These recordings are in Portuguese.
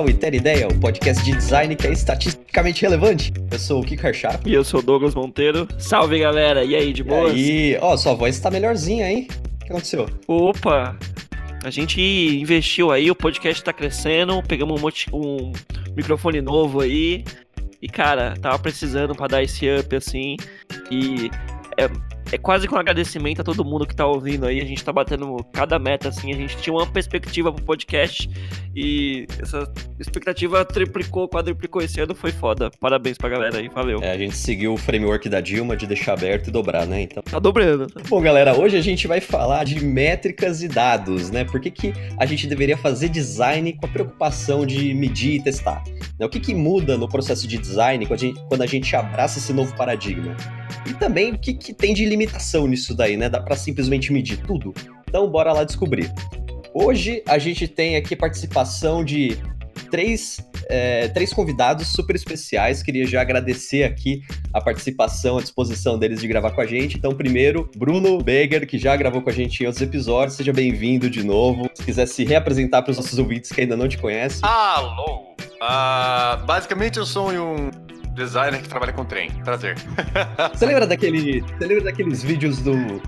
ao Ideia, o podcast de design que é estatisticamente relevante. Eu sou o Kiko Sharp. E eu sou o Douglas Monteiro. Salve, galera! E aí, de boas? E aí, ó, sua voz tá melhorzinha, hein? O que aconteceu? Opa! A gente investiu aí, o podcast tá crescendo, pegamos um, um microfone novo aí. E, cara, tava precisando para dar esse up, assim. E é, é quase com um agradecimento a todo mundo que tá ouvindo aí. A gente tá batendo cada meta, assim. A gente tinha uma perspectiva pro podcast e essa expectativa triplicou, quadruplicou esse ano. Foi foda. Parabéns pra galera aí, valeu. É, a gente seguiu o framework da Dilma de deixar aberto e dobrar, né? Então. Tá dobrando. Bom, galera, hoje a gente vai falar de métricas e dados, né? Por que, que a gente deveria fazer design com a preocupação de medir e testar? Né? O que, que muda no processo de design quando a gente, quando a gente abraça esse novo paradigma? E também o que, que tem de limitação nisso daí, né? Dá para simplesmente medir tudo? Então, bora lá descobrir. Hoje a gente tem aqui participação de três, é, três convidados super especiais. Queria já agradecer aqui a participação, a disposição deles de gravar com a gente. Então, primeiro, Bruno Beger, que já gravou com a gente em outros episódios. Seja bem-vindo de novo. Se quiser se reapresentar para os nossos ouvintes que ainda não te conhecem. Alô! Uh, basicamente, eu sou um designer que trabalha com trem. Prazer. Você lembra daquele. Você lembra daqueles vídeos do.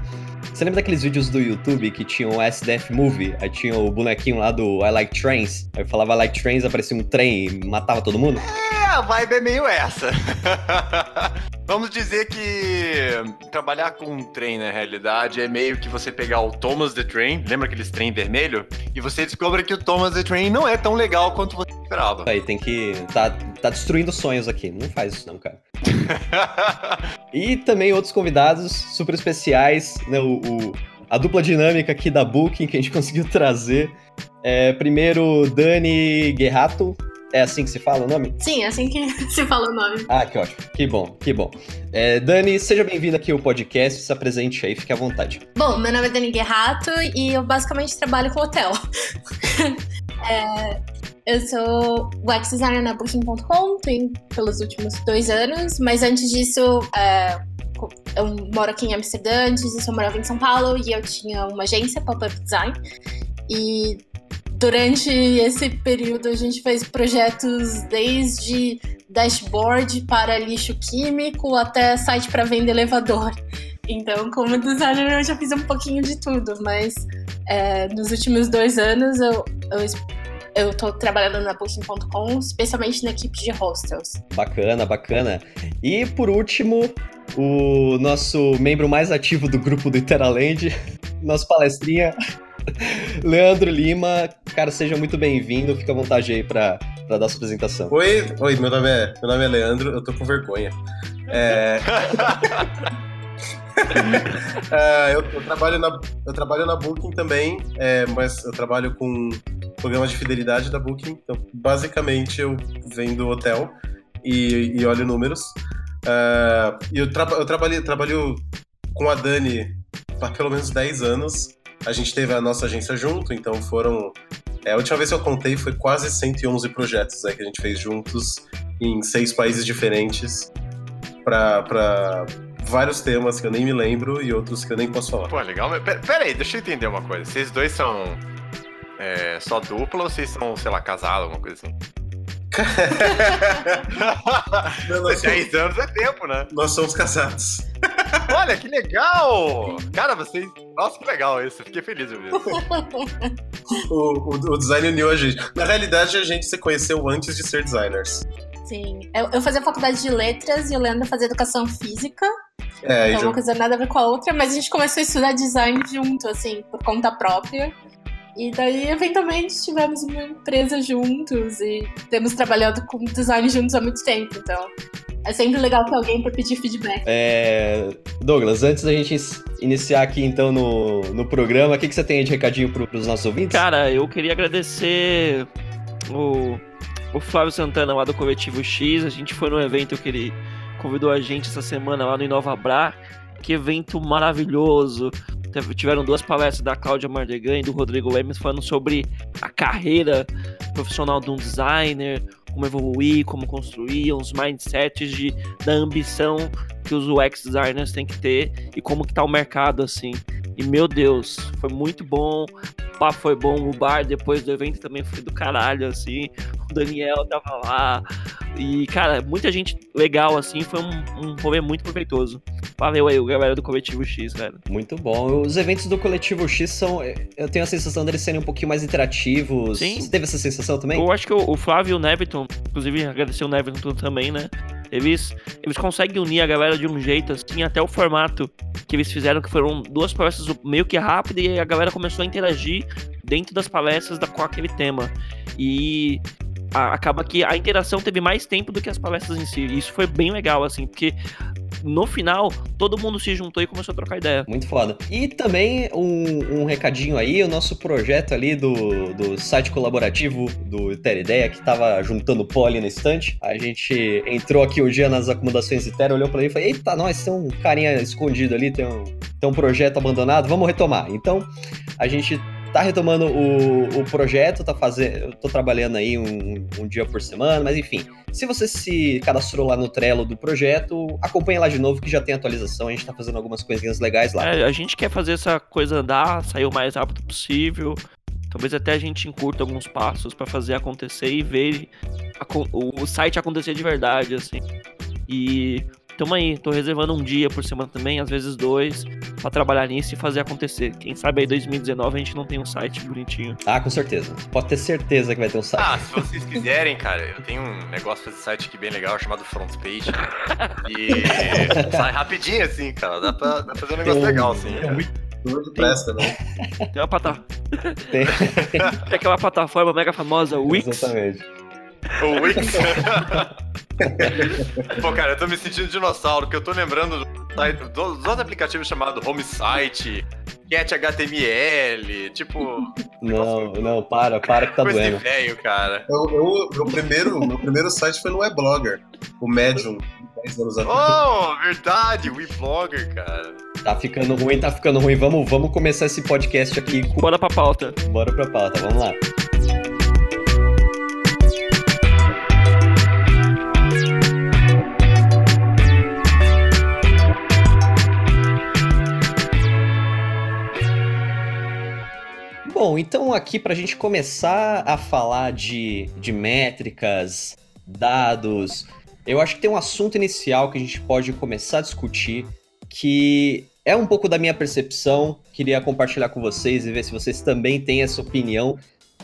Você lembra daqueles vídeos do YouTube que tinham o SDF Movie? Aí tinha o bonequinho lá do I Like Trains. Aí falava I Like Trains, aparecia um trem e matava todo mundo? É, a vibe é meio essa. Vamos dizer que trabalhar com um trem, na realidade, é meio que você pegar o Thomas the Train, lembra aqueles trem vermelho? E você descobre que o Thomas the Train não é tão legal quanto você esperava. Aí tem que. Tá, tá destruindo sonhos aqui. Não faz isso, não, cara. e também outros convidados super especiais, né? O, o, a dupla dinâmica aqui da Booking que a gente conseguiu trazer. É, primeiro, Dani Guerrato, é assim que se fala o nome? Sim, é assim que se fala o nome. Ah, que ótimo. Que bom, que bom. É, Dani, seja bem-vinda aqui ao podcast. Se apresente aí, fique à vontade. Bom, meu nome é Dani Guerrato e eu basicamente trabalho com hotel. é, eu sou UX designer na Booking.com pelos últimos dois anos, mas antes disso, é, eu moro aqui em Amsterdã, antes eu morava em São Paulo e eu tinha uma agência, Pop-Up Design. E durante esse período a gente fez projetos desde dashboard para lixo químico até site para venda elevador. Então, como designer, eu já fiz um pouquinho de tudo, mas é, nos últimos dois anos eu, eu eu tô trabalhando na Booking.com, especialmente na equipe de hostels. Bacana, bacana. E por último, o nosso membro mais ativo do grupo do Iteraland, nosso palestrinha, Leandro Lima, cara, seja muito bem-vindo. Fica à vontade aí para dar sua apresentação. Oi, oi, meu nome é, meu nome é Leandro, eu tô com vergonha. É... é, eu, eu, trabalho na, eu trabalho na Booking também, é, mas eu trabalho com programas de fidelidade da Booking. Então, basicamente, eu vendo hotel e, e olho números. E eu, tra eu trabalho com a Dani há pelo menos 10 anos. A gente teve a nossa agência junto, então foram. É, a última vez que eu contei foi quase 111 projetos né, que a gente fez juntos em seis países diferentes para vários temas que eu nem me lembro e outros que eu nem posso falar. Pô, legal. Pera aí, deixa eu entender uma coisa. Vocês dois são é, só dupla ou vocês são, sei lá, casados, alguma coisa assim? Não, 10 anos é tempo, né? Nós somos casados. Olha, que legal! Cara, vocês. Nossa, que legal isso. Fiquei feliz de ver o, o, o design uniu a gente. Na realidade, a gente se conheceu antes de ser designers. Sim. Eu, eu fazia faculdade de letras e o Leandro fazia educação física. É, então, já... uma coisa nada a ver com a outra, mas a gente começou a estudar design junto, assim, por conta própria. E daí, eventualmente, tivemos uma empresa juntos e temos trabalhado com design juntos há muito tempo, então é sempre legal ter alguém para pedir feedback. É... Douglas, antes da gente iniciar aqui então no, no programa, o que, que você tem de recadinho para os nossos ouvintes? Cara, eu queria agradecer o, o Flávio Santana lá do Coletivo X. A gente foi no evento que ele convidou a gente essa semana lá no Inova Bra. Que evento maravilhoso tiveram duas palestras da Cláudia Mardegan e do Rodrigo Lemes falando sobre a carreira profissional de um designer, como evoluir, como construir, uns mindsets de, da ambição que os UX designers têm que ter e como que tá o mercado, assim. E meu Deus, foi muito bom. O papo foi bom. O bar depois do evento também foi do caralho, assim. O Daniel tava lá. E, cara, muita gente legal, assim. Foi um, um rolê muito proveitoso. Valeu aí, o galera do Coletivo X, cara. Muito bom. Os eventos do Coletivo X são. Eu tenho a sensação deles serem um pouquinho mais interativos. Sim. Você teve essa sensação também? Eu acho que o, o Flávio e o Neviton, inclusive agradecer o Neviton também, né? Eles, eles conseguem unir a galera de um jeito, assim, até o formato que eles fizeram, que foram duas palestras meio que rápidas, e a galera começou a interagir dentro das palestras da, com aquele tema. E a, acaba que a interação teve mais tempo do que as palestras em si. E isso foi bem legal, assim, porque no final, todo mundo se juntou e começou a trocar ideia. Muito foda. E também um, um recadinho aí, o nosso projeto ali do, do site colaborativo do Ter Ideia, que tava juntando pó ali na estante. A gente entrou aqui um dia nas acomodações de Ter, olhou pra ele e falou: Eita, nós, tem um carinha escondido ali, tem um, tem um projeto abandonado, vamos retomar. Então, a gente tá retomando o, o projeto, tá fazendo. Tô trabalhando aí um, um, dia por semana, mas enfim. Se você se cadastrou lá no Trello do projeto, acompanha lá de novo que já tem atualização, a gente tá fazendo algumas coisinhas legais lá. É, a gente quer fazer essa coisa andar, sair o mais rápido possível. Talvez até a gente encurta alguns passos para fazer acontecer e ver a, o site acontecer de verdade, assim. E Tamo aí, tô reservando um dia por semana também, às vezes dois, para trabalhar nisso e fazer acontecer. Quem sabe aí 2019 a gente não tem um site bonitinho. Ah, com certeza. Pode ter certeza que vai ter um site. Ah, se vocês quiserem, cara, eu tenho um negócio pra esse site aqui bem legal chamado Front Page. e sai rapidinho assim, cara. Dá pra, dá pra fazer um negócio tem legal, assim. É muito tudo presta, né? Tem uma plataforma. Tem. Tem aquela plataforma mega famosa, Wix. Exatamente. O Wix. Pô, cara, eu tô me sentindo dinossauro, porque eu tô lembrando dos outros aplicativos chamados Homesite, Cat HTML, tipo. Não, não, para, para que tá coisa doendo. velho, cara. Eu, eu, meu, primeiro, meu primeiro site foi no Weblogger, o Medium, 10 anos atrás. Oh, verdade, o Weblogger, cara. Tá ficando ruim, tá ficando ruim. Vamos, vamos começar esse podcast aqui. Bora pra pauta. Bora pra pauta, vamos lá. Bom, então aqui para a gente começar a falar de, de métricas, dados, eu acho que tem um assunto inicial que a gente pode começar a discutir que é um pouco da minha percepção, queria compartilhar com vocês e ver se vocês também têm essa opinião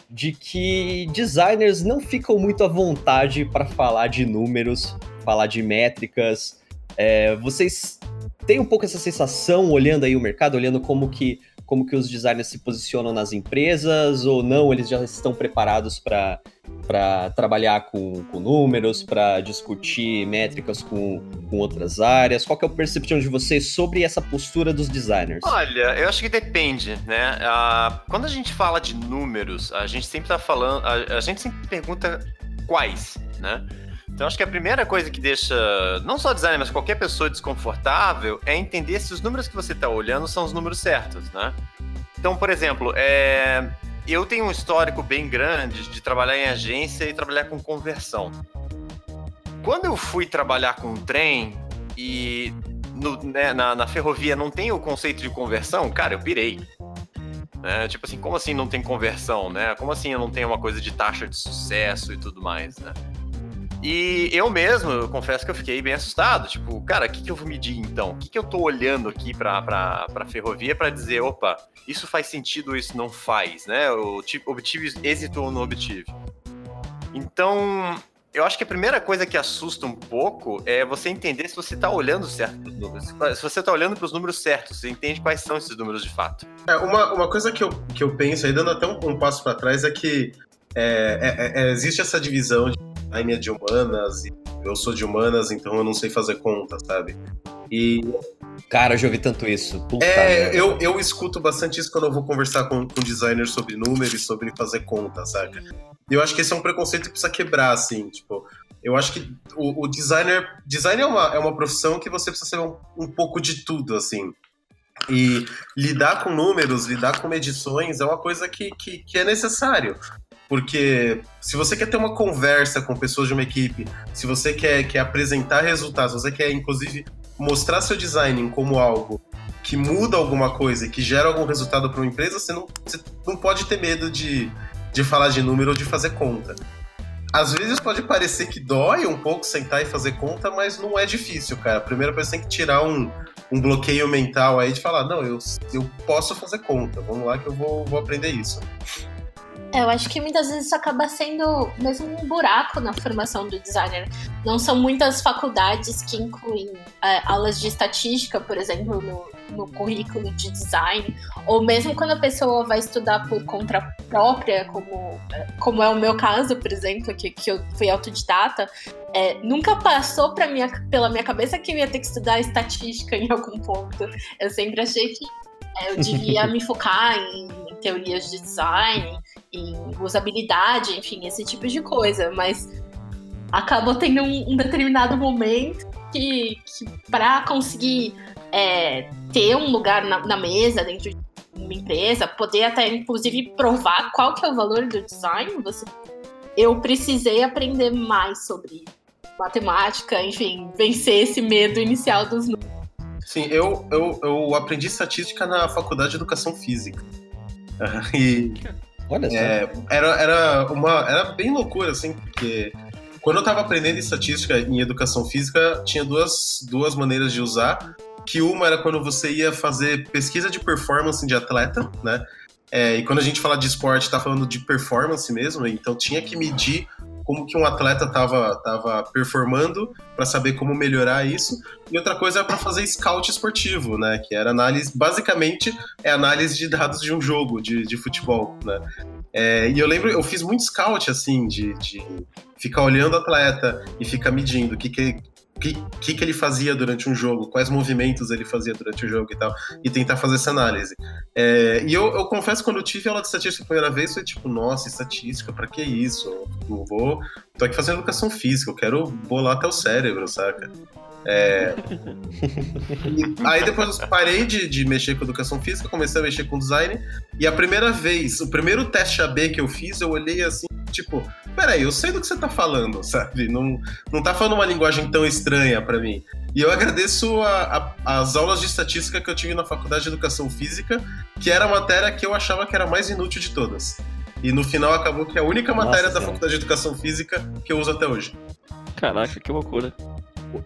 de que designers não ficam muito à vontade para falar de números, falar de métricas. É, vocês têm um pouco essa sensação olhando aí o mercado, olhando como que como que os designers se posicionam nas empresas ou não, eles já estão preparados para para trabalhar com, com números, para discutir métricas com, com outras áreas? Qual que é a percepção de vocês sobre essa postura dos designers? Olha, eu acho que depende, né? Uh, quando a gente fala de números, a gente sempre está falando, a, a gente sempre pergunta quais, né? Então acho que a primeira coisa que deixa não só designer, mas qualquer pessoa desconfortável é entender se os números que você está olhando são os números certos, né? Então, por exemplo, é... eu tenho um histórico bem grande de trabalhar em agência e trabalhar com conversão. Quando eu fui trabalhar com trem e no, né, na, na ferrovia não tem o conceito de conversão, cara, eu pirei. É, tipo assim, como assim não tem conversão, né? Como assim eu não tenho uma coisa de taxa de sucesso e tudo mais, né? E eu mesmo, eu confesso que eu fiquei bem assustado. Tipo, cara, o que, que eu vou medir então? O que, que eu tô olhando aqui pra, pra, pra ferrovia para dizer, opa, isso faz sentido isso não faz, né? Eu obtive êxito ou não obtive. Então, eu acho que a primeira coisa que assusta um pouco é você entender se você está olhando certo para os números. Se você está olhando para os números certos, você entende quais são esses números de fato. É, uma, uma coisa que eu, que eu penso, aí dando até um, um passo para trás, é que é, é, é, existe essa divisão de Jaime é de humanas e eu sou de humanas, então eu não sei fazer conta, sabe? E. Cara, eu já ouvi tanto isso. Puta é, eu, eu escuto bastante isso quando eu vou conversar com, com designers sobre números sobre fazer conta, saca? E eu acho que esse é um preconceito que precisa quebrar, assim, tipo. Eu acho que o, o designer. Design é uma, é uma profissão que você precisa ser um, um pouco de tudo, assim. E lidar com números, lidar com medições é uma coisa que, que, que é necessário. Porque se você quer ter uma conversa com pessoas de uma equipe, se você quer, quer apresentar resultados, se você quer, inclusive, mostrar seu design como algo que muda alguma coisa e que gera algum resultado para uma empresa, você não, você não pode ter medo de, de falar de número ou de fazer conta. Às vezes pode parecer que dói um pouco sentar e fazer conta, mas não é difícil, cara. Primeiro você tem que tirar um, um bloqueio mental aí de falar, não, eu, eu posso fazer conta, vamos lá que eu vou, vou aprender isso. É, eu acho que muitas vezes isso acaba sendo mesmo um buraco na formação do designer. Não são muitas faculdades que incluem é, aulas de estatística, por exemplo, no, no currículo de design, ou mesmo quando a pessoa vai estudar por conta própria, como, como é o meu caso, por exemplo, que, que eu fui autodidata, é, nunca passou pra minha, pela minha cabeça que eu ia ter que estudar estatística em algum ponto. Eu sempre achei que é, eu devia me focar em teorias de design, em usabilidade, enfim, esse tipo de coisa, mas acabou tendo um, um determinado momento que, que para conseguir é, ter um lugar na, na, mesa dentro de uma empresa, poder até inclusive provar qual que é o valor do design, você, eu precisei aprender mais sobre matemática, enfim, vencer esse medo inicial dos números. Sim, eu, eu, eu aprendi estatística na faculdade de educação física. e Olha só. É, era, era, uma, era bem loucura, assim, porque quando eu estava aprendendo estatística em educação física, tinha duas, duas maneiras de usar. Que uma era quando você ia fazer pesquisa de performance de atleta, né? É, e quando a gente fala de esporte, está falando de performance mesmo, então tinha que medir como que um atleta estava tava performando para saber como melhorar isso. E outra coisa é para fazer scout esportivo, né? Que era análise, basicamente é análise de dados de um jogo de, de futebol, né? É, e eu lembro, eu fiz muito scout, assim, de, de ficar olhando o atleta e ficar medindo o que, que o que, que, que, ele fazia durante um jogo, quais movimentos ele fazia durante o jogo e tal, e tentar fazer essa análise. É, e eu, eu, confesso, quando eu tive aula de estatística pela primeira vez, foi tipo, nossa, estatística, pra que isso? Eu vou. tô aqui fazendo educação física, eu quero bolar até o cérebro, saca? É... aí depois parei de, de mexer com educação física, comecei a mexer com design, e a primeira vez, o primeiro teste AB que eu fiz, eu olhei assim, tipo, peraí, eu sei do que você tá falando, sabe? Não, não tá falando uma linguagem tão estranha para mim. E eu agradeço a, a, as aulas de estatística que eu tive na Faculdade de Educação Física, que era a matéria que eu achava que era mais inútil de todas. E no final acabou que é a única matéria Nossa, da Faculdade de Educação Física que eu uso até hoje. Caraca, que loucura.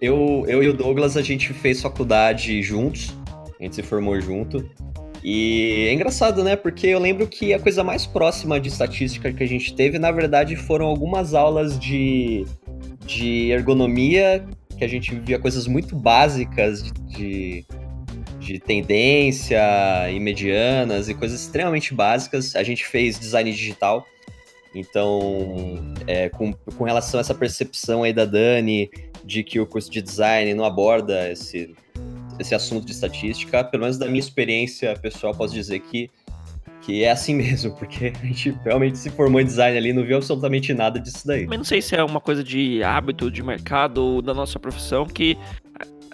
Eu, eu e o Douglas, a gente fez faculdade juntos, a gente se formou junto. E é engraçado, né? Porque eu lembro que a coisa mais próxima de estatística que a gente teve, na verdade, foram algumas aulas de, de ergonomia, que a gente via coisas muito básicas de, de, de tendência e medianas e coisas extremamente básicas. A gente fez design digital. Então, é, com, com relação a essa percepção aí da Dani de que o curso de design não aborda esse esse assunto de estatística, pelo menos da minha experiência pessoal, posso dizer que, que é assim mesmo, porque a gente realmente se formou em design ali e não viu absolutamente nada disso daí. Mas não sei se é uma coisa de hábito, de mercado, da nossa profissão, que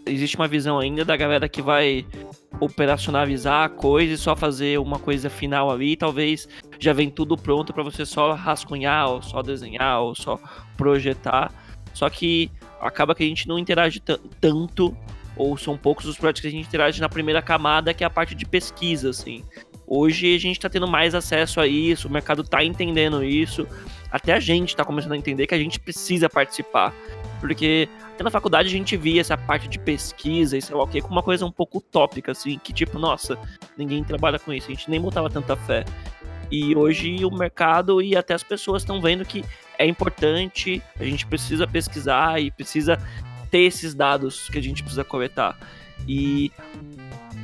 existe uma visão ainda da galera que vai operacionalizar a coisa e só fazer uma coisa final ali, talvez já vem tudo pronto para você só rascunhar, ou só desenhar, ou só projetar. Só que acaba que a gente não interage tanto ou são poucos os projetos que a gente interage na primeira camada, que é a parte de pesquisa, assim. Hoje a gente está tendo mais acesso a isso, o mercado está entendendo isso, até a gente está começando a entender que a gente precisa participar. Porque até na faculdade a gente via essa parte de pesquisa e sei lá o que, como uma coisa um pouco utópica, assim, que tipo, nossa, ninguém trabalha com isso, a gente nem botava tanta fé. E hoje o mercado e até as pessoas estão vendo que é importante, a gente precisa pesquisar e precisa ter esses dados que a gente precisa coletar. E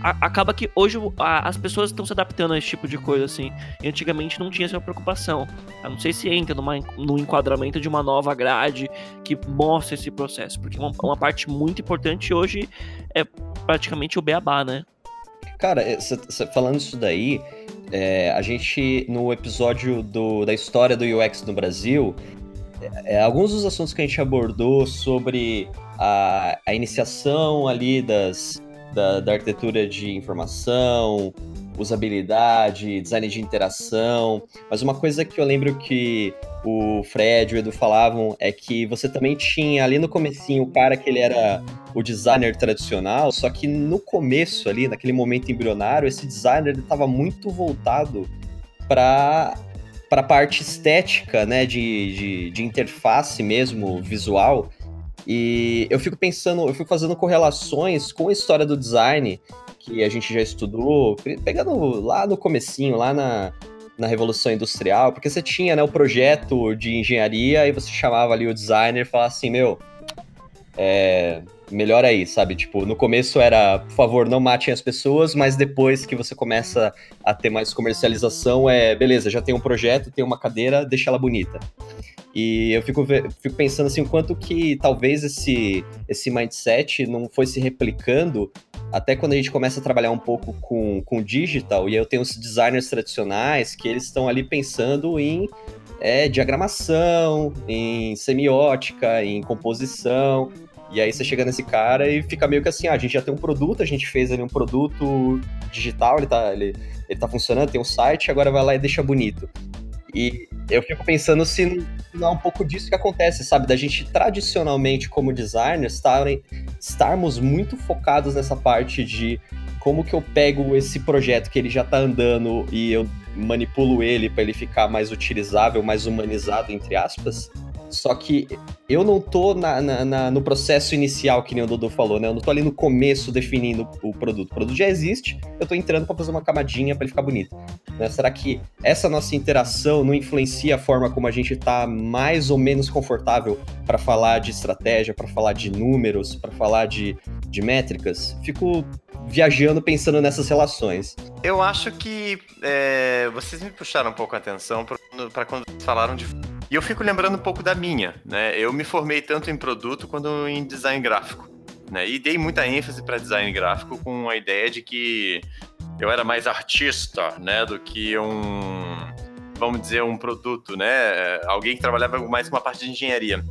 a, acaba que hoje a, as pessoas estão se adaptando a esse tipo de coisa, assim. E antigamente não tinha essa preocupação. Eu não sei se entra numa, no enquadramento de uma nova grade que mostra esse processo, porque uma, uma parte muito importante hoje é praticamente o beabá, né? Cara, é, cê, cê, falando isso daí, é, a gente, no episódio do, da história do UX no Brasil, é, é, alguns dos assuntos que a gente abordou sobre a, a iniciação ali das, da, da arquitetura de informação, usabilidade, design de interação. Mas uma coisa que eu lembro que o Fred e o Edu falavam é que você também tinha ali no comecinho o cara que ele era o designer tradicional, só que no começo ali, naquele momento embrionário, esse designer estava muito voltado para para a parte estética, né, de, de, de interface mesmo, visual. E eu fico pensando, eu fico fazendo correlações com a história do design que a gente já estudou, pegando lá no comecinho, lá na, na Revolução Industrial, porque você tinha né, o projeto de engenharia e você chamava ali o designer e falava assim, meu, é, melhor aí, sabe? Tipo, no começo era, por favor, não matem as pessoas, mas depois que você começa a ter mais comercialização, é, beleza, já tem um projeto, tem uma cadeira, deixa ela bonita. E eu fico, fico pensando assim, o quanto que talvez esse, esse mindset não foi se replicando até quando a gente começa a trabalhar um pouco com, com digital, e eu tenho os designers tradicionais que eles estão ali pensando em é, diagramação, em semiótica, em composição, e aí você chega nesse cara e fica meio que assim, ah, a gente já tem um produto, a gente fez ali um produto digital, ele tá, ele, ele tá funcionando, tem um site, agora vai lá e deixa bonito. E eu fico pensando se não é um pouco disso que acontece, sabe? Da gente tradicionalmente, como designers, estarem, estarmos muito focados nessa parte de como que eu pego esse projeto que ele já tá andando e eu manipulo ele para ele ficar mais utilizável, mais humanizado, entre aspas, só que eu não tô na, na, na, no processo inicial, que nem o Dudu falou, né? Eu não tô ali no começo definindo o produto. O produto já existe, eu tô entrando para fazer uma camadinha para ele ficar bonito. Né? Será que essa nossa interação não influencia a forma como a gente tá mais ou menos confortável para falar de estratégia, para falar de números, para falar de, de métricas? Fico viajando pensando nessas relações. Eu acho que é, vocês me puxaram um pouco a atenção para quando falaram de e eu fico lembrando um pouco da minha, né? Eu me formei tanto em produto quanto em design gráfico, né? E dei muita ênfase para design gráfico com a ideia de que eu era mais artista, né, do que um, vamos dizer, um produto, né? Alguém que trabalhava mais com uma parte de engenharia.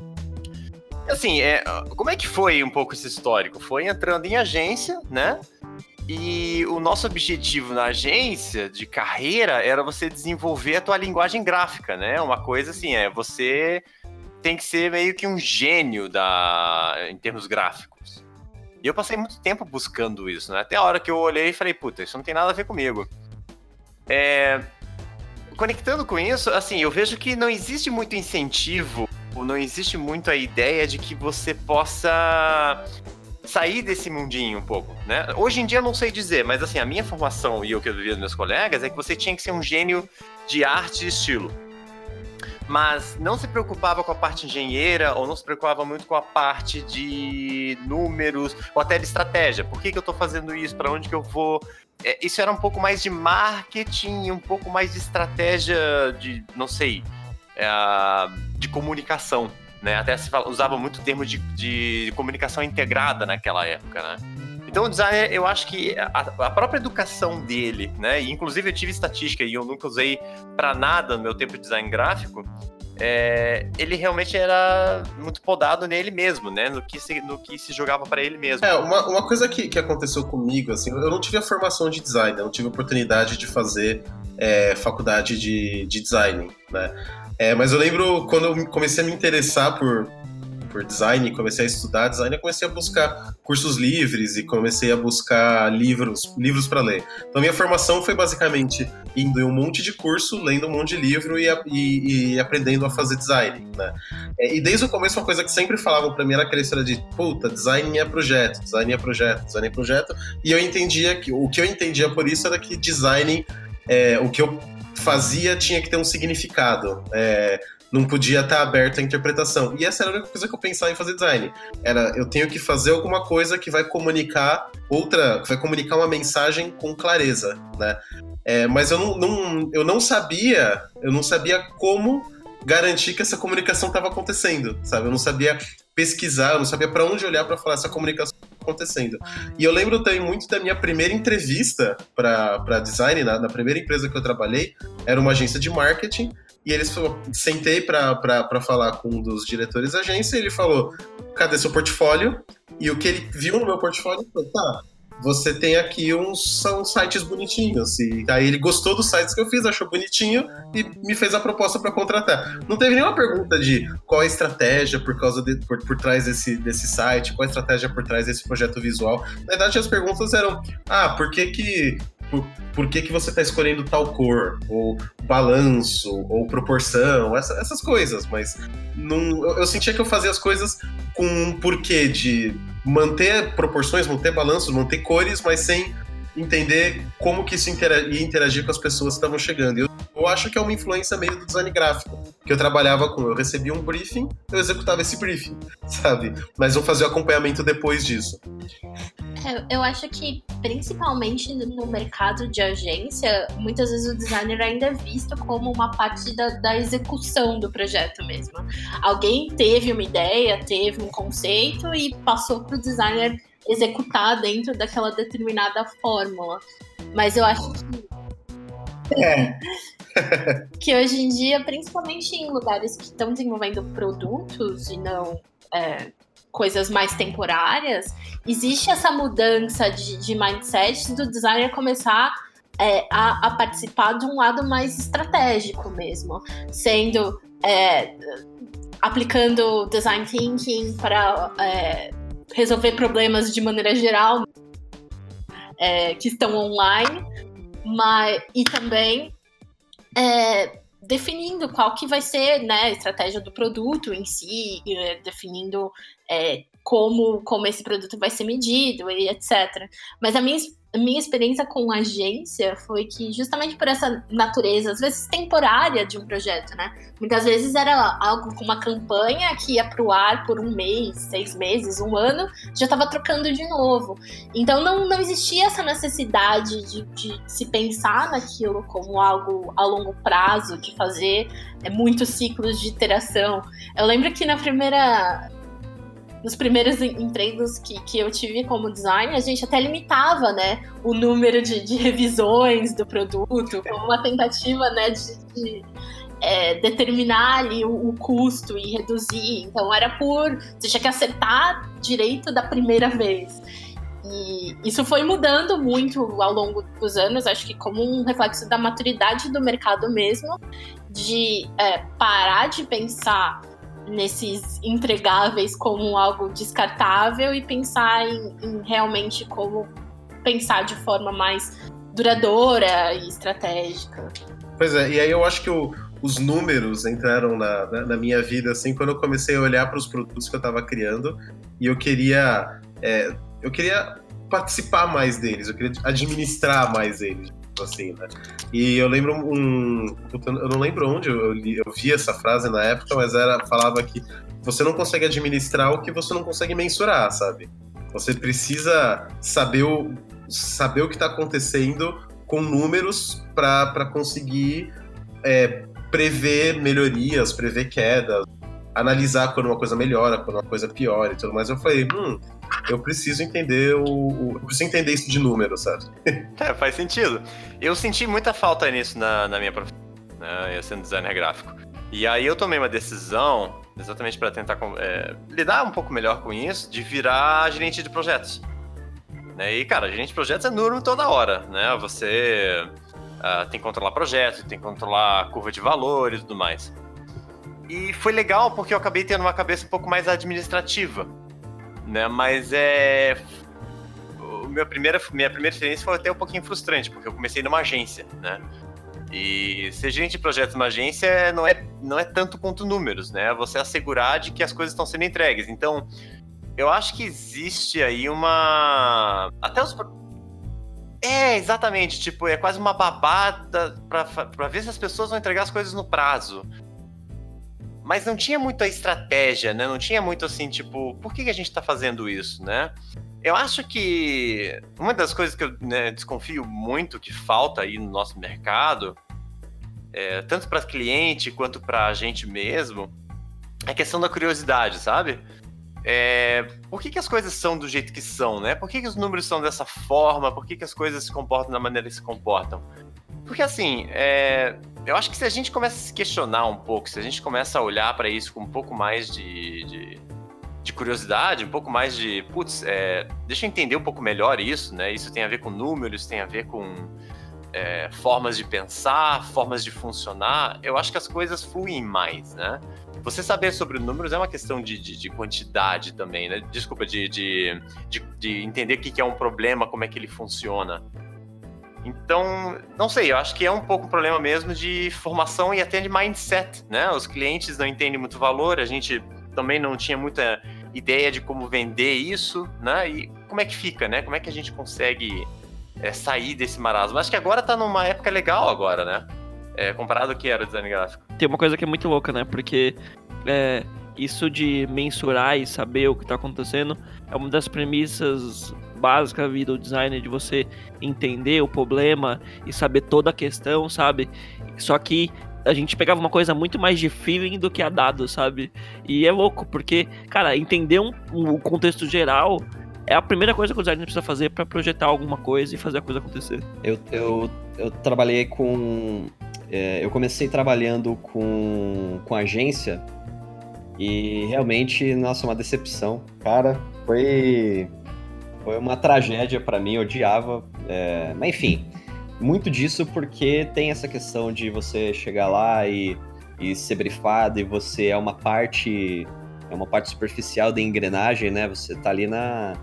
Assim, é, como é que foi um pouco esse histórico? Foi entrando em agência, né? E o nosso objetivo na agência de carreira era você desenvolver a tua linguagem gráfica, né? Uma coisa assim, é você tem que ser meio que um gênio da em termos gráficos. E eu passei muito tempo buscando isso, né? Até a hora que eu olhei e falei, puta, isso não tem nada a ver comigo. É... Conectando com isso, assim, eu vejo que não existe muito incentivo, não existe muito a ideia de que você possa sair desse mundinho um pouco, né? Hoje em dia eu não sei dizer, mas assim, a minha formação e o que eu via dos meus colegas é que você tinha que ser um gênio de arte e estilo. Mas não se preocupava com a parte engenheira ou não se preocupava muito com a parte de números ou até de estratégia. Por que, que eu estou fazendo isso? Para onde que eu vou? É, isso era um pouco mais de marketing, um pouco mais de estratégia de, não sei, é, de comunicação, né? Até se usava muito o termo de, de comunicação integrada naquela época, né? Então o designer, eu acho que a, a, própria educação dele, né? E, inclusive eu tive estatística e eu nunca usei para nada no meu tempo de design gráfico. É, ele realmente era muito podado nele mesmo, né? No que se, no que se jogava para ele mesmo. É, uma, uma coisa que, que aconteceu comigo, assim, eu não tive a formação de design, eu não tive oportunidade de fazer é, faculdade de, de design, né? É, mas eu lembro quando eu comecei a me interessar por, por design, comecei a estudar design, eu comecei a buscar cursos livres e comecei a buscar livros, livros para ler. Então minha formação foi basicamente indo em um monte de curso, lendo um monte de livro e, e, e aprendendo a fazer design, né? É, e desde o começo uma coisa que sempre falavam para mim era aquela história de, puta, design é projeto, design é projeto, design é projeto. E eu entendia que o que eu entendia por isso era que design é, o que eu fazia tinha que ter um significado. É, não podia estar aberto à interpretação. E essa era a única coisa que eu pensava em fazer design. Era, eu tenho que fazer alguma coisa que vai comunicar outra, que vai comunicar uma mensagem com clareza, né? É, mas eu não, não, eu não sabia, eu não sabia como garantir que essa comunicação estava acontecendo, sabe? Eu não sabia pesquisar, eu não sabia para onde olhar para falar essa comunicação acontecendo. E eu lembro também muito da minha primeira entrevista para design, na, na, primeira empresa que eu trabalhei, era uma agência de marketing, e eles sentei para falar com um dos diretores da agência, e ele falou: cadê seu portfólio? E o que ele viu no meu portfólio foi: tá, você tem aqui uns são sites bonitinhos. E aí ele gostou dos sites que eu fiz, achou bonitinho e me fez a proposta para contratar. Não teve nenhuma pergunta de qual a estratégia por causa de, por, por trás desse, desse site, qual a estratégia por trás desse projeto visual. Na verdade, as perguntas eram: ah, por que que por, por que, que você está escolhendo tal cor, ou balanço, ou proporção, essa, essas coisas, mas não, eu, eu, sentia que eu fazia as coisas com um porquê de manter proporções, manter balanços, manter cores, mas sem entender como que isso ia interagir com as pessoas que estavam chegando. Eu, eu acho que é uma influência meio do design gráfico, que eu trabalhava com, eu recebia um briefing, eu executava esse briefing, sabe? Mas vou fazer o acompanhamento depois disso. É, eu acho que, principalmente no mercado de agência, muitas vezes o designer ainda é visto como uma parte da, da execução do projeto mesmo. Alguém teve uma ideia, teve um conceito e passou para o designer executar dentro daquela determinada fórmula. Mas eu acho que. É. que hoje em dia, principalmente em lugares que estão desenvolvendo produtos e não é, coisas mais temporárias, existe essa mudança de, de mindset do designer começar é, a, a, participar de um lado mais estratégico mesmo, sendo é, aplicando design thinking para é, resolver problemas de maneira geral é, que estão online, mas e também é, definindo qual que vai ser né, a estratégia do produto em si, é, definindo é, como, como esse produto vai ser medido e etc. Mas a minha, minha experiência com agência foi que, justamente por essa natureza, às vezes temporária de um projeto, né? Muitas vezes era algo com uma campanha que ia para o ar por um mês, seis meses, um ano, já estava trocando de novo. Então não, não existia essa necessidade de, de se pensar naquilo como algo a longo prazo, de fazer é, muitos ciclos de iteração. Eu lembro que na primeira nos primeiros empregos que, que eu tive como designer, a gente até limitava, né, o número de, de revisões do produto, como uma tentativa, né, de, de é, determinar ali o, o, custo e reduzir. Então era por, você tinha que acertar direito da primeira vez. E isso foi mudando muito ao longo dos anos, acho que como um reflexo da maturidade do mercado mesmo, de é, parar de pensar nesses entregáveis como algo descartável e pensar em, em, realmente como pensar de forma mais duradoura e estratégica. Pois é, e aí eu acho que o, os números entraram na, na, na, minha vida assim quando eu comecei a olhar para os produtos que eu estava criando e eu queria é, eu queria participar mais deles, eu queria administrar mais eles assim, né? E eu lembro um. Eu não lembro onde eu, li, eu vi essa frase na época, mas era falava que você não consegue administrar o que você não consegue mensurar, sabe? Você precisa saber o, saber o que está acontecendo com números para conseguir é, prever melhorias, prever quedas, analisar quando uma coisa melhora, quando uma coisa piora e tudo mais. Eu falei, hum, eu preciso entender o, o, eu preciso entender isso de número, sabe? É, faz sentido. Eu senti muita falta nisso na, na minha profissão, né, eu sendo designer gráfico. E aí eu tomei uma decisão, exatamente para tentar é, lidar um pouco melhor com isso, de virar gerente de projetos. Né? E, cara, gerente de projetos é número toda hora, né? Você uh, tem que controlar projetos, tem que controlar curva de valores e tudo mais. E foi legal porque eu acabei tendo uma cabeça um pouco mais administrativa né? Mas é meu primeira, minha primeira experiência foi até um pouquinho frustrante, porque eu comecei numa agência, né? E ser gerente de projeto numa agência não é, não é tanto quanto números, né? É você assegurar de que as coisas estão sendo entregues. Então, eu acho que existe aí uma. Até os. É, exatamente. Tipo, é quase uma babada para ver se as pessoas vão entregar as coisas no prazo mas não tinha muita estratégia, né? Não tinha muito assim, tipo, por que, a gente está fazendo isso, né? Eu acho que uma das coisas que eu né, desconfio muito que falta aí no nosso mercado, é, tanto para cliente quanto para a gente mesmo, é a questão da curiosidade, sabe? É, por que, que as coisas são do jeito que são, né? Por que, que os números são dessa forma? Por que, que as coisas se comportam da maneira que se comportam? Porque assim, é, eu acho que se a gente começa a se questionar um pouco, se a gente começa a olhar para isso com um pouco mais de, de, de curiosidade, um pouco mais de, putz, é, deixa eu entender um pouco melhor isso, né? Isso tem a ver com números, tem a ver com é, formas de pensar, formas de funcionar. Eu acho que as coisas fluem mais, né? Você saber sobre números é uma questão de, de, de quantidade também, né? Desculpa, de, de, de, entender o que é um problema, como é que ele funciona. Então, não sei, eu acho que é um pouco um problema mesmo de formação e até de mindset, né? Os clientes não entendem muito valor, a gente também não tinha muita ideia de como vender isso, né? E como é que fica, né? Como é que a gente consegue é, sair desse marasmo? Acho que agora tá numa época legal agora, né? É, comparado ao que era o design gráfico. Tem uma coisa que é muito louca, né? Porque é, isso de mensurar e saber o que tá acontecendo é uma das premissas básicas da vida do designer, de você entender o problema e saber toda a questão, sabe? Só que a gente pegava uma coisa muito mais de feeling do que a dado, sabe? E é louco, porque, cara, entender um, um, o contexto geral é a primeira coisa que o designer precisa fazer para projetar alguma coisa e fazer a coisa acontecer. Eu, eu, eu trabalhei com. É, eu comecei trabalhando com, com agência e realmente, nossa, uma decepção. Cara, foi, foi uma tragédia para mim, eu odiava. É, mas enfim, muito disso porque tem essa questão de você chegar lá e, e ser brifado e você é uma parte é uma parte superficial da engrenagem, né? Você tá ali na,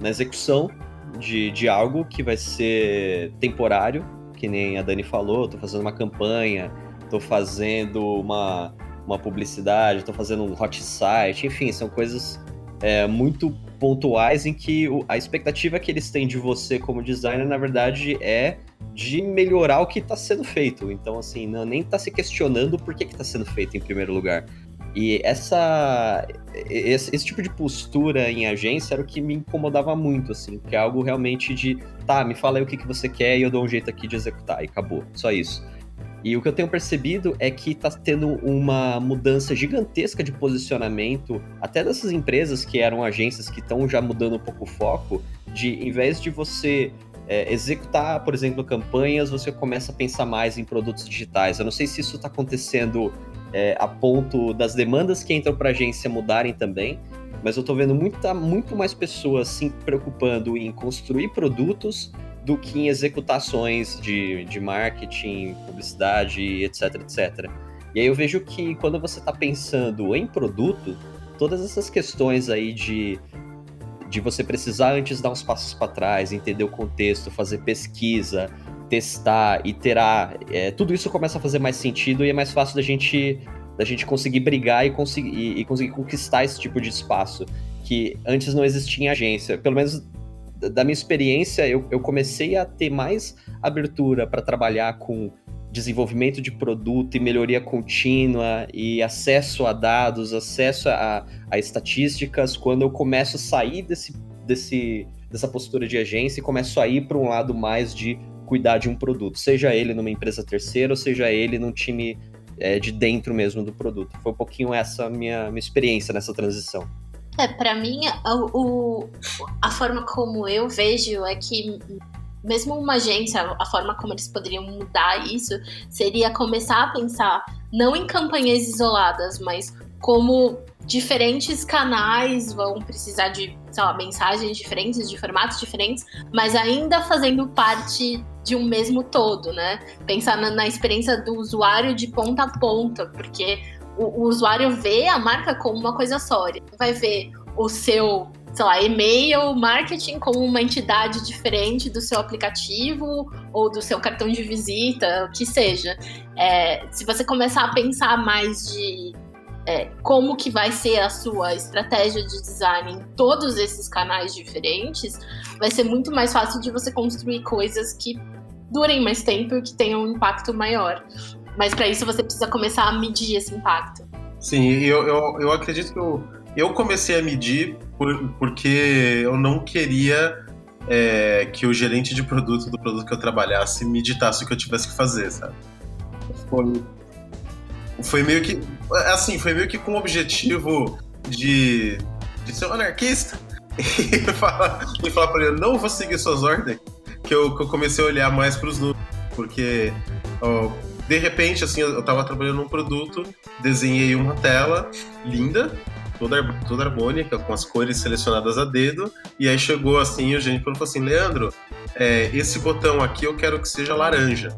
na execução de, de algo que vai ser temporário, que nem a Dani falou, tô fazendo uma campanha, tô fazendo uma, uma publicidade, tô fazendo um hot site, enfim, são coisas é, muito pontuais em que a expectativa que eles têm de você como designer, na verdade, é de melhorar o que está sendo feito. Então, assim, não, nem está se questionando por que está sendo feito em primeiro lugar. E essa, esse, esse, tipo de postura em agência era o que me incomodava muito, assim, que é algo realmente de, tá, me fala aí o que, que você quer e eu dou um jeito aqui de executar, e acabou, só isso. E o que eu tenho percebido é que está tendo uma mudança gigantesca de posicionamento, até dessas empresas que eram agências que estão já mudando um pouco o foco, de em vez de você é, executar, por exemplo, campanhas, você começa a pensar mais em produtos digitais. Eu não sei se isso está acontecendo é, a ponto das demandas que entram para a agência mudarem também, mas eu estou vendo muita, muito mais pessoas se preocupando em construir produtos do que em executações de, de marketing, publicidade, etc, etc. E aí eu vejo que quando você está pensando em produto, todas essas questões aí de de você precisar antes dar uns passos para trás, entender o contexto, fazer pesquisa, testar, iterar, é, tudo isso começa a fazer mais sentido e é mais fácil da gente da gente conseguir brigar e conseguir, e, conseguir conquistar esse tipo de espaço que antes não existia em agência. Pelo menos da minha experiência, eu, eu comecei a ter mais abertura para trabalhar com desenvolvimento de produto e melhoria contínua e acesso a dados, acesso a, a estatísticas, quando eu começo a sair desse, desse, dessa postura de agência e começo a ir para um lado mais de cuidar de um produto, seja ele numa empresa terceira ou seja ele num time é, de dentro mesmo do produto. Foi um pouquinho essa minha, minha experiência nessa transição. É, para mim, a, o, a forma como eu vejo é que mesmo uma agência, a forma como eles poderiam mudar isso seria começar a pensar não em campanhas isoladas, mas como diferentes canais vão precisar de, sei lá, mensagens diferentes, de formatos diferentes, mas ainda fazendo parte de um mesmo todo, né? Pensar na, na experiência do usuário de ponta a ponta, porque o, o usuário vê a marca como uma coisa só. Ele vai ver o seu sei lá, e-mail marketing como uma entidade diferente do seu aplicativo ou do seu cartão de visita, o que seja. É, se você começar a pensar mais de é, como que vai ser a sua estratégia de design em todos esses canais diferentes, vai ser muito mais fácil de você construir coisas que durem mais tempo e que tenham um impacto maior. Mas para isso você precisa começar a medir esse impacto. Sim, eu, eu, eu acredito que eu, eu comecei a medir por, porque eu não queria é, que o gerente de produto do produto que eu trabalhasse me ditasse o que eu tivesse que fazer, sabe? Foi, foi meio que. Assim, foi meio que com o objetivo de, de ser um anarquista e falar, e falar pra ele: não vou seguir suas ordens, que eu, que eu comecei a olhar mais pros números, porque. De repente, assim, eu tava trabalhando num produto, desenhei uma tela linda, toda, toda harmônica, com as cores selecionadas a dedo. E aí chegou assim, o gerente falou assim: Leandro, é, esse botão aqui eu quero que seja laranja.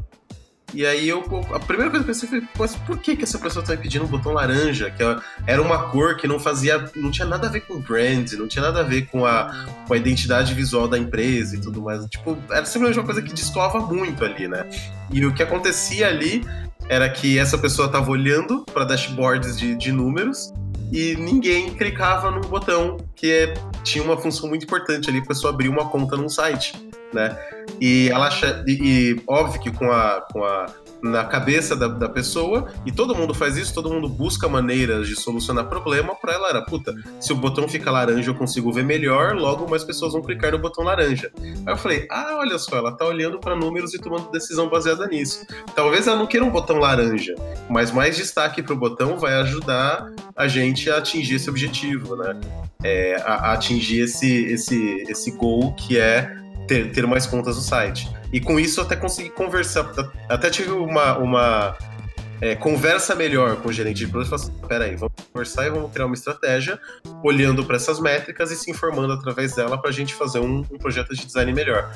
E aí eu, a primeira coisa que eu pensei foi, mas por que, que essa pessoa tá me pedindo um botão laranja? Que era uma cor que não fazia, não tinha nada a ver com o brand, não tinha nada a ver com a, com a identidade visual da empresa e tudo mais. Tipo, era simplesmente uma coisa que destoava muito ali, né? E o que acontecia ali era que essa pessoa estava olhando para dashboards de, de números e ninguém clicava num botão que é, tinha uma função muito importante ali para pessoa abrir uma conta num site, né? E ela e, e óbvio que com a, com a na cabeça da, da, pessoa, e todo mundo faz isso, todo mundo busca maneiras de solucionar problema. Para ela era, puta, se o botão fica laranja eu consigo ver melhor, logo mais pessoas vão clicar no botão laranja. Aí eu falei, ah, olha só, ela tá olhando para números e tomando decisão baseada nisso. Talvez ela não queira um botão laranja, mas mais destaque pro botão vai ajudar a gente a atingir esse objetivo, né? É, a, a atingir esse, esse, esse goal que é ter, ter mais contas no site. E com isso eu até consegui conversar, até tive uma, uma é, conversa melhor com o gerente de produto. Falei assim, peraí, vamos conversar e vamos criar uma estratégia olhando para essas métricas e se informando através dela para a gente fazer um, um, projeto de design melhor.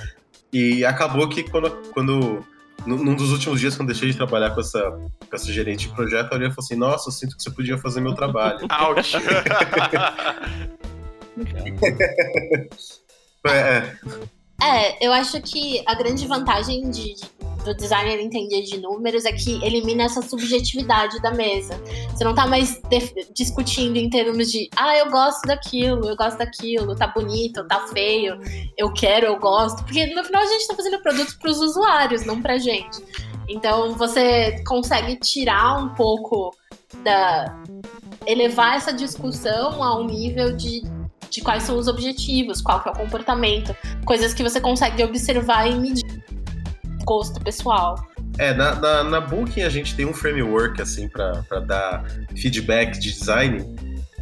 E acabou que quando, quando num dos últimos dias, quando deixei de trabalhar com essa, com essa gerente de projeto, eu olhei e falei assim, nossa, eu sinto que você podia fazer meu trabalho. Ouch! é, é. Eu acho que a grande vantagem de, de, do designer entender de números é que elimina essa subjetividade da mesa. Você não tá mais discutindo em termos de, ah, eu gosto daquilo, eu gosto daquilo, tá bonito, tá feio, eu quero, eu gosto. Porque no final a gente tá fazendo produtos para os usuários, não pra gente. Então você consegue tirar um pouco da. elevar essa discussão a um nível de de quais são os objetivos, qual que é o comportamento, coisas que você consegue observar e medir gosto pessoal. É, na, na, na Booking a gente tem um framework, assim, para dar feedback de design.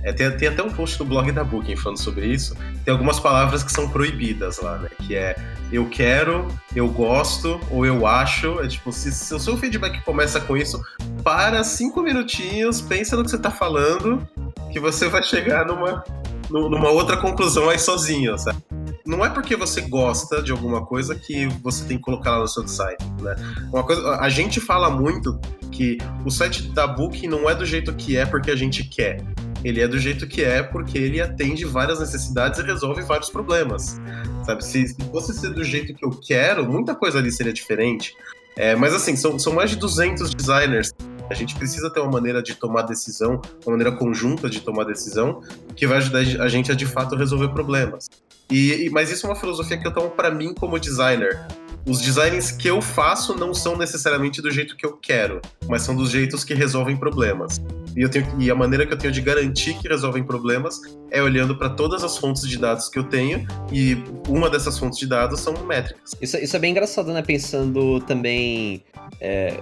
É, tem, tem, até um post no blog da Booking falando sobre isso. Tem algumas palavras que são proibidas lá, né? Que é eu quero, eu gosto ou eu acho. É tipo, se, se o seu feedback começa com isso, para cinco minutinhos, pensa no que você tá falando, que você vai chegar numa, numa outra conclusão aí sozinho, sabe? Não é porque você gosta de alguma coisa que você tem que colocar lá no seu site, né? Uma coisa, a gente fala muito que o site da Booking não é do jeito que é porque a gente quer. Ele é do jeito que é porque ele atende várias necessidades e resolve vários problemas. Sabe? Se, se fosse ser do jeito que eu quero, muita coisa ali seria diferente. É, mas assim, são, são mais de 200 designers a gente precisa ter uma maneira de tomar decisão, uma maneira conjunta de tomar decisão, que vai ajudar a gente a de fato resolver problemas. E, mas isso é uma filosofia que eu tomo para mim como designer. Os designs que eu faço não são necessariamente do jeito que eu quero, mas são dos jeitos que resolvem problemas. E, tenho, e a maneira que eu tenho de garantir que resolvem problemas é olhando para todas as fontes de dados que eu tenho, e uma dessas fontes de dados são métricas. Isso, isso é bem engraçado, né? Pensando também. É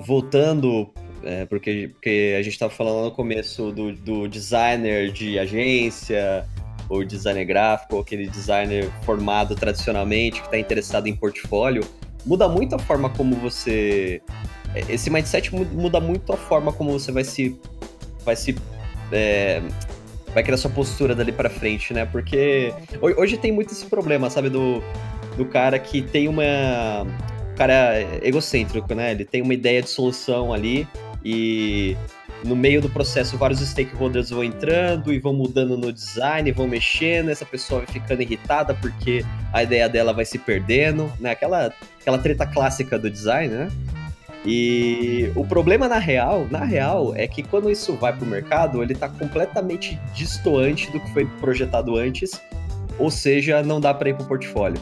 voltando, é, porque, porque a gente estava falando no começo do, do designer de agência, ou designer gráfico, ou aquele designer formado tradicionalmente, que está interessado em portfólio, muda muito a forma como você. Esse mindset muda muito a forma como você vai se. Vai se. É, vai criar sua postura dali para frente, né? Porque hoje tem muito esse problema, sabe? Do, do cara que tem uma, cara egocêntrico, né? Ele tem uma ideia de solução ali e no meio do processo vários stakeholders vão entrando e vão mudando no design, vão mexendo, essa pessoa vai ficando irritada porque a ideia dela vai se perdendo, né? Aquela, aquela treta clássica do design, né? E o problema na real, na real, é que quando isso vai para o mercado, ele está completamente distoante do que foi projetado antes, ou seja, não dá para ir para o portfólio.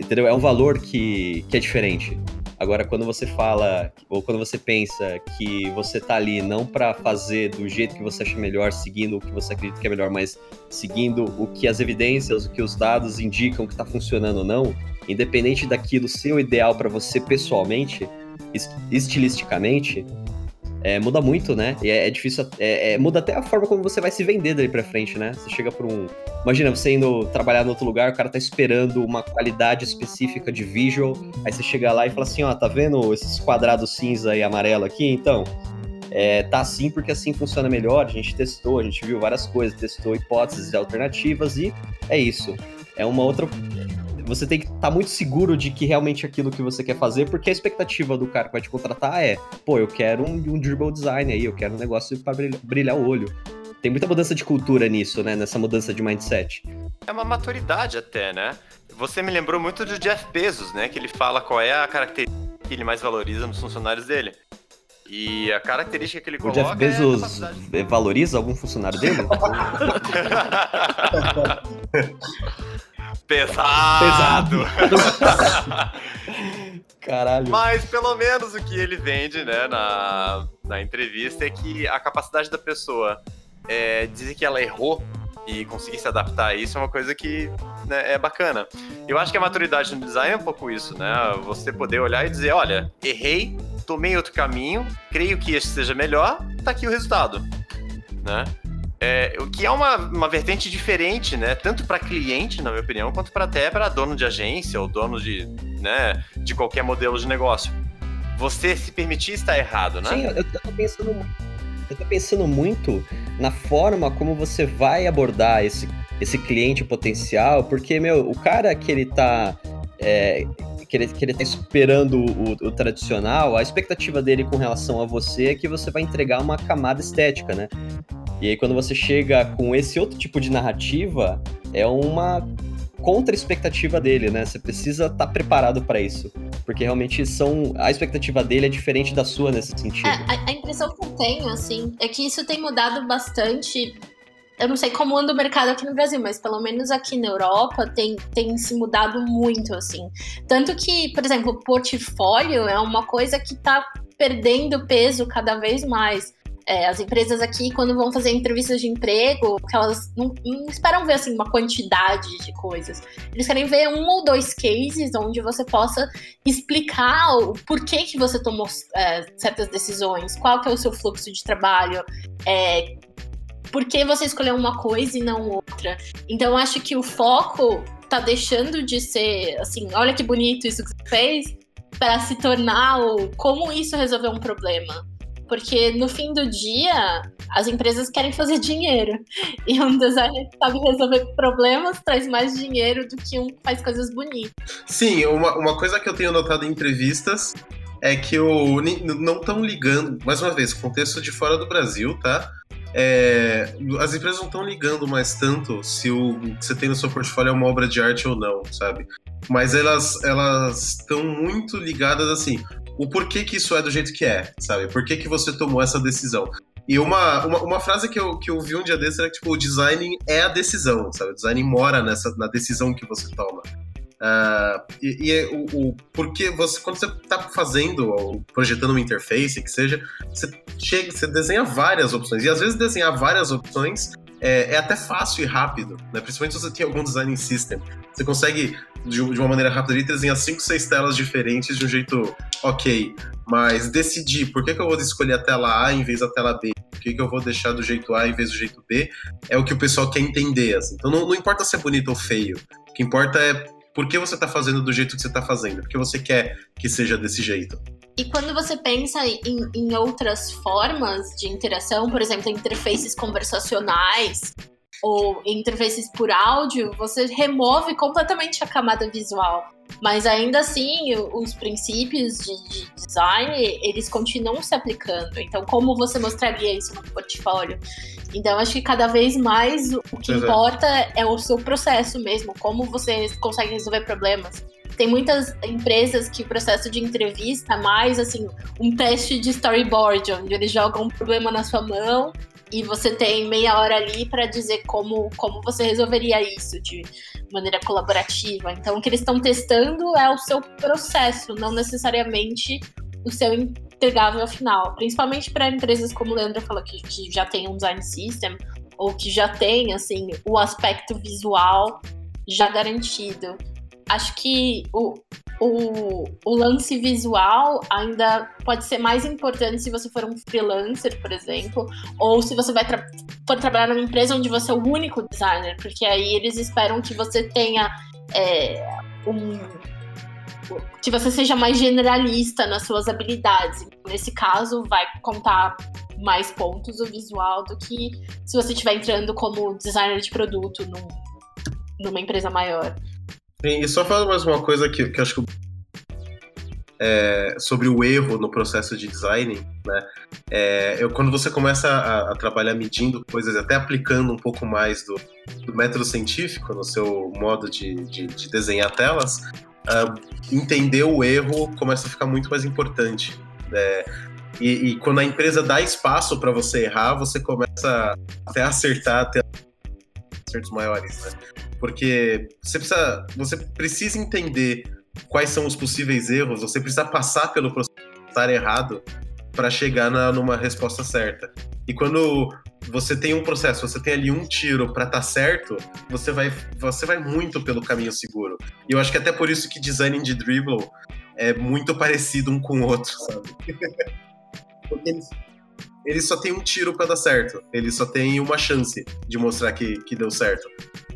Entendeu? É um valor que, que é diferente. Agora, quando você fala, ou quando você pensa que você tá ali não para fazer do jeito que você acha melhor, seguindo o que você acredita que é melhor, mas seguindo o que as evidências, o que os dados indicam que tá funcionando ou não, independente daquilo ser o ideal para você pessoalmente, estilisticamente, é, muda muito, né? E é, é difícil. É, é, muda até a forma como você vai se vender dali pra frente, né? Você chega por um. Imagina você indo trabalhar no outro lugar, o cara tá esperando uma qualidade específica de visual. Aí você chega lá e fala assim: ó, tá vendo esses quadrados cinza e amarelo aqui? Então, é, tá assim porque assim funciona melhor. A gente testou, a gente viu várias coisas, testou hipóteses alternativas e é isso. É uma outra. Você tem que estar tá muito seguro de que realmente aquilo que você quer fazer, porque a expectativa do cara que vai te contratar é: pô, eu quero um, um dribble design aí, eu quero um negócio para brilhar, brilhar o olho. Tem muita mudança de cultura nisso, né? Nessa mudança de mindset. É uma maturidade até, né? Você me lembrou muito do Jeff Bezos, né? Que ele fala qual é a característica que ele mais valoriza nos funcionários dele. E a característica que ele coloca. O Jeff Bezos é valoriza algum funcionário dele? Pesado! Pesado! Caralho. Mas pelo menos o que ele vende, né, na, na entrevista é que a capacidade da pessoa é, dizer que ela errou e conseguir se adaptar a isso é uma coisa que né, é bacana. Eu acho que a maturidade no design é um pouco isso, né? Você poder olhar e dizer, olha, errei, tomei outro caminho, creio que este seja melhor, tá aqui o resultado, né? É, o que é uma, uma vertente diferente, né? Tanto para cliente, na minha opinião, quanto para até para dono de agência ou dono de, né, de qualquer modelo de negócio. Você se permitir estar errado, né? Sim, eu, eu tô pensando eu tô pensando muito na forma como você vai abordar esse, esse cliente potencial, porque, meu, o cara que ele tá. É, que, ele, que ele tá esperando o, o, tradicional, a expectativa dele com relação a você é que você vai entregar uma camada estética, né? E aí, quando você chega com esse outro tipo de narrativa, é uma contra-expectativa dele, né? Você precisa estar tá preparado para isso. Porque realmente são. A expectativa dele é diferente da sua nesse sentido. É, a, a, impressão que eu tenho, assim, é que isso tem mudado bastante. Eu não sei como anda o mercado aqui no Brasil, mas pelo menos aqui na Europa tem, tem se mudado muito, assim. Tanto que, por exemplo, o portfólio é uma coisa que está perdendo peso cada vez mais. É, as empresas aqui, quando vão fazer entrevistas de emprego, elas não, não, esperam ver assim, uma quantidade de coisas. Eles querem ver um ou dois cases onde você possa explicar o porquê que você tomou é, certas decisões, qual que é o seu fluxo de trabalho, é, por que você escolheu uma coisa e não outra. Então, acho que o foco tá deixando de ser assim, olha que bonito isso que você fez, para se tornar o como isso resolveu um problema. Porque no fim do dia, as empresas querem fazer dinheiro. E um designer que sabe resolver problemas traz mais dinheiro do que um que faz coisas bonitas. Sim, uma, uma coisa que eu tenho notado em entrevistas é que o, não estão ligando, mais uma vez, contexto de fora do Brasil, tá? É, as empresas não estão ligando mais tanto se o que você tem no seu portfólio é uma obra de arte ou não, sabe? Mas elas elas estão muito ligadas assim o porquê que isso é do jeito que é, sabe? Por que, que você tomou essa decisão? E uma, uma, uma, frase que eu, que eu vi um dia desses era que, tipo, o design é a decisão, sabe? O design mora nessa, na decisão que você toma. Uh, e, e é o, o, porque você, quando você está fazendo ou projetando uma interface, que seja, você chega, você desenha várias opções. E às vezes desenhar várias opções é, é até fácil e rápido, né? Principalmente se você tem algum design system. Você consegue de, uma maneira rápida desenhar cinco, seis telas diferentes de um jeito ok. Mas decidir por que, que eu vou escolher a tela A em vez da tela B, por que, que eu vou deixar do jeito A em vez do jeito B, é o que o pessoal quer entender. Assim. Então não, não importa se é bonito ou feio. O que importa é por que você está fazendo do jeito que você está fazendo, porque você quer que seja desse jeito. E quando você pensa em, em outras formas de interação, por exemplo, interfaces conversacionais, ou interfaces por áudio, você remove completamente a camada visual. Mas ainda assim, os princípios de, de, design, eles continuam se aplicando. Então, como você mostraria isso no portfólio? Então, acho que cada vez mais o que Exato. importa é o seu processo mesmo, como você consegue resolver problemas. Tem muitas empresas que o processo de entrevista é mais assim, um teste de storyboard, onde eles jogam um problema na sua mão e você tem meia hora ali para dizer como, como você resolveria isso de maneira colaborativa. Então, o que eles estão testando é o seu processo, não necessariamente o seu entregável final. Principalmente para empresas como o Leandro falou, que, que já tem um design system, ou que já tem assim, o aspecto visual já garantido acho que o, o, o, lance visual ainda pode ser mais importante se você for um freelancer, por exemplo, ou se você vai tra for trabalhar numa empresa onde você é o único designer, porque aí eles esperam que você tenha é, um que você seja mais generalista nas suas habilidades. Nesse caso, vai contar mais pontos o visual do que se você estiver entrando como designer de produto num, numa empresa maior. E só falar mais uma coisa que, que acho que é, sobre o erro no processo de design, né? É, eu, quando você começa a, a, trabalhar medindo coisas, até aplicando um pouco mais do, do método científico no seu modo de, de, de desenhar telas, uh, entender o erro começa a ficar muito mais importante. É, e, e, quando a empresa dá espaço para você errar, você começa até acertar, até acertos maiores, né? Porque você precisa, você precisa entender quais são os possíveis erros, você precisa passar pelo processo estar errado para chegar na, numa resposta certa. E quando você tem um processo, você tem ali um tiro para estar tá certo, você vai, você vai muito pelo caminho seguro. E eu acho que até por isso que design de dribble é muito parecido um com o outro, sabe? Porque eles, ele só tem um tiro para dar certo. Ele só tem uma chance de mostrar que, que deu certo.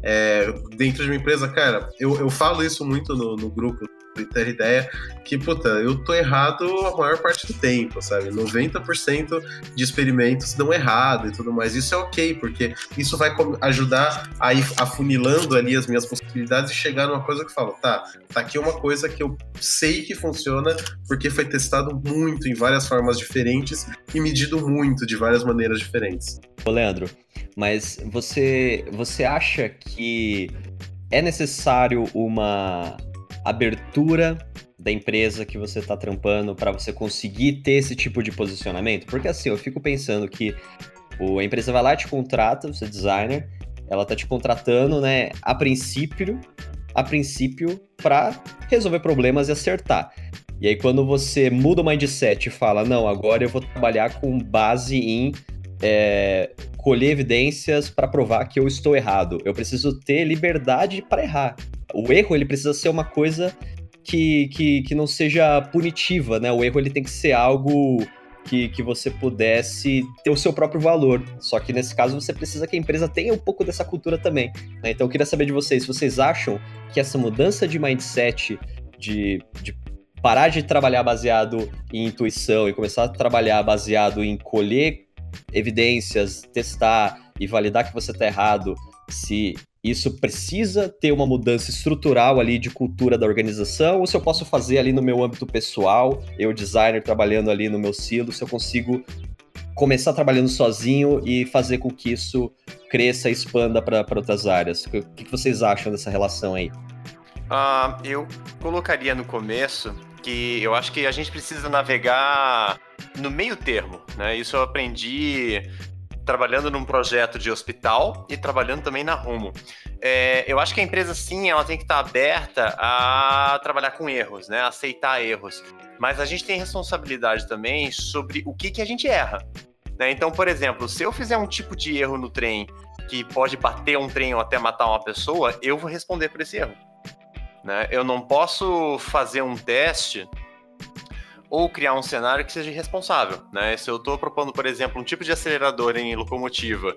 É, dentro de uma empresa, cara, eu, eu falo isso muito no, no grupo ter ideia que, puta, eu tô errado a maior parte do tempo, sabe? 90% de experimentos dão errado e tudo mais. Isso é ok, porque isso vai ajudar a ir afunilando ali as minhas possibilidades e chegar numa coisa que eu falo, tá, tá aqui uma coisa que eu sei que funciona porque foi testado muito em várias formas diferentes e medido muito de várias maneiras diferentes. Ô, Leandro, mas você, você acha que é necessário uma abertura da empresa que você está trampando para você conseguir ter esse tipo de posicionamento? Porque assim, eu fico pensando que a empresa vai lá te contrata, você é designer, ela tá te contratando, né, a princípio, a princípio para resolver problemas e acertar. E aí quando você muda o mindset e fala, não, agora eu vou trabalhar com base em é, colher evidências para provar que eu estou errado. Eu preciso ter liberdade para errar. O erro ele precisa ser uma coisa que, que, que não seja punitiva, né? O erro ele tem que ser algo que, que você pudesse ter o seu próprio valor. Só que nesse caso você precisa que a empresa tenha um pouco dessa cultura também. Né? Então eu queria saber de vocês, vocês acham que essa mudança de mindset, de, de parar de trabalhar baseado em intuição e começar a trabalhar baseado em colher evidências, testar e validar que você está errado, se isso precisa ter uma mudança estrutural ali de cultura da organização, ou se eu posso fazer ali no meu âmbito pessoal, eu designer trabalhando ali no meu silo, se eu consigo começar trabalhando sozinho e fazer com que isso cresça e expanda para outras áreas. O que, que vocês acham dessa relação aí? Uh, eu colocaria no começo que eu acho que a gente precisa navegar no meio termo, né? Isso eu aprendi trabalhando num projeto de hospital e trabalhando também na Rumo. É, eu acho que a empresa, sim, ela tem que estar aberta a trabalhar com erros, né? aceitar erros. Mas a gente tem responsabilidade também sobre o que, que a gente erra. Né? Então, por exemplo, se eu fizer um tipo de erro no trem que pode bater um trem ou até matar uma pessoa, eu vou responder por esse erro. Né? Eu não posso fazer um teste ou criar um cenário que seja irresponsável. Né? Se eu estou propondo, por exemplo, um tipo de acelerador em locomotiva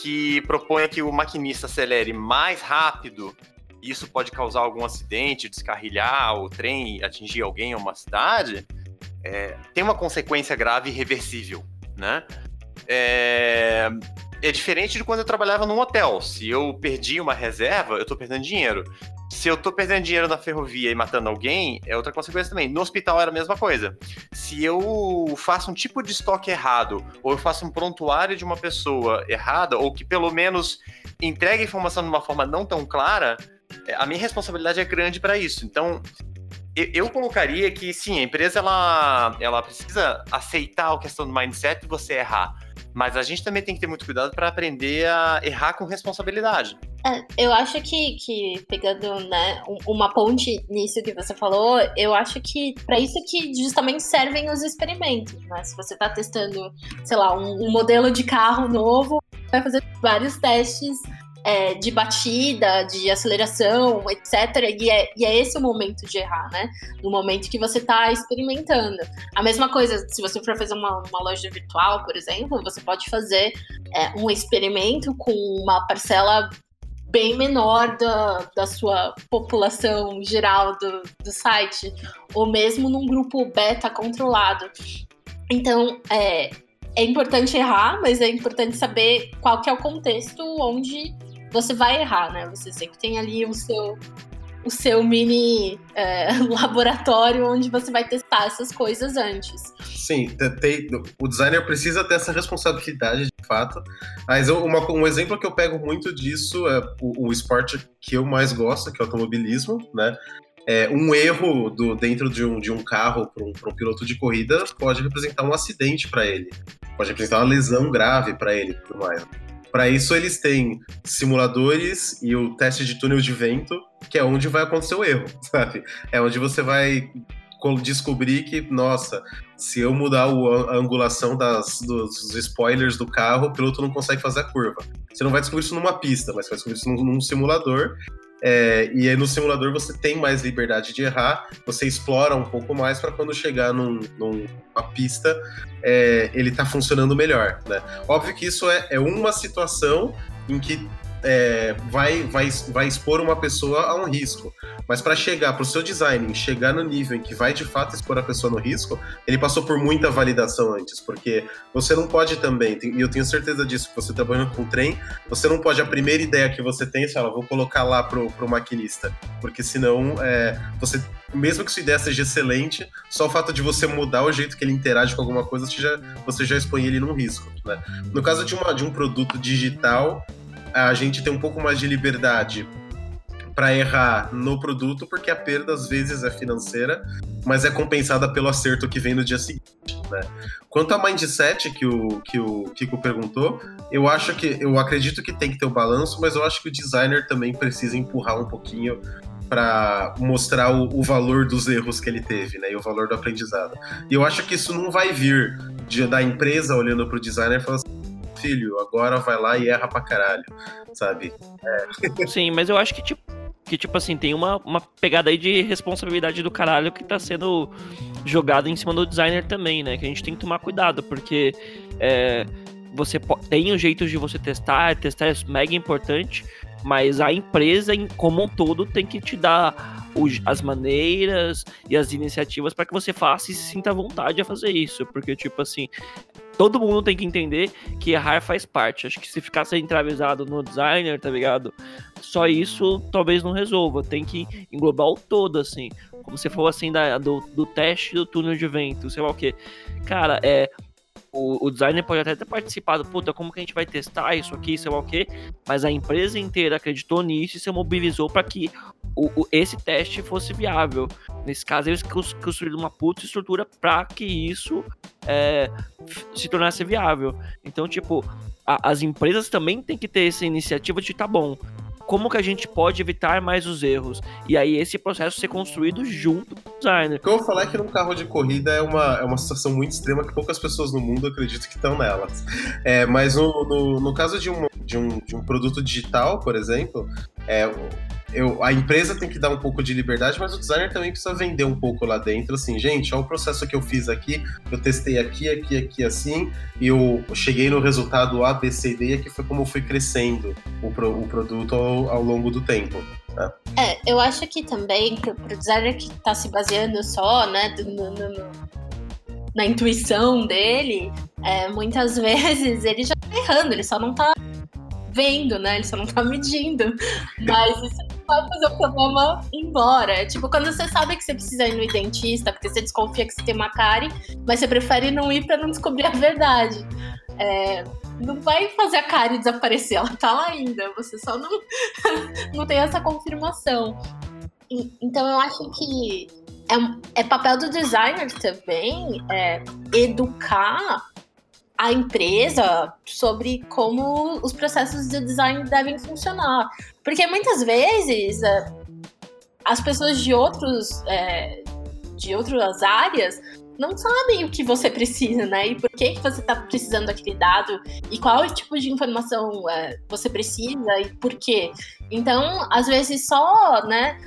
que proponha que o maquinista acelere mais rápido, isso pode causar algum acidente, descarrilhar o trem, atingir alguém ou uma cidade, é, tem uma consequência grave e irreversível. Né? É, é diferente de quando eu trabalhava num hotel. Se eu perdi uma reserva, eu estou perdendo dinheiro se eu tô perdendo dinheiro na ferrovia e matando alguém, é outra consequência também. No hospital era a mesma coisa. Se eu faço um tipo de estoque errado, ou eu faço um prontuário de uma pessoa errada, ou que pelo menos entregue a informação de uma forma não tão clara, é, a minha responsabilidade é grande para isso. Então, eu, colocaria que sim, a empresa ela, ela precisa aceitar a questão do mindset e você errar. Mas a gente também tem que ter muito cuidado para aprender a errar com responsabilidade. É, eu acho que, que pegando né, uma ponte nisso que você falou, eu acho que para isso que justamente servem os experimentos. Né? Se você está testando, sei lá, um, um modelo de carro novo, vai fazer vários testes é, de batida, de aceleração, etc. E é, e é esse o momento de errar, né? No momento que você está experimentando. A mesma coisa, se você for fazer uma, uma loja virtual, por exemplo, você pode fazer é, um experimento com uma parcela bem menor da, da sua população geral do, do site, ou mesmo num grupo beta controlado. Então, é, é importante errar, mas é importante saber qual que é o contexto onde você vai errar, né? Você sempre tem ali o seu o seu mini é, laboratório onde você vai testar essas coisas antes. Sim, o designer precisa ter essa responsabilidade de fato. Mas uma, um exemplo que eu pego muito disso é o, o esporte que eu mais gosto, que é o automobilismo, né? É, um erro do, dentro de um, de um carro para um, um, piloto de corrida pode representar um acidente para ele, pode representar uma lesão grave para ele, por mais. Para isso, eles têm simuladores e o teste de túnel de vento, que é onde vai acontecer o erro, sabe? É onde você vai descobrir que, nossa, se eu mudar a angulação das, dos spoilers do carro, o piloto não consegue fazer a curva. Você não vai descobrir isso numa pista, mas vai descobrir isso num, num simulador. É, e aí no simulador você tem mais liberdade de errar, você explora um pouco mais para quando chegar num, numa pista é, ele tá funcionando melhor, né? Óbvio que isso é, é uma situação em que é, vai, vai, vai expor uma pessoa a um risco. Mas para chegar para o seu design, chegar no nível em que vai de fato expor a pessoa no risco, ele passou por muita validação antes, porque você não pode também, e eu tenho certeza disso, você trabalhando com trem, você não pode, a primeira ideia que você tem, você fala, vou colocar lá pro, pro maquinista, porque senão é, você mesmo que sua ideia seja excelente, só o fato de você mudar o jeito que ele interage com alguma coisa, você já, você já expõe ele num risco. Né? No caso de, uma, de um produto digital, a gente tem um pouco mais de liberdade para errar no produto, porque a perda às vezes é financeira, mas é compensada pelo acerto que vem no dia seguinte. Né? Quanto a mindset que o, que o Kiko perguntou, eu acho que eu acredito que tem que ter o um balanço, mas eu acho que o designer também precisa empurrar um pouquinho para mostrar o, o, valor dos erros que ele teve, né? E o valor do aprendizado. E eu acho que isso não vai vir de, da empresa olhando para o designer e falando assim, filho, agora vai lá e erra pra caralho, sabe? É. Sim, mas eu acho que, tipo, que, tipo assim, tem uma, uma pegada aí de responsabilidade do caralho que tá sendo jogada em cima do designer também, né? Que a gente tem que tomar cuidado, porque é, você tem um jeito de você testar, testar é mega importante, mas a empresa como um todo tem que te dar as maneiras e as iniciativas para que você faça e se sinta à vontade a fazer isso, porque tipo assim, todo mundo tem que entender que errar faz parte. Acho que se ficar centralizado no designer, tá ligado? Só isso talvez não resolva. Tem que englobar o todo, assim. Como você falou assim, da, do, do teste do túnel de vento, sei lá o que. Cara, é o, o, designer pode até ter participado, puta, como que a gente vai testar isso aqui, sei lá o quê, mas a empresa inteira acreditou nisso e se mobilizou para que o, o, esse teste fosse viável. Nesse caso, eles construíram uma puta estrutura para que isso é, se tornasse viável. Então, tipo, a, as empresas também têm que ter essa iniciativa de tá bom, como que a gente pode evitar mais os erros. E aí esse processo ser construído junto com o designer. O que eu vou falar é que num carro de corrida é uma, é uma situação muito extrema que poucas pessoas no mundo acreditam que estão nelas. É, mas no, no, no caso de um, de, um, de um produto digital, por exemplo, é, eu, a empresa tem que dar um pouco de liberdade, mas o designer também precisa vender um pouco lá dentro. Assim, gente, olha o processo que eu fiz aqui, eu testei aqui, aqui, aqui, assim, e eu cheguei no resultado A, B, C, D, e aqui foi como foi crescendo o, pro, o produto ao, ao, longo do tempo. Né? É, eu acho que também, para o designer que está se baseando só, né, no, no, no, na intuição dele, é, muitas vezes ele já está errando, ele só não está vendo, né? Ele só não tá medindo. Mas isso vai fazer o problema embora. É tipo, quando você sabe que você precisa ir no dentista, porque você desconfia que você tem uma cárie, mas você prefere não ir para não descobrir a verdade. É, não vai fazer a cárie desaparecer, ela tá lá ainda. Você só não, não tem essa confirmação. E, então eu acho que é, é papel do designer também é, educar a empresa sobre como os processos de design devem funcionar. Porque muitas vezes é, as pessoas de outros é, de outras áreas não sabem o que você precisa, né? E por que, que você está precisando daquele dado e qual tipo de informação é, você precisa e por quê. Então, às vezes só, né,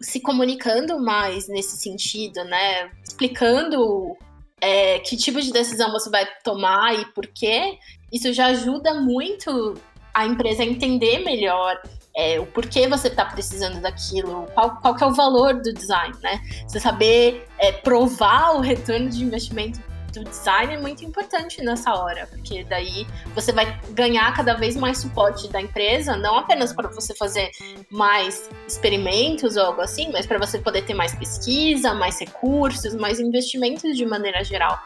se comunicando mais nesse sentido, né, explicando é, que tipo de decisão você vai tomar e por quê, isso já ajuda muito a empresa a entender melhor é, o porquê você está precisando daquilo, qual, qual é o valor do design, né? Você saber é, provar o retorno de investimento do design é muito importante nessa hora, porque daí você vai ganhar cada vez mais suporte da empresa, não apenas para você fazer mais experimentos ou algo assim, mas para você poder ter mais pesquisa, mais recursos, mais investimentos de maneira geral.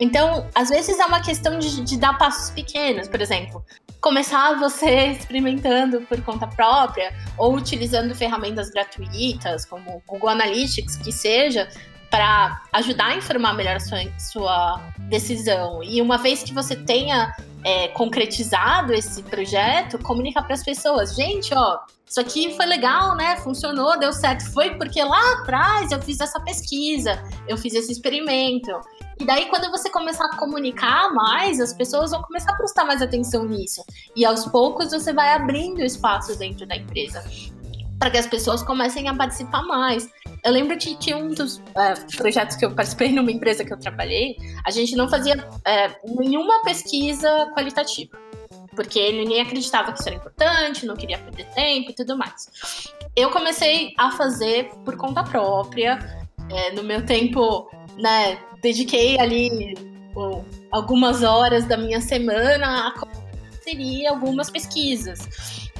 Então, às vezes é uma questão de, de dar passos pequenos, por exemplo, começar você experimentando por conta própria ou utilizando ferramentas gratuitas, como Google Analytics, que seja, para ajudar a informar melhor a sua, sua decisão. E uma vez que você tenha é, concretizado esse projeto, comunica para as pessoas: gente, ó, isso aqui foi legal, né? Funcionou, deu certo. Foi porque lá atrás eu fiz essa pesquisa, eu fiz esse experimento. E daí, quando você começar a comunicar mais, as pessoas vão começar a prestar mais atenção nisso. E aos poucos você vai abrindo espaço dentro da empresa para que as pessoas comecem a participar mais. Eu lembro que tinha um dos é, projetos que eu participei numa empresa que eu trabalhei, a gente não fazia é, nenhuma pesquisa qualitativa. Porque ninguém acreditava que isso era importante, não queria perder tempo e tudo mais. Eu comecei a fazer por conta própria, é, no meu tempo, né, dediquei ali algumas horas da minha semana a seria algumas pesquisas.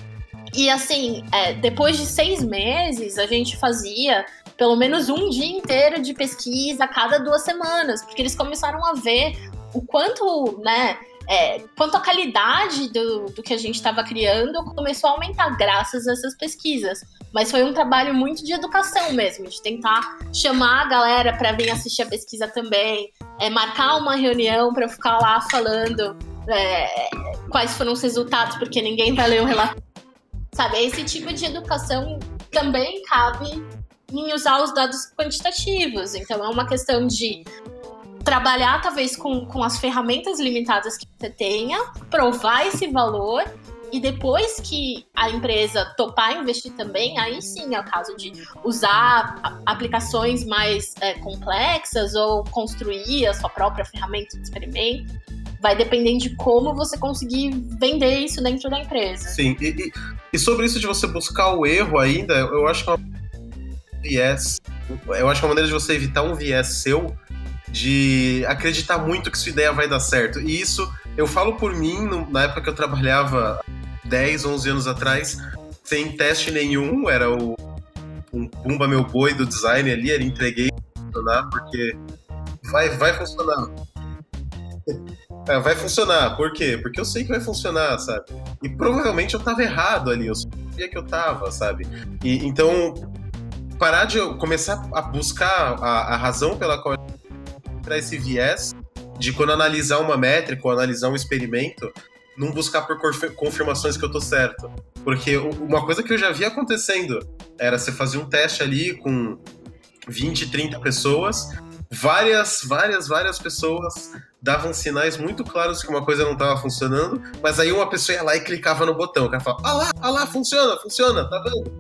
E assim, é, depois de seis meses, a gente fazia pelo menos um dia inteiro de pesquisa a cada duas semanas, porque eles começaram a ver o quanto, né, é, quanto a qualidade do, do que a gente estava criando começou a aumentar graças a essas pesquisas. Mas foi um trabalho muito de educação mesmo, de tentar chamar a galera para vir assistir a pesquisa também, é, marcar uma reunião para ficar lá falando é, quais foram os resultados, porque ninguém vai ler o relatório Sabe, esse tipo de educação também cabe em usar os dados quantitativos. Então, é uma questão de trabalhar, talvez, com, com as ferramentas limitadas que você tenha, provar esse valor e depois que a empresa topar investir também, aí sim é o caso de usar aplicações mais é, complexas ou construir a sua própria ferramenta de experimento vai depender de como você conseguir vender isso dentro da empresa. Sim, e, e, e sobre isso de você buscar o erro ainda, eu acho que é uma viés. Eu acho que é uma maneira de você evitar um viés seu de acreditar muito que sua ideia vai dar certo. E isso eu falo por mim, na época que eu trabalhava 10, 11 anos atrás, sem teste nenhum, era o um pumba meu boi do design ali, ele entreguei funcionar porque vai, vai funcionar. É, vai funcionar. Por quê? Porque eu sei que vai funcionar, sabe? E provavelmente eu tava errado ali, eu sabia que eu tava, sabe? E então parar de começar a buscar a, a razão pela qual para esse viés de quando analisar uma métrica ou analisar um experimento, não buscar por confirmações que eu tô certo. Porque uma coisa que eu já vi acontecendo era você fazer um teste ali com 20, 30 pessoas, várias, várias, várias pessoas davam sinais muito claros que uma coisa não estava funcionando, mas aí uma pessoa ia lá e clicava no botão. O cara fala, ah lá, ah lá, funciona, funciona, tá vendo?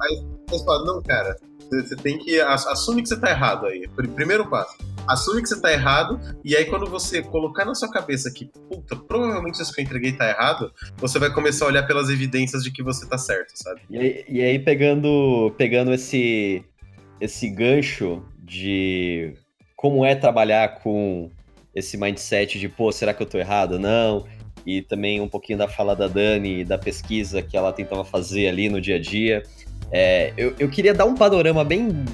Aí você não, cara, você tem que. Assume que você tá errado aí. Primeiro passo. Assume que você tá errado, e aí quando você colocar na sua cabeça que, puta, provavelmente isso que eu entreguei tá errado, você vai começar a olhar pelas evidências de que você tá certo, sabe? E aí, e aí pegando, pegando esse, esse gancho de como é trabalhar com esse mindset de, pô, será que eu tô errado? Não. E também um pouquinho da fala da Dani, da pesquisa que ela tentava fazer ali no dia a dia. É, eu, eu queria dar um panorama bem,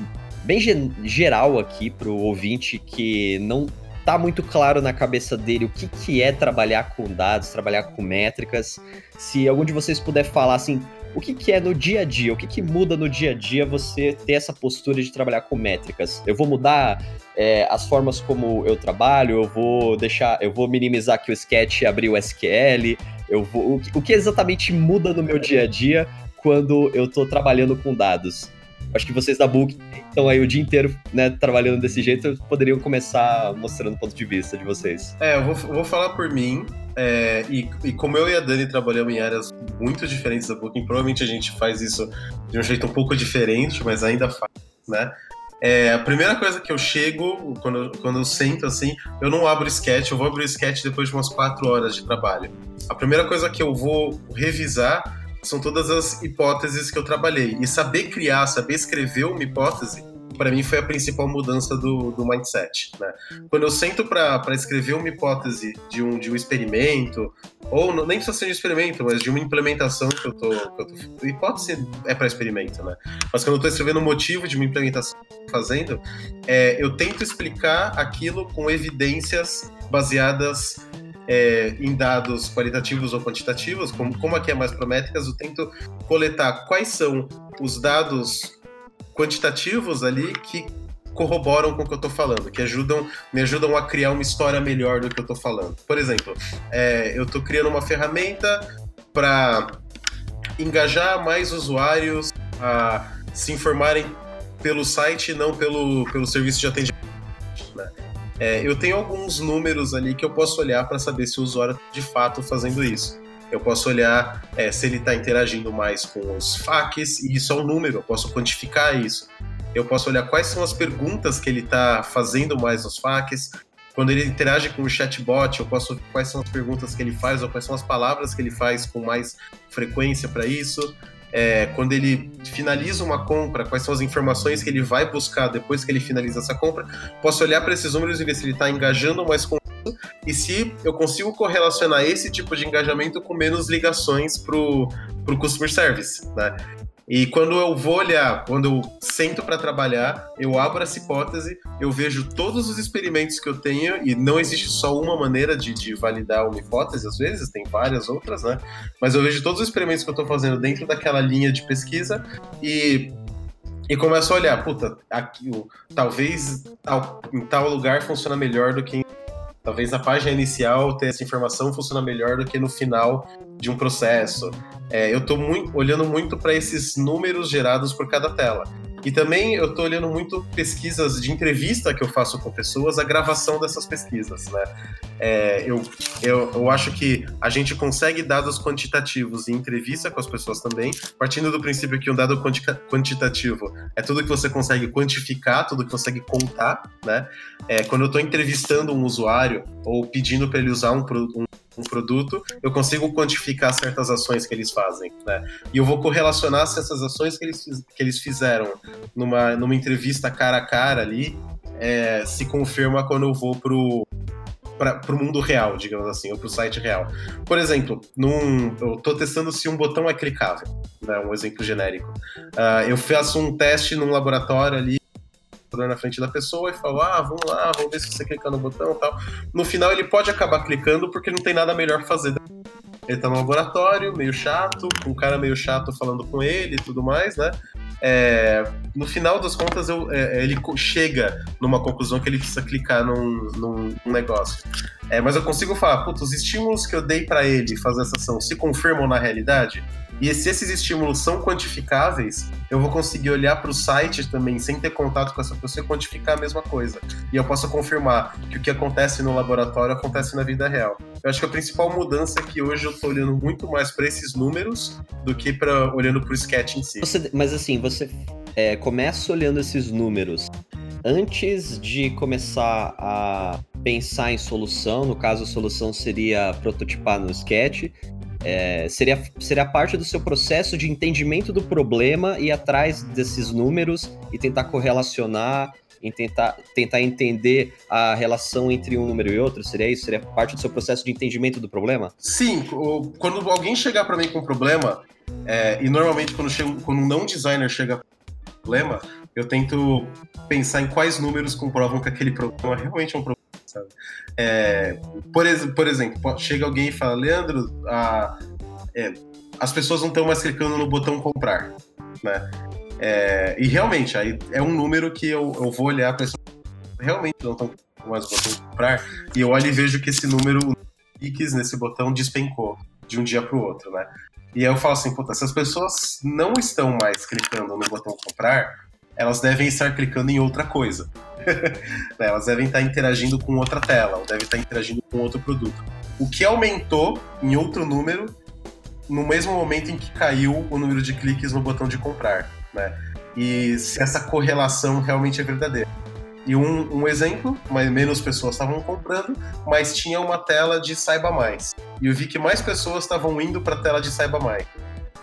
bem geral aqui pro ouvinte que não tá muito claro na cabeça dele o que, que é trabalhar com dados, trabalhar com métricas. Se algum de vocês puder falar assim, o que, que é no dia a dia? O que, que muda no dia a dia você ter essa postura de trabalhar com métricas? Eu vou mudar é, as formas como eu trabalho, eu vou deixar, eu vou minimizar aqui o sketch abrir o SQL, eu vou. O, o que exatamente muda no meu dia a dia quando eu estou trabalhando com dados? Acho que vocês da Book estão aí o dia inteiro né, trabalhando desse jeito, poderiam começar mostrando o ponto de vista de vocês. É, eu vou, vou falar por mim. É, e, e, como eu e a Dani trabalhamos em áreas muito diferentes da Booking, provavelmente a gente faz isso de um jeito um pouco diferente, mas ainda faz, né? É, a primeira coisa que eu chego, quando, eu, quando eu sento assim, eu não abro sketch, eu vou abrir o sketch depois de umas quatro horas de trabalho. A primeira coisa que eu vou revisar são todas as hipóteses que eu trabalhei. E saber criar, saber escrever uma hipótese para mim foi a principal mudança do, do mindset. Né? Quando eu sento para escrever uma hipótese de um, de um experimento, ou não, nem precisa ser de um experimento, mas de uma implementação que eu tô. Que eu tô hipótese é para experimento, né? Mas quando eu estou escrevendo o motivo de uma implementação que eu tô fazendo, é, eu tento explicar aquilo com evidências baseadas é, em dados qualitativos ou quantitativos, como, como aqui é mais para eu tento coletar quais são os dados quantitativos ali que corroboram com o que eu estou falando, que ajudam, me ajudam a criar uma história melhor do que eu estou falando. Por exemplo, é, eu estou criando uma ferramenta para engajar mais usuários a se informarem pelo site, não pelo, pelo serviço de atendimento. Né? É, eu tenho alguns números ali que eu posso olhar para saber se o usuário está de fato fazendo isso. Eu posso olhar é, se ele está interagindo mais com os FAQs, e isso é um número, eu posso quantificar isso. Eu posso olhar quais são as perguntas que ele está fazendo mais nos FAQs. Quando ele interage com o chatbot, eu posso ver quais são as perguntas que ele faz ou quais são as palavras que ele faz com mais frequência para isso. É, quando ele finaliza uma compra, quais são as informações que ele vai buscar depois que ele finaliza essa compra. Posso olhar para esses números e ver se ele está engajando mais com e se eu consigo correlacionar esse tipo de engajamento com menos ligações para o customer service, né? E quando eu vou olhar, quando eu sento para trabalhar, eu abro essa hipótese, eu vejo todos os experimentos que eu tenho, e não existe só uma maneira de, de validar uma hipótese, às vezes, tem várias outras, né? Mas eu vejo todos os experimentos que eu estou fazendo dentro daquela linha de pesquisa e e começo a olhar, puta, aqui, talvez tal, em tal lugar funciona melhor do que em Talvez na página inicial ter essa informação funciona melhor do que no final de um processo. É, eu estou olhando muito para esses números gerados por cada tela. E também eu estou olhando muito pesquisas de entrevista que eu faço com pessoas, a gravação dessas pesquisas, né? É, eu, eu, eu acho que a gente consegue dados quantitativos em entrevista com as pessoas também, partindo do princípio que um dado quantitativo é tudo que você consegue quantificar, tudo que consegue contar, né? É, quando eu estou entrevistando um usuário ou pedindo para ele usar um, um um produto, eu consigo quantificar certas ações que eles fazem, né? E eu vou correlacionar se essas ações que eles, que eles fizeram numa, numa entrevista cara a cara ali é, se confirma quando eu vou pro para o mundo real, digamos assim, ou para o site real. Por exemplo, num, eu estou testando se um botão é clicável, né, um exemplo genérico. Uh, eu faço um teste num laboratório ali na frente da pessoa e falo, ah, vamos lá, vamos ver se você clica no botão e tal. No final ele pode acabar clicando porque não tem nada melhor fazer. Ele tá no laboratório, meio chato, um cara meio chato falando com ele e tudo mais, né? É, no final das contas, eu, é, ele chega numa conclusão que ele precisa clicar num, num, num negócio. É, mas eu consigo falar, putz, os estímulos que eu dei para ele fazer essa ação se confirmam na realidade? E se esses estímulos são quantificáveis, eu vou conseguir olhar para o site também, sem ter contato com essa pessoa, e quantificar a mesma coisa. E eu posso confirmar que o que acontece no laboratório acontece na vida real. Eu acho que a principal mudança é que hoje eu estou olhando muito mais para esses números do que para olhando para o sketch em si. Você, mas assim, você é, começa olhando esses números antes de começar a pensar em solução, no caso a solução seria prototipar no sketch, é, seria, seria parte do seu processo de entendimento do problema e atrás desses números e tentar correlacionar, em tentar, tentar entender a relação entre um número e outro? Seria isso? Seria parte do seu processo de entendimento do problema? Sim, quando alguém chegar para mim com um problema, é, e normalmente quando, chego, quando um não designer chega com um problema, eu tento pensar em quais números comprovam que aquele problema realmente é um problema sabe? É, por, por, exemplo, chega alguém e fala, Leandro, a, é, as pessoas não estão mais clicando no botão comprar, né? É, e realmente, aí é um número que eu, eu vou olhar para realmente não estão mais no botão comprar, e eu olho e vejo que esse número, cliques nesse botão despencou de um dia para o outro, né? E aí eu falo assim, puta, se as pessoas não estão mais clicando no botão comprar, elas devem estar clicando em outra coisa. Né, elas devem estar interagindo com outra tela, ou devem estar interagindo com outro produto. O que aumentou em outro número no mesmo momento em que caiu o número de cliques no botão de comprar, né? E se essa correlação realmente é verdadeira. E um, um exemplo, mas menos pessoas estavam comprando, mas tinha uma tela de saiba mais. E eu vi que mais pessoas estavam indo para a tela de saiba mais.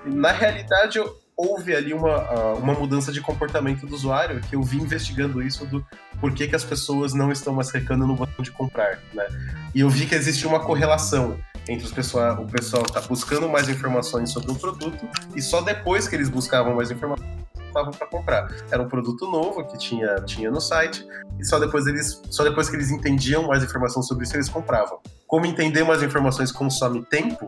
na realidade, eu, houve ali uma, uma mudança de comportamento do usuário, que eu vi investigando isso do por que, que as pessoas não estão mais clicando no botão de comprar, né? E eu vi que existe uma correlação entre os pessoal, o pessoal tá buscando mais informações sobre um produto e só depois que eles buscavam mais informações estavam para comprar. Era um produto novo que tinha, tinha no site e só depois eles só depois que eles entendiam mais informação sobre isso eles compravam. Como entender mais informações consome tempo,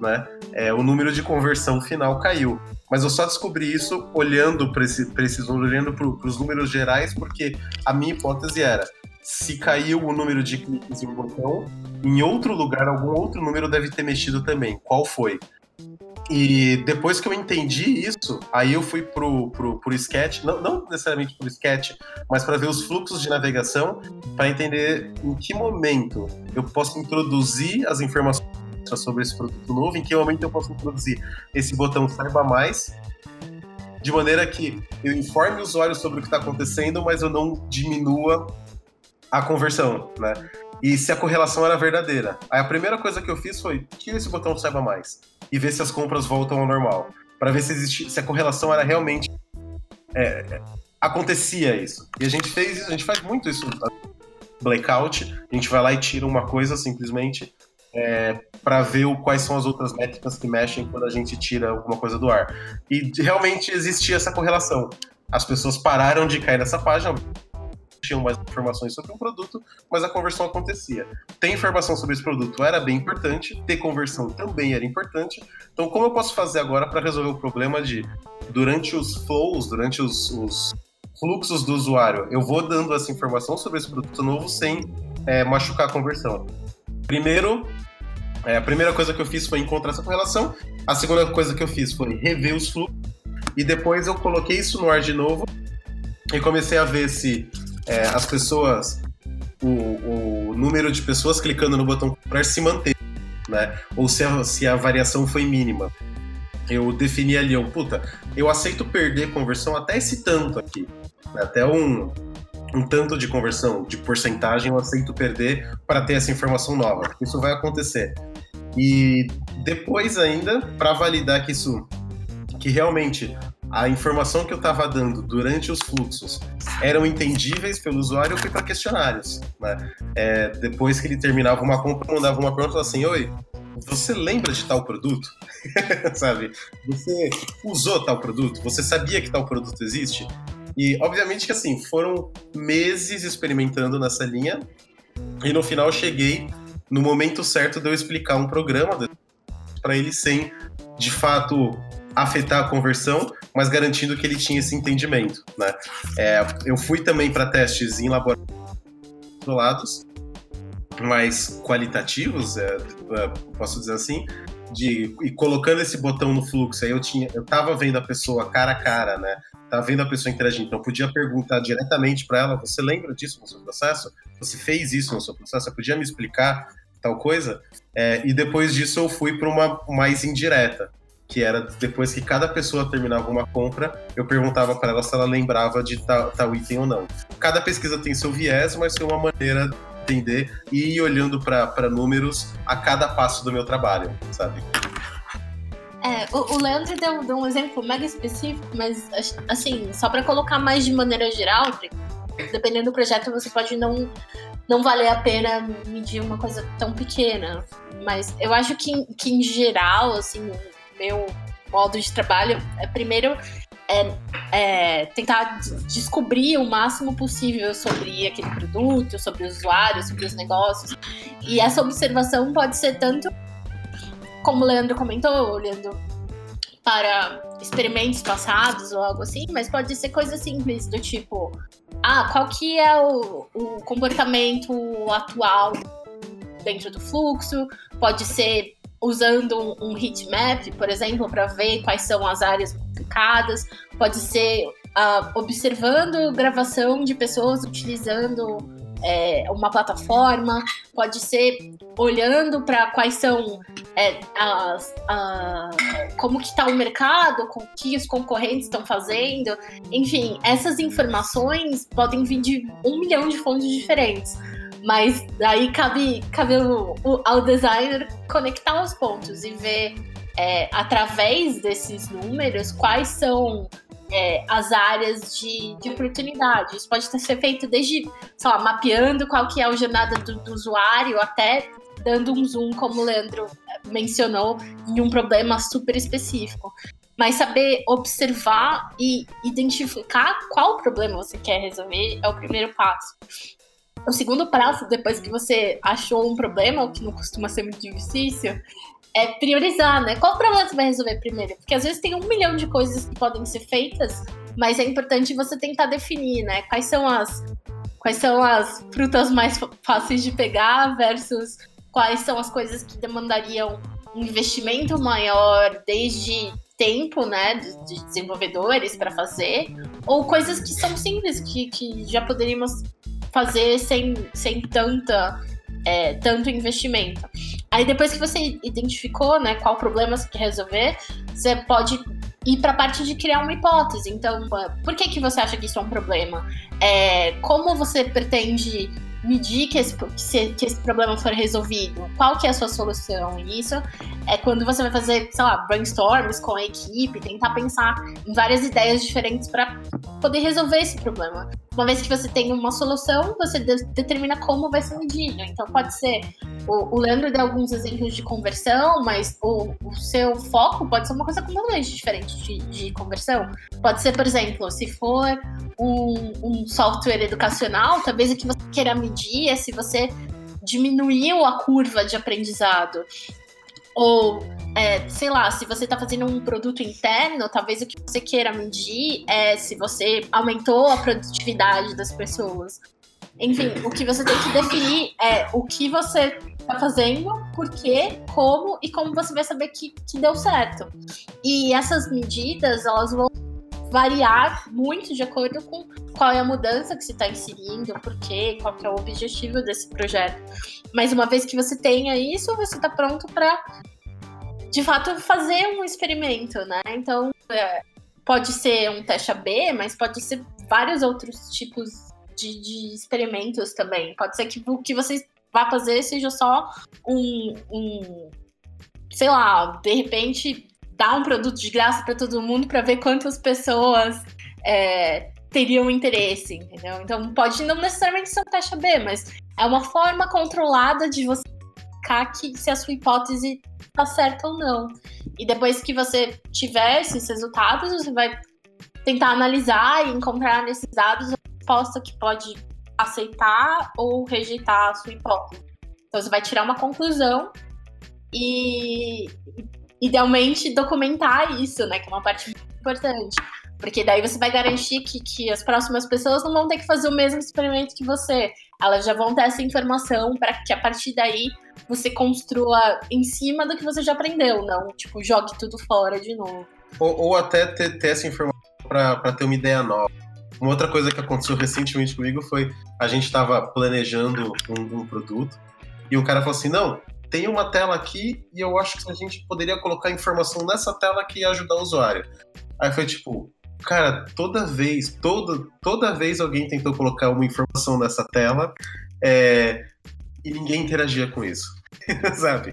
né? É, o número de conversão final caiu. Mas eu só descobri isso olhando para esse, esses números, olhando para os números gerais, porque a minha hipótese era: se caiu o número de cliques em um botão, em outro lugar, algum outro número deve ter mexido também. Qual foi? E depois que eu entendi isso, aí eu fui pro, pro, pro sketch, não, não necessariamente pro sketch, mas para ver os fluxos de navegação, para entender em que momento eu posso introduzir as informações sobre esse produto novo, em que momento eu posso introduzir esse botão saiba mais, de maneira que eu informe o usuário sobre o que está acontecendo, mas eu não diminua a conversão, né? E se a correlação era verdadeira. Aí a primeira coisa que eu fiz foi tira esse botão saiba mais e ver se as compras voltam ao normal, para ver se, existe, se a correlação era realmente é, acontecia isso. E a gente fez isso, a gente faz muito isso. Blackout, a gente vai lá e tira uma coisa simplesmente é, para ver o, quais são as outras métricas que mexem quando a gente tira alguma coisa do ar. E realmente existia essa correlação. As pessoas pararam de cair nessa página, tinham mais informações sobre um produto, mas a conversão acontecia. Ter informação sobre esse produto era bem importante, ter conversão também era importante. Então, como eu posso fazer agora para resolver o problema de, durante os flows, durante os, os fluxos do usuário, eu vou dando essa informação sobre esse produto novo sem é, machucar a conversão? Primeiro, é, a primeira coisa que eu fiz foi encontrar essa correlação. A segunda coisa que eu fiz foi rever os fluxos. E depois eu coloquei isso no ar de novo e comecei a ver se é, as pessoas, o, o, número de pessoas clicando no botão comprar se manteve, né? Ou se a, se a variação foi mínima. Eu defini ali, eu, puta, eu aceito perder conversão até esse tanto aqui, né? até um, um tanto de conversão, de porcentagem, eu aceito perder para ter essa informação nova. Isso vai acontecer. E depois ainda, para validar que isso, que realmente a informação que eu estava dando durante os fluxos eram entendíveis pelo usuário, eu fui para questionários. Né? É, depois que ele terminava uma compra, mandava uma pergunta assim: Oi, você lembra de tal produto? Sabe? Você usou tal produto? Você sabia que tal produto existe? E obviamente que assim, foram meses experimentando nessa linha, e no final cheguei no momento certo de eu explicar um programa para ele sem, de fato, afetar a conversão, mas garantindo que ele tinha esse entendimento. Né? É, eu fui também para testes em laboratórios mais qualitativos, é, é, posso dizer assim, de e colocando esse botão no fluxo, aí eu tinha, eu tava vendo a pessoa cara a cara, né? Tava vendo a pessoa interagindo, então eu podia perguntar diretamente para ela: você lembra disso no seu processo? Você fez isso no seu processo? Você podia me explicar tal coisa? É, e depois disso eu fui para uma mais indireta, que era depois que cada pessoa terminava uma compra, eu perguntava para ela se ela lembrava de tal, tal, item ou não. Cada pesquisa tem seu viés, mas tem uma maneira entender e ir olhando para números a cada passo do meu trabalho, sabe? É, o, o Leandro deu, deu, um exemplo mega específico, mas assim, só para colocar mais de maneira geral, dependendo do projeto, você pode não, não valer a pena medir uma coisa tão pequena. Mas eu acho que, que em geral, assim, meu modo de trabalho é primeiro é, é, tentar descobrir o máximo possível sobre aquele produto, sobre o usuário, sobre os negócios. E essa observação pode ser tanto, como o Leandro comentou, olhando para experimentos passados ou algo assim, mas pode ser coisa simples do tipo, ah, qual que é o, o comportamento atual dentro do fluxo? Pode ser usando um heat map, por exemplo, para ver quais são as áreas complicadas, pode ser uh, observando gravação de pessoas utilizando é, uma plataforma, pode ser olhando para quais são é, as, como que está o mercado, com que os concorrentes estão fazendo, enfim, essas informações podem vir de um milhão de fontes diferentes Mas daí cabe, cabe o, o, ao designer conectar os pontos e ver é, através desses números quais são é, as áreas de, de oportunidade. Isso pode ser feito desde, sei lá, mapeando qual que é a jornada do, do usuário até dando um zoom, como o Leandro mencionou, em um problema super específico. Mas saber observar e identificar qual problema você quer resolver é o primeiro passo. O segundo passo, depois que você achou um problema, o que não costuma ser muito difícil, é priorizar, né? Qual problema você vai resolver primeiro? Porque às vezes tem um milhão de coisas que podem ser feitas, mas é importante você tentar definir, né? Quais são as, quais são as frutas mais fáceis de pegar versus quais são as coisas que demandariam um investimento maior desde tempo, né, de, desenvolvedores para fazer, ou coisas que são simples, que, que já poderíamos fazer sem, sem tanta, é, tanto investimento. Aí depois que você identificou, né, qual problema você quer resolver, você pode ir para a parte de criar uma hipótese. Então, por que que você acha que isso é um problema? É, como você pretende medir que esse, que esse problema for resolvido, qual que é a sua solução. Isso é quando você vai fazer, sei lá, brainstorms com a equipe, tentar pensar em várias ideias diferentes para poder resolver esse problema. Uma vez que você tem uma solução, você de determina como vai ser medido. Então pode ser, o, o Leandro deu alguns exemplos de conversão, mas o, o seu foco pode ser uma coisa completamente diferente de, de conversão. Pode ser, por exemplo, se for um, um software educacional, talvez o que você queira medir é se você diminuiu a curva de aprendizado. Ou, é, sei lá, se você está fazendo um produto interno, talvez o que você queira medir é se você aumentou a produtividade das pessoas. Enfim, o que você tem que definir é o que você está fazendo, por quê, como e como você vai saber que, que deu certo. E essas medidas, elas vão variar muito de acordo com qual é a mudança que se está inserindo, por quê, qual que é o objetivo desse projeto. Mas uma vez que você tenha isso, você está pronto para, de fato, fazer um experimento, né? Então, é, pode ser um teste AB, mas pode ser vários outros tipos de, de experimentos também. Pode ser que o que você vá fazer seja só um, um sei lá, de repente dar um produto de graça para todo mundo para ver quantas pessoas é, teriam interesse, entendeu? Então pode não necessariamente ser um teste B, mas é uma forma controlada de você verificar que se a sua hipótese está certa ou não. E depois que você tiver esses resultados, você vai tentar analisar e encontrar nesses dados a resposta que pode aceitar ou rejeitar a sua hipótese. Então você vai tirar uma conclusão e idealmente documentar isso, né? Que é uma parte importante. Porque daí você vai garantir que, que as próximas pessoas não vão ter que fazer o mesmo experimento que você. Elas já vão ter essa informação para que a partir daí você construa em cima do que você já aprendeu, não, tipo, jogue tudo fora de novo. Ou, ou até ter, ter, essa informação para ter uma ideia nova. Uma outra coisa que aconteceu recentemente comigo foi a gente estava planejando um, um produto e o cara falou assim: não, tem uma tela aqui e eu acho que a gente poderia colocar informação nessa tela que ia ajudar o usuário. Aí foi tipo, cara, toda vez, toda, toda vez alguém tentou colocar uma informação nessa tela é, e ninguém interagia com isso. Sabe?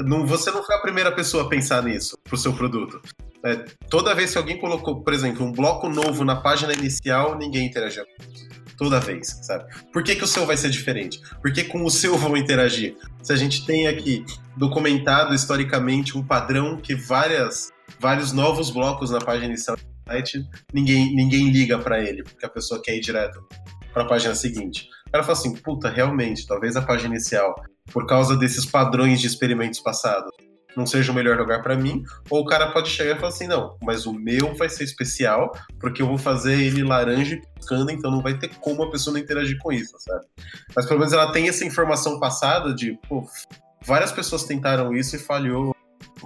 Não, você não foi a primeira pessoa a pensar nisso pro seu produto. É, toda vez que alguém colocou, por exemplo, um bloco novo na página inicial, ninguém interagia com isso toda vez, sabe? Por que, que o seu vai ser diferente? Por que com o seu vão interagir? Se a gente tem aqui documentado historicamente um padrão que várias, vários novos blocos na página inicial do site, ninguém, ninguém liga para ele, porque a pessoa quer ir direto para a página seguinte. O cara fala assim, puta, realmente, talvez a página inicial, por causa desses padrões de experimentos passados, não seja o melhor lugar para mim, ou o cara pode chegar e falar assim, não, mas o meu vai ser especial, porque eu vou fazer ele laranja e piscando, então não vai ter como a pessoa não interagir com isso, sabe? Mas pelo menos ela tem essa informação passada de, pô, várias pessoas tentaram isso e falhou,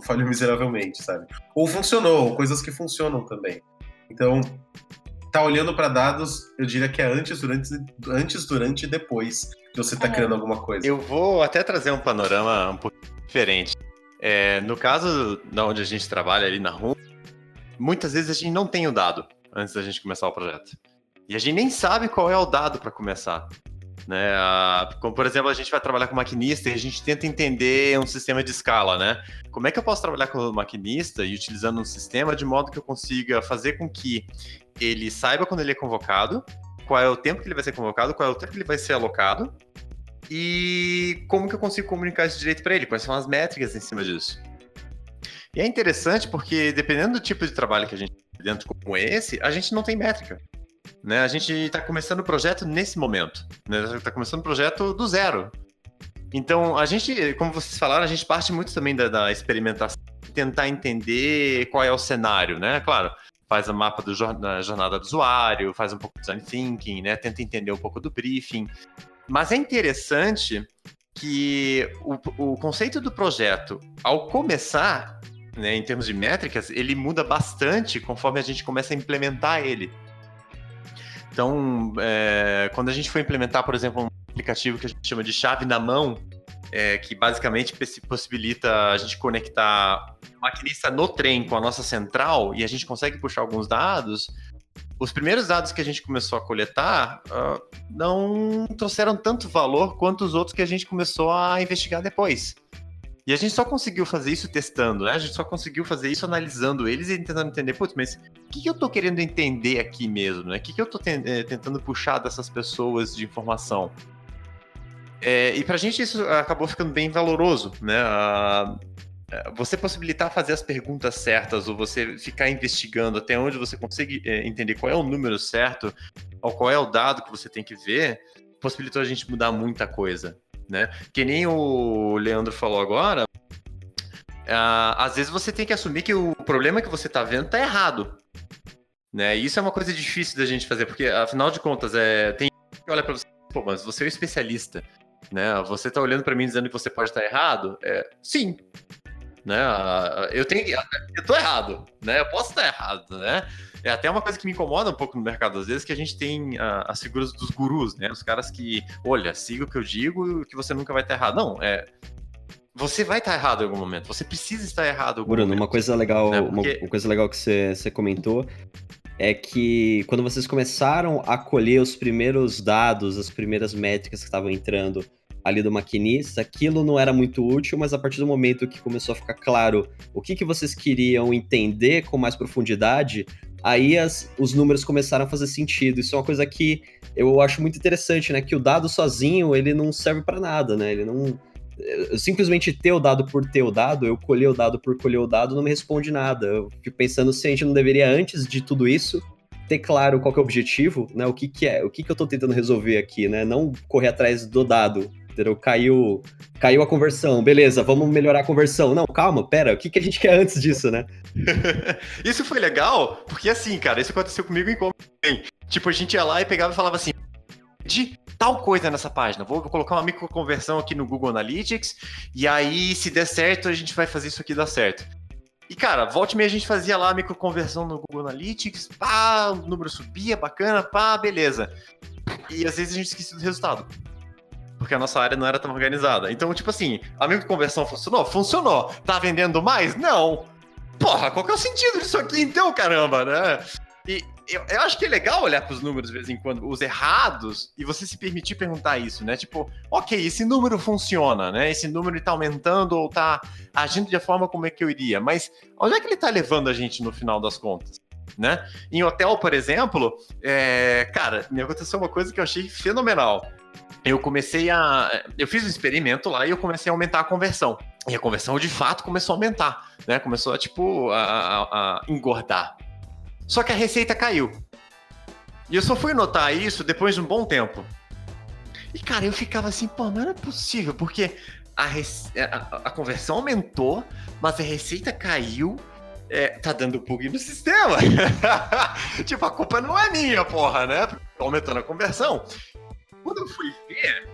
falhou miseravelmente, sabe? Ou funcionou, coisas que funcionam também. Então, tá olhando para dados, eu diria que é antes, durante, antes, durante e depois que você tá é. criando alguma coisa. Eu vou até trazer um panorama um pouco diferente. É, no caso da onde a gente trabalha ali na RUM, muitas vezes a gente não tem o dado antes da gente começar o projeto. E a gente nem sabe qual é o dado para começar. Né? Como, por exemplo, a gente vai trabalhar com maquinista e a gente tenta entender um sistema de escala, né? Como é que eu posso trabalhar com o maquinista e utilizando um sistema de modo que eu consiga fazer com que ele saiba quando ele é convocado, qual é o tempo que ele vai ser convocado, qual é o tempo que ele vai ser alocado e como que eu consigo comunicar isso direito para ele, quais são as métricas em cima disso. E é interessante porque dependendo do tipo de trabalho que a gente tem dentro como esse, a gente não tem métrica. Né? A gente está começando o projeto nesse momento. Né? Está começando o projeto do zero. Então, a gente, como vocês falaram, a gente parte muito também da, da experimentação, tentar entender qual é o cenário, né? Claro, faz o mapa da jornada do usuário, faz um pouco de design thinking, né? Tenta entender um pouco do briefing. Mas é interessante que o, o conceito do projeto, ao começar, né, em termos de métricas, ele muda bastante conforme a gente começa a implementar ele. Então, é, quando a gente foi implementar, por exemplo, um aplicativo que a gente chama de chave na mão, é, que basicamente possibilita a gente conectar o maquinista no trem com a nossa central e a gente consegue puxar alguns dados, os primeiros dados que a gente começou a coletar uh, não trouxeram tanto valor quanto os outros que a gente começou a investigar depois. E a gente só conseguiu fazer isso testando, né? A gente só conseguiu fazer isso analisando eles e tentando entender, putz, mas o que, que eu tô querendo entender aqui mesmo, né? O que, que eu tô eh, tentando puxar dessas pessoas de informação? É, e pra gente isso acabou ficando bem valoroso, né? Você possibilitar fazer as perguntas certas ou você ficar investigando até onde você consegue é, entender qual é o número certo ou qual é o dado que você tem que ver, possibilitou a gente mudar muita coisa né? Que nem o Leandro falou agora, uh, às vezes você tem que assumir que o problema que você está vendo está errado. Né? E isso é uma coisa difícil da gente fazer, porque afinal de contas, é, tem que olhar para você, pô, mas você é um especialista, né? Você está olhando para mim dizendo que você pode estar errado? É, sim. Né? Eu tenho, eu tô errado, né? Eu posso estar errado, né? É até uma coisa que me incomoda um pouco no mercado, às vezes, que a gente tem as figuras dos gurus, né? Os caras que, olha, siga o que eu digo que você nunca vai estar errado. Não, é. Você vai estar errado em algum momento, você precisa estar errado em algum Bruno, momento. uma coisa legal, né? Porque... uma, coisa legal que você, você comentou é que quando vocês começaram a colher os primeiros dados, as primeiras métricas que estavam entrando ali do maquinista, aquilo não era muito útil, mas a partir do momento que começou a ficar claro o que, que vocês queriam entender com mais profundidade, aí as, os números começaram a fazer sentido. Isso é uma coisa que eu acho muito interessante, né? Que o dado sozinho, ele não serve para nada, né? Ele não... Simplesmente ter o dado por ter o dado, eu colher o dado por colher o dado, não me responde nada. Eu fico pensando se a gente não deveria, antes de tudo isso, ter claro qual é o objetivo, né? O que, que é, o que, que eu estou tentando resolver aqui, né? Não correr atrás do dado, entendeu? Caiu, caiu a conversão, beleza, vamos melhorar a conversão. Não, calma, pera, o que, que a gente quer antes disso, né? isso foi legal, porque assim, cara, isso aconteceu comigo em como Tipo, a gente ia lá e pegava e falava assim, de tal coisa nessa página, vou colocar uma microconversão aqui no Google Analytics, e aí, se der certo, a gente vai fazer isso aqui dar certo. E, cara, volte e meia a gente fazia lá a microconversão no Google Analytics, pá, o número subia, bacana, pá, beleza. E às vezes a gente esquecia do resultado porque a nossa área não era tão organizada. Então, tipo assim, a minha conversão funcionou? Funcionou. Tá vendendo mais? Não. Porra, qual que é o sentido disso aqui então, caramba, né? E eu, eu acho que é legal olhar para os números de vez em quando, os errados, e você se permitir perguntar isso, né? Tipo, ok, esse número funciona, né? Esse número está aumentando ou está agindo de forma como é que eu iria, mas onde é que ele está levando a gente no final das contas? Né? Em hotel, por exemplo, é, cara, me aconteceu uma coisa que eu achei fenomenal eu comecei a. Eu fiz um experimento lá e eu comecei a aumentar a conversão. E a conversão de fato começou a aumentar, né? Começou a, tipo, a, a, a engordar. Só que a receita caiu. E eu só fui notar isso depois de um bom tempo. E, cara, eu ficava assim, pô, não é possível, porque a, a, a conversão aumentou, mas a receita caiu. É, tá dando bug no sistema. tipo, a culpa não é minha, porra, né? Tô aumentando a conversão. Quando eu fui ver,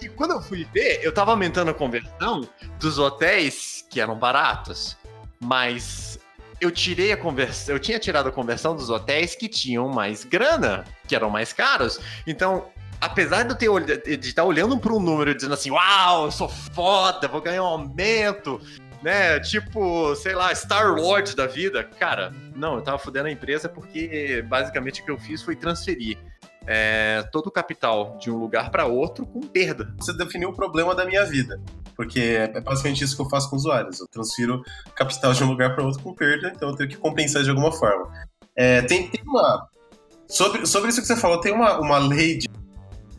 e quando eu fui ver, eu tava aumentando a conversão dos hotéis que eram baratos, mas eu tirei a conversão, eu tinha tirado a conversão dos hotéis que tinham mais grana, que eram mais caros. Então, apesar de eu ter de estar olhando para um número e dizendo assim, uau, eu sou foda, vou ganhar um aumento, né? Tipo, sei lá, Star Lord da vida. Cara, não, eu tava fudendo a empresa porque basicamente o que eu fiz foi transferir é, todo o capital de um lugar para outro com perda. Você definiu o problema da minha vida, porque é basicamente isso que eu faço com usuários. Eu transfiro capital de um lugar para outro com perda, então eu tenho que compensar de alguma forma. É, tem, tem uma. Sobre, sobre isso que você falou, tem uma, uma lei de,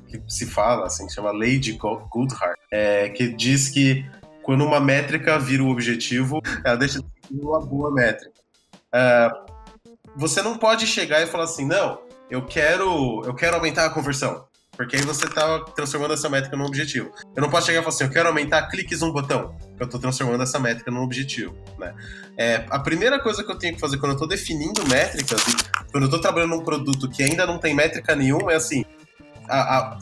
que se fala, assim, que chama Lei de Goodhart, é, que diz que quando uma métrica vira o objetivo, ela deixa de ser uma boa métrica. É, você não pode chegar e falar assim, não, eu quero, eu quero aumentar a conversão. Porque aí você está transformando essa métrica num objetivo. Eu não posso chegar e falar assim, eu quero aumentar cliques um botão. Eu estou transformando essa métrica num objetivo. Né? É, a primeira coisa que eu tenho que fazer quando eu estou definindo métricas, quando eu estou trabalhando num produto que ainda não tem métrica nenhuma, é assim, a, a,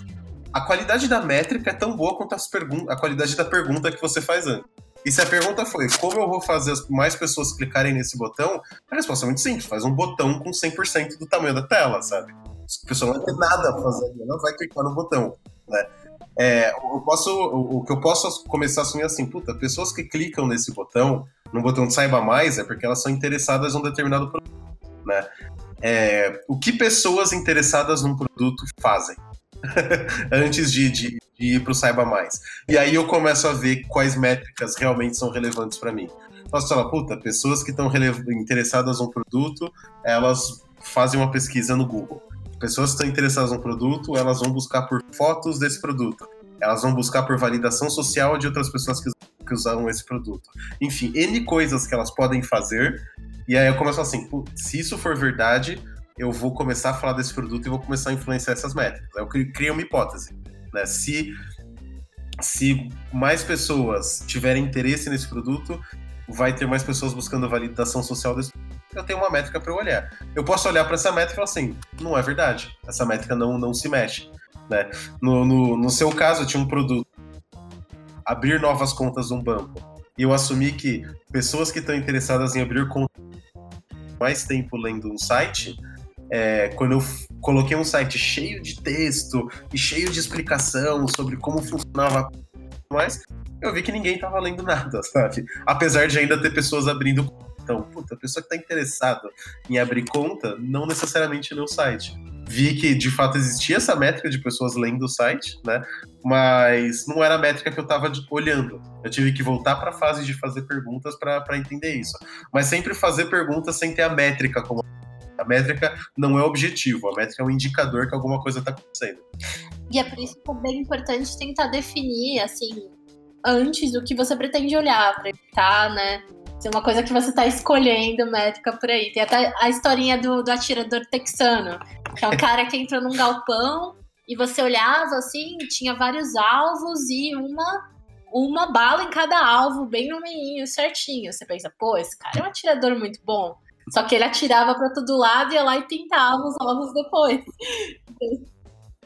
a qualidade da métrica é tão boa quanto as a qualidade da pergunta que você faz antes. E se a pergunta foi como eu vou fazer mais pessoas clicarem nesse botão, a resposta é muito simples: faz um botão com 100% do tamanho da tela, sabe? A pessoa não ter nada a fazer ali, não vai clicar no botão, né? É, eu posso, o, que eu posso começar a assumir assim, puta, pessoas que clicam nesse botão, no botão de saiba mais, é porque elas são interessadas em um determinado produto, né? É, o que pessoas interessadas num produto fazem? antes de, de, de ir para o Saiba Mais. E aí eu começo a ver quais métricas realmente são relevantes para mim. Posso falar, puta, pessoas que estão interessadas no produto, elas fazem uma pesquisa no Google. Pessoas que estão interessadas no produto, elas vão buscar por fotos desse produto. Elas vão buscar por validação social de outras pessoas que, que usaram esse produto. Enfim, N coisas que elas podem fazer. E aí eu começo assim, se isso for verdade, eu vou começar a falar desse produto e vou começar a influenciar essas métricas. Eu crio uma hipótese. Né? Se, se mais pessoas tiverem interesse nesse produto, vai ter mais pessoas buscando a validação social desse. Eu tenho uma métrica para olhar. Eu posso olhar para essa métrica e falar assim: não é verdade. Essa métrica não, não se mexe. Né? No, no, no seu caso, eu tinha um produto. Abrir novas contas num banco. E eu assumi que pessoas que estão interessadas em abrir contas mais tempo lendo um site é, quando eu coloquei um site cheio de texto e cheio de explicação sobre como funcionava mas eu vi que ninguém estava lendo nada, sabe? Apesar de ainda ter pessoas abrindo então, puta, a pessoa que está interessada em abrir conta não necessariamente lê o site. Vi que de fato existia essa métrica de pessoas lendo o site, né? Mas não era a métrica que eu estava olhando. Eu tive que voltar para a fase de fazer perguntas para entender isso. Mas sempre fazer perguntas sem ter a métrica como a métrica não é objetivo, a métrica é um indicador que alguma coisa está acontecendo. E é por isso que é bem importante tentar definir, assim, antes o que você pretende olhar, para evitar, né? Ser uma coisa que você está escolhendo métrica por aí. Tem até a historinha do, do atirador texano, que é um cara que entrou num galpão e você olhava assim, tinha vários alvos e uma uma bala em cada alvo, bem no meio, certinho. Você pensa, pô, esse cara é um atirador muito bom. Só que ele atirava para todo lado ia lá e pintava os ovos depois.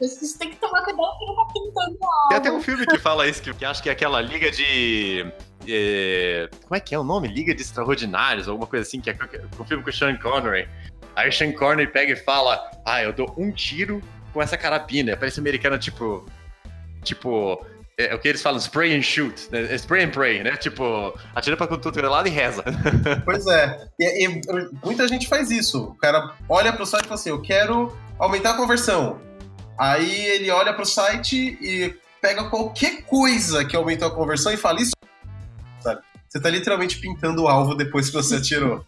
A gente tem que tomar cuidado que ele tá pintando alvo. Tem até um filme que fala isso, que, que acho que é aquela liga de. É, como é que é o nome? Liga de Extraordinários, alguma coisa assim, que é o filme com o Sean Connery. Aí o Sean Connery pega e fala: Ah, eu dou um tiro com essa carabina. Parece americana, tipo. Tipo, é, o que eles falam, spray and shoot, né? É spray and pray, né? Tipo, atira pra tudo é lado e reza. Pois é. E, e, muita gente faz isso. O cara olha pro site e fala assim, eu quero aumentar a conversão. Aí ele olha pro site e pega qualquer coisa que aumentou a conversão e fala isso. Sabe? Você tá literalmente pintando o alvo depois que você atirou.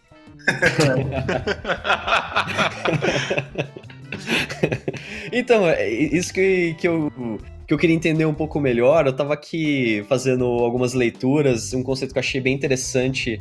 então, é isso que, que eu que eu queria entender um pouco melhor. Eu estava aqui fazendo algumas leituras, um conceito que eu achei bem interessante,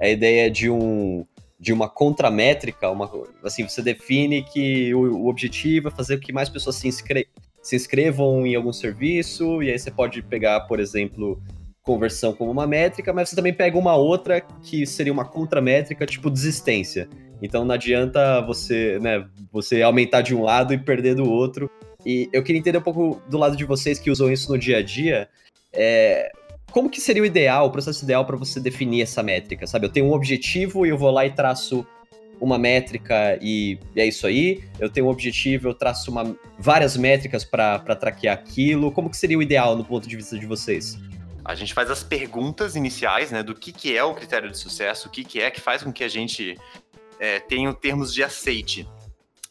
a ideia de um de uma contramétrica, uma, assim, você define que o, o objetivo é fazer com que mais pessoas se, inscre se inscrevam em algum serviço, e aí você pode pegar, por exemplo, conversão como uma métrica, mas você também pega uma outra que seria uma contramétrica, tipo desistência. Então não adianta você, né, você aumentar de um lado e perder do outro. E eu queria entender um pouco do lado de vocês que usam isso no dia a dia. É, como que seria o ideal, o processo ideal para você definir essa métrica, sabe? Eu tenho um objetivo e eu vou lá e traço uma métrica e, é isso aí. Eu tenho um objetivo, eu traço uma, várias métricas para traquear aquilo. Como que seria o ideal no ponto de vista de vocês? A gente faz as perguntas iniciais, né, do que, que é o critério de sucesso, o que, que é que faz com que a gente é, tenha termos de aceite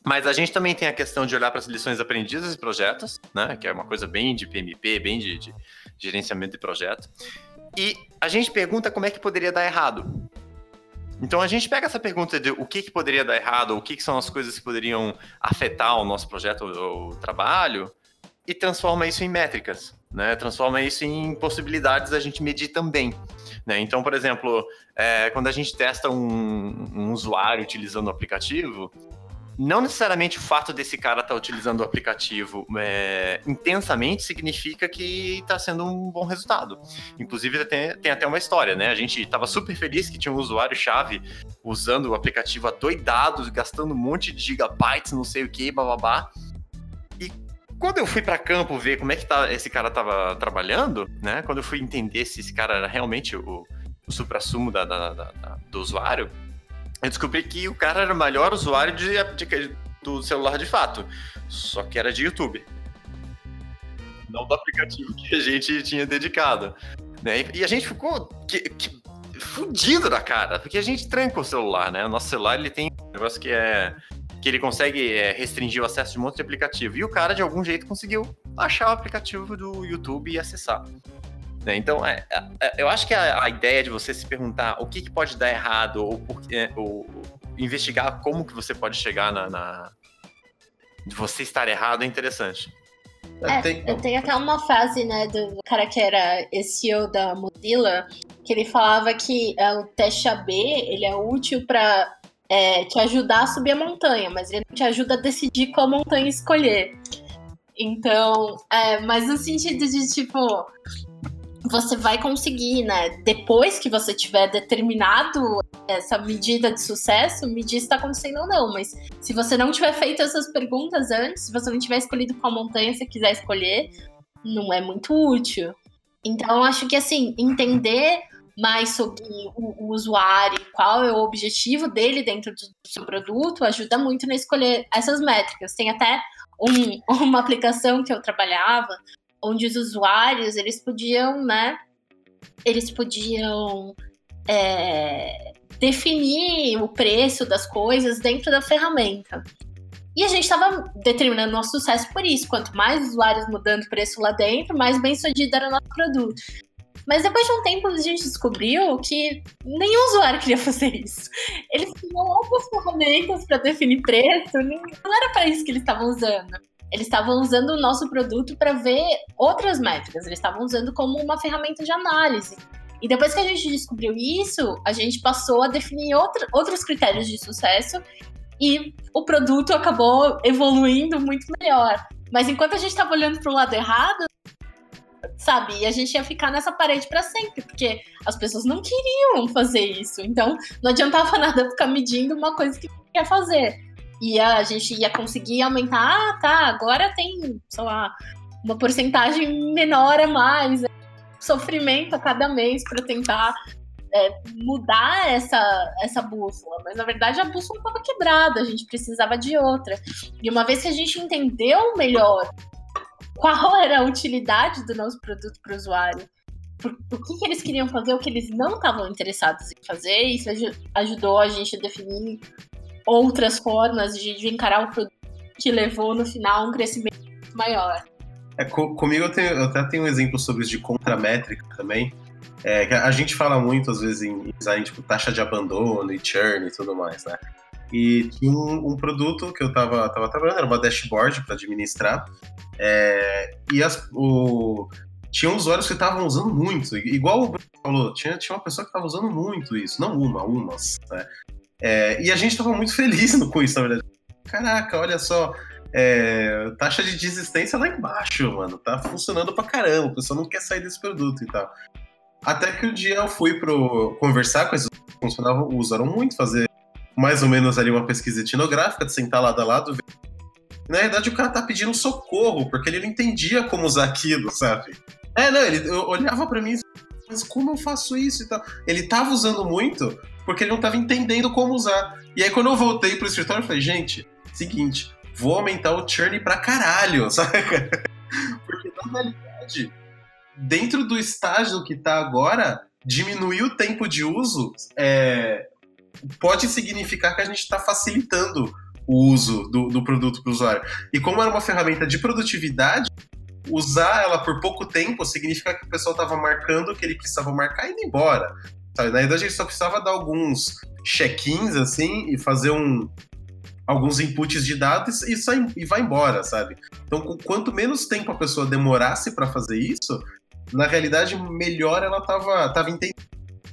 Mas a gente também tem a questão de olhar para as lições aprendidas e projetos, né? Que é uma coisa bem de PMP, bem de, de gerenciamento de projeto. E a gente pergunta como é que poderia dar errado. Então a gente pega essa pergunta de o que, que poderia dar errado, o que, que são as coisas que poderiam afetar o nosso projeto ou o trabalho, e transforma isso em métricas, né? Transforma isso em possibilidades da gente medir também. Né? Então, por exemplo, é, quando a gente testa um, um usuário utilizando o aplicativo, não necessariamente o fato desse cara estar tá utilizando o aplicativo é, intensamente significa que está sendo um bom resultado. Inclusive, tem, tem, até uma história, né? A gente estava super feliz que tinha um usuário-chave usando o aplicativo adoidado, gastando um monte de gigabytes, não sei o que, bababá. E quando eu fui para campo ver como é que tá, esse cara estava trabalhando, né? Quando eu fui entender se esse cara era realmente o, o supra-sumo da, da, da, do usuário, eu descobri que o cara era o melhor usuário de, de, do celular de fato. Só que era de YouTube. Não do aplicativo que a gente tinha dedicado. Né? E a gente ficou que, que, fudido da cara, porque a gente tranca o celular, né? O nosso celular ele tem um negócio que é. que ele consegue é, restringir o acesso de um monte de aplicativo. E o cara, de algum jeito, conseguiu achar o aplicativo do YouTube e acessar. Né? Então, é, é, eu acho que a, a, ideia de você se perguntar o que, que pode dar errado, ou, é, ou, investigar como que você pode chegar na, na, de você estar errado é interessante. É, tem... Eu tenho até uma frase, né, do cara que era CEO da Mozilla, que ele falava que é, o teste AB, ele é útil para é, te ajudar a subir a montanha, mas ele não te ajuda a decidir qual montanha escolher. Então, é, mas no sentido de, tipo, você vai conseguir, né? Depois que você tiver determinado essa medida de sucesso, medir se está acontecendo ou não. Mas se você não tiver feito essas perguntas antes, se você não tiver escolhido qual montanha você quiser escolher, não é muito útil. Então, acho que assim, entender mais sobre o, o usuário, qual é o objetivo dele dentro do seu produto, ajuda muito na escolher essas métricas. Tem até um, uma aplicação que eu trabalhava onde os usuários eles podiam, né? Eles podiam é, definir o preço das coisas dentro da ferramenta. E a gente estava determinando nosso sucesso por isso. Quanto mais usuários mudando o preço lá dentro, mais bem sucedido era o nosso produto. Mas depois de um tempo a gente descobriu que nenhum usuário queria fazer isso. Eles tinham outras ferramentas para definir preço, não era para isso que eles estavam usando eles estavam usando o nosso produto para ver outras métricas, eles estavam usando como uma ferramenta de análise. E depois que a gente descobriu isso, a gente passou a definir outros critérios de sucesso e o produto acabou evoluindo muito melhor. Mas enquanto a gente estava olhando para o lado errado, sabe, a gente ia ficar nessa parede para sempre, porque as pessoas não queriam fazer isso. Então, não adiantava nada ficar medindo uma coisa que quer fazer e a gente ia conseguir aumentar, ah, tá, agora tem, sei lá, uma porcentagem menor a mais, é, sofrimento a cada mês para tentar é, mudar essa, essa bússola. Mas na verdade a bússola estava quebrada, a gente precisava de outra. E uma vez que a gente entendeu melhor qual era a utilidade do nosso produto para o usuário, o que, que, eles queriam fazer, o que eles não estavam interessados em fazer, isso ajudou a gente a definir outras formas de, de encarar o produto que levou no final a um crescimento maior. É, co comigo eu, tenho, eu até tenho um exemplo sobre isso de contramétrica também. É, a gente fala muito, às vezes, em design, tipo, taxa de abandono e churn e tudo mais, né? E tinha um, um produto que eu tava, tava trabalhando, era uma dashboard para administrar, é, e as, o, tinha usuários que estavam usando muito, igual o Bruno falou, tinha, tinha uma pessoa que estava usando muito isso, não uma, umas, né? É, e a gente estava muito feliz com isso, na verdade. Caraca, olha só, é, taxa de desistência lá embaixo, mano. Tá funcionando pra caramba, o pessoal não quer sair desse produto e tal. Até que um dia eu fui pro conversar com esses que funcionavam, usaram muito, fazer mais ou menos ali uma pesquisa etnográfica, de sentar lado a lado. Ver. Na verdade, o cara tá pedindo socorro, porque ele não entendia como usar aquilo, sabe? É, não, ele olhava para mim e mas como eu faço isso e tal? Ele tava usando muito, porque ele não estava entendendo como usar. E aí, quando eu voltei pro escritório, eu falei, gente, seguinte, vou aumentar o churn pra caralho, sabe? porque, na realidade, dentro do estágio que tá agora, diminuir o tempo de uso é, pode significar que a gente está facilitando o uso do, do produto para o usuário. E como era uma ferramenta de produtividade, usar ela por pouco tempo significa que o pessoal estava marcando o que ele precisava marcar e indo embora. Sabe? Na verdade, a gente só precisava dar alguns check-ins assim e fazer um, alguns inputs de dados e, sai, e vai embora, sabe? Então, quanto menos tempo a pessoa demorasse para fazer isso, na realidade, melhor ela estava tava entendendo.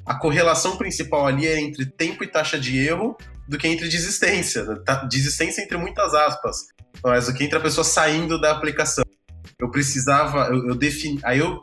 A correlação principal ali é entre tempo e taxa de erro do que entre desistência. Né? Desistência entre muitas aspas, mas o que entre a pessoa saindo da aplicação. Eu precisava, eu, eu defini, aí eu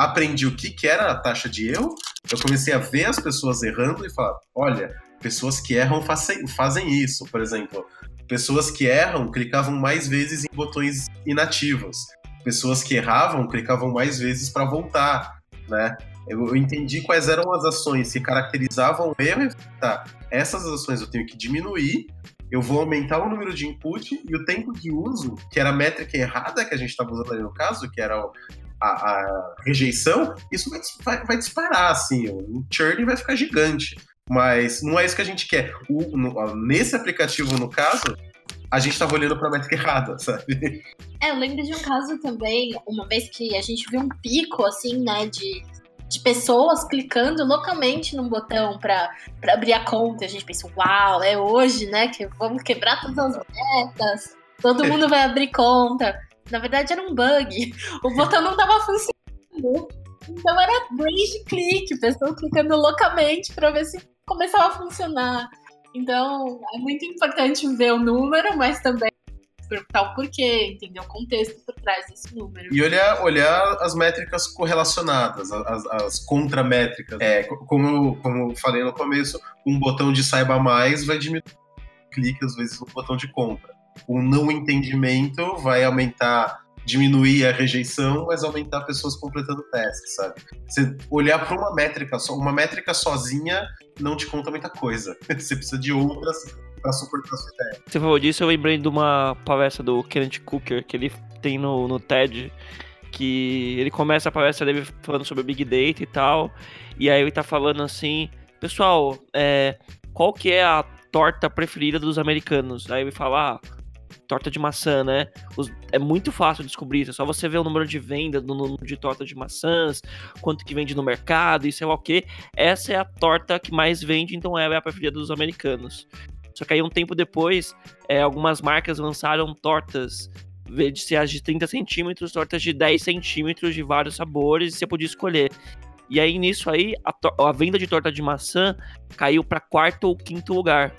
aprendi o que, que era a taxa de erro, eu comecei a ver as pessoas errando e falar, olha, pessoas que erram fazem, fazem isso, por exemplo. Pessoas que erram clicavam mais vezes em botões inativos. Pessoas que erravam clicavam mais vezes para voltar, né? Eu, entendi quais eram as ações que caracterizavam o erro e tá, essas ações eu tenho que diminuir, eu vou aumentar o número de input e o tempo de uso, que era a métrica errada que a gente estava usando ali no caso, que era a, a rejeição, isso vai, vai, vai, disparar, assim, o churn vai ficar gigante. Mas não é isso que a gente quer. O, no, nesse aplicativo, no caso, a gente estava olhando para a métrica errada, sabe? É, eu lembro de um caso também, uma vez que a gente viu um pico, assim, né, de, de pessoas clicando loucamente num botão para abrir a conta. A gente pensou, uau, é hoje, né, que vamos quebrar todas as metas, todo mundo vai abrir conta. Na verdade, era um bug. O botão não estava funcionando. Então era rage click, pessoa clicando loucamente para ver se começava a funcionar. Então, é muito importante ver o número, mas também perguntar o porquê, entender o contexto por trás desse número. E olhar, olhar as métricas correlacionadas, as, as contramétricas. É, como, como eu falei no começo, um botão de saiba mais vai diminuir clique, às vezes, no botão de compra. O não entendimento vai aumentar diminuir a rejeição, mas aumentar pessoas completando testes, sabe? Você olhar para uma métrica só, uma métrica sozinha não te conta muita coisa. Você precisa de outras para suportar sua ideia. Você falou disso, eu lembrei de uma palestra do Kenneth Cooker que ele tem no, no TED, que ele começa a palestra dele falando sobre Big Data e tal, e aí ele tá falando assim, pessoal, é, qual que é a torta preferida dos americanos? Aí ele fala, ah, torta de maçã, né? Os, é muito fácil descobrir isso. É só você ver o número de venda do número de torta de maçãs, quanto que vende no mercado sei lá o que. Essa é a torta que mais vende, então é a preferida dos americanos. Só que aí um tempo depois, é, algumas marcas lançaram tortas de as de 30 centímetros, tortas de 10 centímetros de vários sabores, e você podia escolher. E aí, nisso aí, a, a venda de torta de maçã caiu para quarto ou quinto lugar.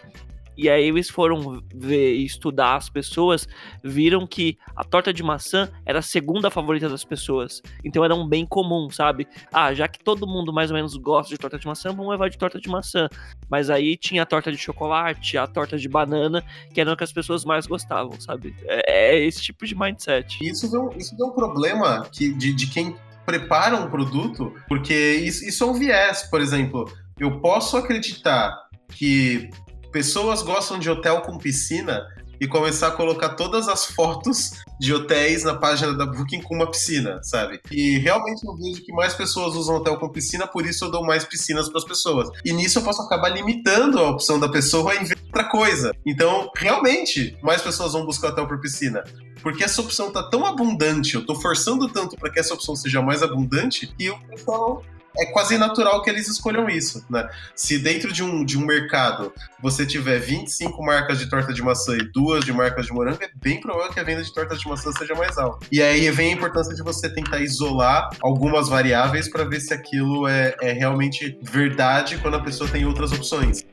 E aí eles foram ver e estudar as pessoas, viram que a torta de maçã era a segunda favorita das pessoas. Então era um bem comum, sabe? Ah, já que todo mundo mais ou menos gosta de torta de maçã, vamos levar de torta de maçã. Mas aí tinha a torta de chocolate, a torta de banana, que eram que as pessoas mais gostavam, sabe? É, é esse tipo de mindset. Isso deu, isso deu um problema que, de, de quem prepara um produto, porque isso, isso é um viés, por exemplo. Eu posso acreditar que pessoas gostam de hotel com piscina e começar a colocar todas as fotos de hotéis na página da Booking com uma piscina, sabe? E realmente eu vejo que mais pessoas usam hotel com piscina, por isso eu dou mais piscinas para as pessoas. E nisso eu posso acabar limitando a opção da pessoa em ver outra coisa. Então, realmente, mais pessoas vão buscar hotel por piscina porque essa opção tá tão abundante, eu tô forçando tanto para que essa opção seja mais abundante, e o pessoal é quase natural que eles escolham isso, né? Se dentro de um, de um mercado você tiver 25 marcas de torta de maçã e duas de marcas de morango, é bem provável que a venda de torta de maçã seja mais alta. E aí vem a importância de você tentar isolar algumas variáveis para ver se aquilo é, é realmente verdade quando a pessoa tem outras opções.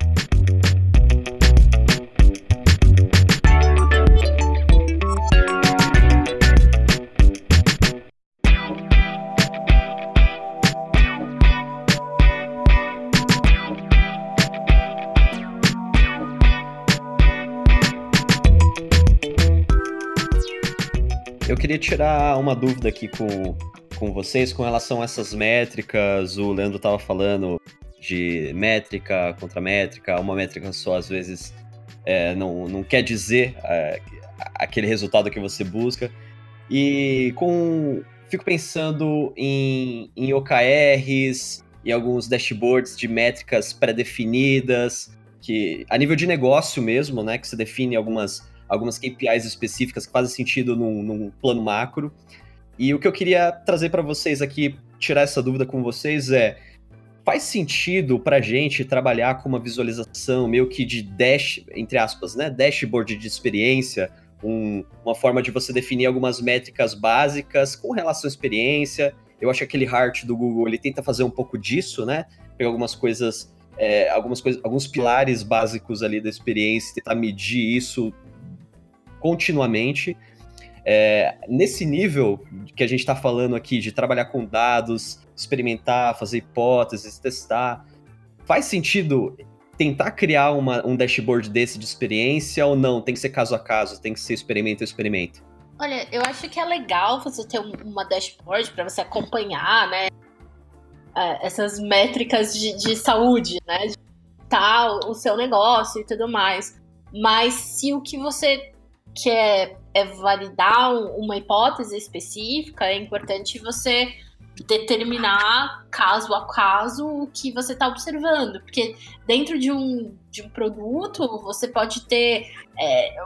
Queria tirar uma dúvida aqui com, com vocês com relação a essas métricas. O Leandro estava falando de métrica contra métrica, uma métrica só às vezes é, não, não quer dizer é, aquele resultado que você busca. E com fico pensando em, em OKRs, em alguns dashboards de métricas pré-definidas. que a nível de negócio mesmo, né, que você define algumas, algumas KPIs específicas que fazem sentido num, num plano macro. E o que eu queria trazer para vocês aqui, tirar essa dúvida com vocês é faz sentido para gente trabalhar com uma visualização meio que de dash, entre aspas, né, dashboard de experiência, um, uma forma de você definir algumas métricas básicas com relação à experiência. Eu acho que aquele Heart do Google ele tenta fazer um pouco disso, né? Pegar algumas coisas, é, algumas coisas, alguns pilares básicos ali da experiência, tentar medir isso continuamente. É, nesse nível que a gente está falando aqui de trabalhar com dados, experimentar, fazer hipóteses, testar, faz sentido tentar criar uma, um dashboard desse de experiência ou não? Tem que ser caso a caso, tem que ser experimento a experimento? Olha, eu acho que é legal você ter uma dashboard para você acompanhar, né? É, essas métricas de, de saúde, né? De tal, o seu negócio e tudo mais. Mas se o que você quer é validar uma hipótese específica, é importante você determinar caso a caso o que você está observando. Porque dentro de um, de um produto, você pode ter é,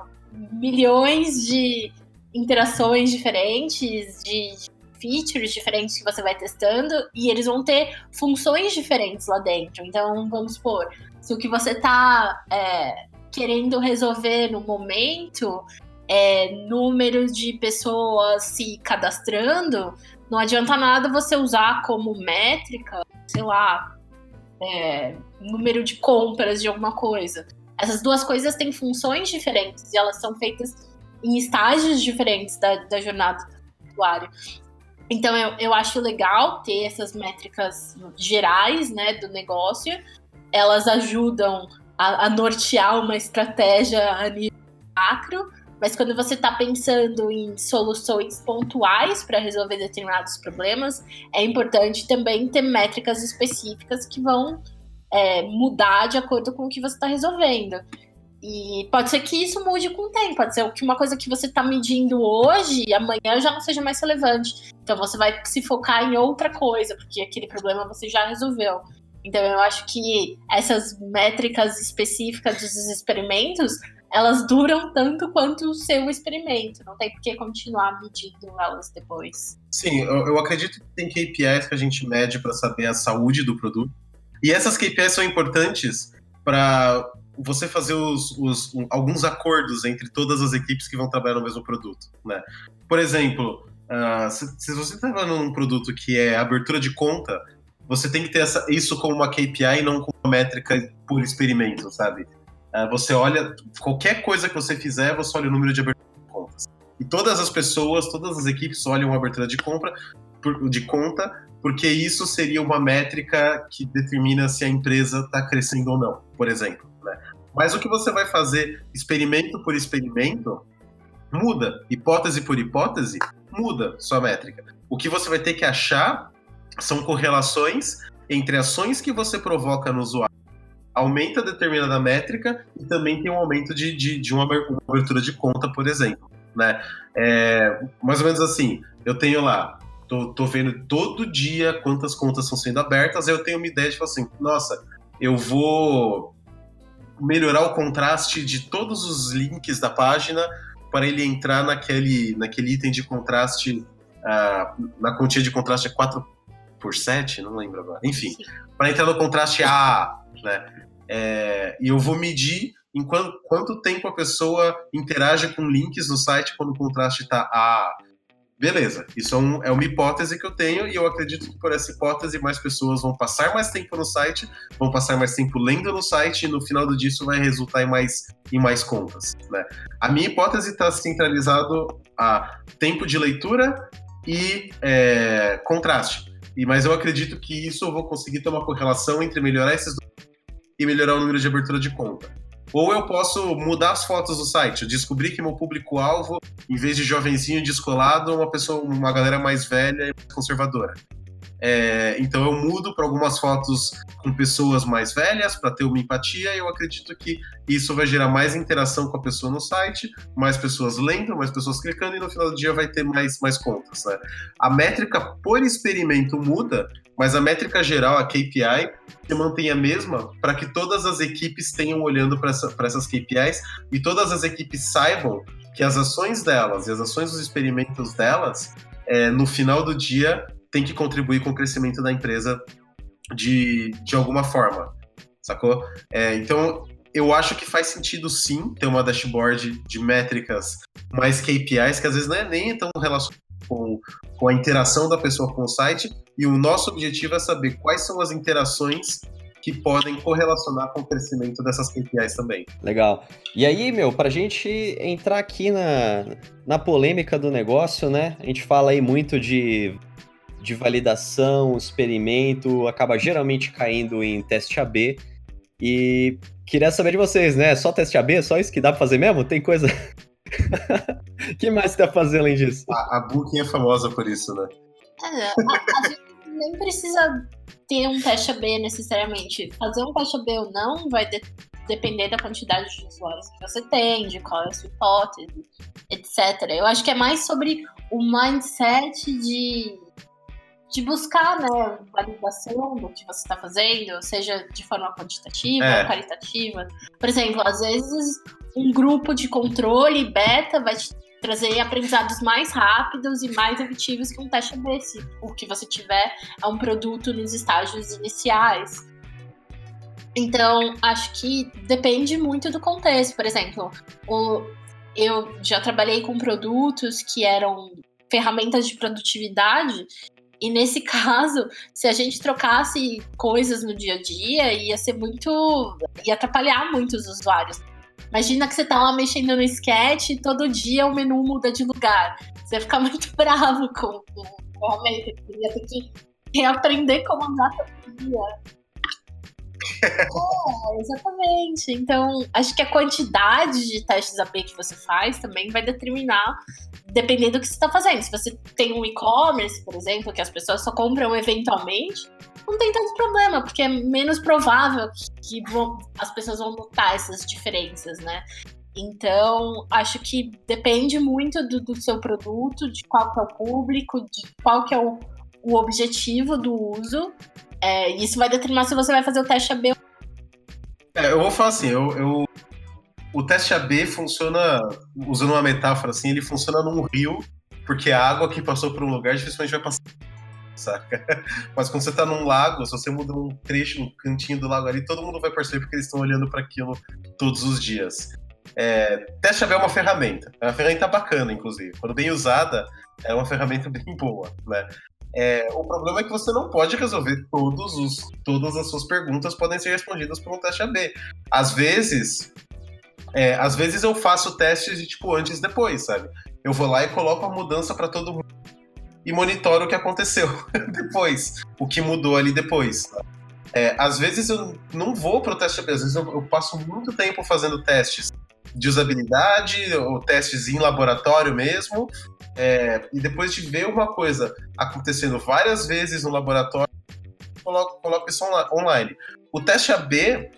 milhões de interações diferentes, de features diferentes que você vai testando, e eles vão ter funções diferentes lá dentro. Então, vamos supor, se o que você está é, querendo resolver no momento é número de pessoas se cadastrando, não adianta nada você usar como métrica, sei lá, é, número de compras de alguma coisa. Essas duas coisas têm funções diferentes e elas são feitas em estágios diferentes da, da jornada do usuário. Então eu, eu acho legal ter essas métricas gerais né, do negócio. Elas ajudam a, a nortear uma estratégia a nível macro, mas quando você está pensando em soluções pontuais para resolver determinados problemas, é importante também ter métricas específicas que vão é, mudar de acordo com o que você está resolvendo. E pode ser que isso mude com o tempo, pode ser que uma coisa que você está medindo hoje, amanhã já não seja mais relevante. Então você vai se focar em outra coisa, porque aquele problema você já resolveu. Então eu acho que essas métricas específicas dos experimentos elas duram tanto quanto o seu experimento. Não tem por que continuar medindo elas depois. Sim, eu, eu acredito que tem KPIs que a gente mede para saber a saúde do produto. E essas KPIs são importantes para você fazer os, os, um, alguns acordos entre todas as equipes que vão trabalhar no mesmo produto. Né? Por exemplo, uh, se, se, você está trabalhando num produto que é abertura de conta, você tem que ter essa, isso como uma KPI e não como uma métrica por experimento, sabe? É, você olha, qualquer coisa que você fizer, você olha o número de abertura de contas. E todas as pessoas, todas as equipes olham a abertura de compra, de conta, porque isso seria uma métrica que determina se a empresa está crescendo ou não, por exemplo. Né? Mas o que você vai fazer experimento por experimento muda, hipótese por hipótese, muda sua métrica. O que você vai ter que achar são correlações entre ações que você provoca no usuário aumenta determinada métrica e também tem um aumento de, de, de uma abertura de conta, por exemplo. Né? É, mais ou menos assim, eu tenho lá, tô, tô vendo todo dia quantas contas estão sendo abertas, aí eu tenho uma ideia de falar assim, nossa, eu vou melhorar o contraste de todos os links da página para ele entrar naquele, naquele item de contraste, uh, na quantia de contraste é 4 por 7, não lembro agora. Enfim, para entrar no contraste A, né? É, e eu vou medir em quanto, quanto, tempo a pessoa interage com links no site quando o contraste está A. Beleza, isso é, um, é, uma hipótese que eu tenho e eu acredito que por essa hipótese mais pessoas vão passar mais tempo no site, vão passar mais tempo lendo no site e no final do dia isso vai resultar em mais, em mais contas. Né? A minha hipótese está centralizado a tempo de leitura e é, contraste. E, mas eu acredito que isso eu vou conseguir ter uma correlação entre melhorar esses dois e melhorar o número de abertura de conta. Ou eu posso mudar as fotos do site, descobrir que meu público-alvo, em vez de jovenzinho descolado, é uma pessoa, uma galera mais velha e mais conservadora. É, então eu mudo para algumas fotos com pessoas mais velhas para ter uma empatia e eu acredito que isso vai gerar mais interação com a pessoa no site, mais pessoas lendo, mais pessoas clicando e no final do dia vai ter mais, mais contas. Né? A métrica por experimento muda, mas a métrica geral, a KPI, se mantém a mesma para que todas as equipes tenham olhando para essa, essas KPIs e todas as equipes saibam que as ações delas e as ações dos experimentos delas, é, no final do dia, tem que contribuir com o crescimento da empresa de, de alguma forma, sacou? É, então, eu acho que faz sentido sim ter uma dashboard de métricas mais KPIs, que às vezes não é nem tão relacionado com, com a interação da pessoa com o site, e o nosso objetivo é saber quais são as interações que podem correlacionar com o crescimento dessas KPIs também. Legal. E aí, meu, para a gente entrar aqui na, na polêmica do negócio, né? A gente fala aí muito de de validação, experimento, acaba geralmente caindo em teste AB. E queria saber de vocês, né? Só teste AB? Só isso que dá pra fazer mesmo? Tem coisa. O que mais dá pra fazer além disso? A, a Booking é famosa por isso, né? É, a, a gente nem precisa ter um teste AB necessariamente. Fazer um teste AB ou não vai de, depender da quantidade de usuários que você tem, de qual é a sua hipótese, etc. Eu acho que é mais sobre o mindset de de buscar, né, validação do que você está fazendo, seja de forma quantitativa é. ou qualitativa. Por exemplo, às vezes um grupo de controle beta vai te trazer aprendizados mais rápidos e mais efetivos que um teste desse. O que você tiver é um produto nos estágios iniciais. Então, acho que depende muito do contexto. Por exemplo, o, eu já trabalhei com produtos que eram ferramentas de produtividade e nesse caso, se a gente trocasse coisas no dia a dia, ia ser muito. ia atrapalhar muito os usuários. Imagina que você tá lá mexendo no sketch e todo dia o menu muda de lugar. Você ia ficar muito bravo com, ferramenta. Você ia ter que reaprender como andar todo dia. É, exatamente. Então, acho que a quantidade de testes AB que você faz também vai determinar, dependendo do que você está fazendo. Se você tem um e-commerce, por exemplo, que as pessoas só compram eventualmente, não tem tanto problema, porque é menos provável que, vão, as pessoas vão notar essas diferenças, né? Então, acho que depende muito do, do seu produto, de qual que é o público, de qual que é o, o objetivo do uso é, isso vai determinar se você vai fazer o teste AB. É, eu vou falar assim, eu, eu, o teste AB funciona, usando uma metáfora assim, ele funciona num rio, porque a água que passou por um lugar dificilmente vai passar saca? Mas quando você tá num lago, se você muda um trecho, um cantinho do lago ali, todo mundo vai perceber porque eles estão olhando para aquilo todos os dias. É, teste AB é uma ferramenta, é uma ferramenta bacana, inclusive. Quando bem usada, é uma ferramenta bem boa, né? É, o problema é que você não pode resolver todos os, todas as suas perguntas podem ser respondidas por um teste AB. Às vezes, é, às vezes eu faço testes de tipo antes e depois, sabe? Eu vou lá e coloco a mudança para todo mundo e monitoro o que aconteceu depois, o que mudou ali depois. É, às vezes eu não vou para o teste AB, às vezes eu, eu passo muito tempo fazendo testes de usabilidade, ou testes em laboratório mesmo, é, e depois de ver uma coisa acontecendo várias vezes no laboratório, coloco, coloco isso online. O teste AB,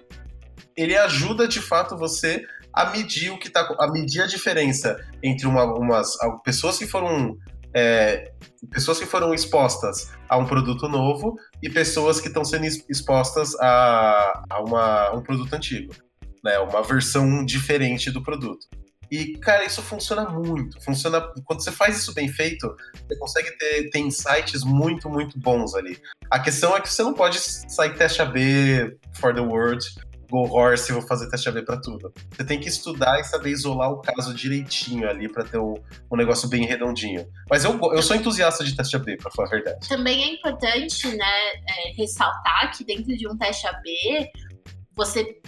ele ajuda de fato você a medir o que tá, a medir a diferença entre uma, umas pessoas que foram é, pessoas que foram expostas a um produto novo e pessoas que estão sendo expostas a, a uma, um produto antigo né? Uma versão diferente do produto. E, cara, isso funciona muito. Funciona. Quando você faz isso bem feito, você consegue ter, ter insights muito, muito bons ali. A questão é que você não pode sair teste AB for the world, go horse e vou fazer teste AB para tudo. Você tem que estudar e saber isolar o caso direitinho ali para ter um, um, negócio bem redondinho. Mas eu, eu sou entusiasta de teste AB, para falar a verdade. Também é importante, né, é, ressaltar que dentro de um teste AB, você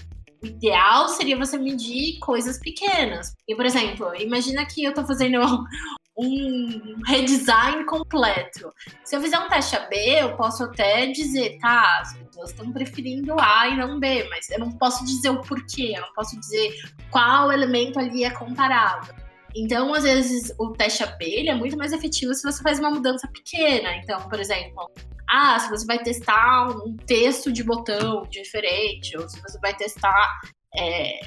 ideal seria você medir coisas pequenas. E, por exemplo, imagina que eu estou fazendo um redesign completo. Se eu fizer um teste AB, eu posso até dizer, tá, as pessoas estão preferindo A e não B, mas eu não posso dizer o porquê, eu não posso dizer qual elemento ali é comparável. Então, às vezes, o teste AB é muito mais efetivo se você faz uma mudança pequena. Então, por exemplo, ah, se você vai testar um texto de botão diferente, ou se você vai testar é,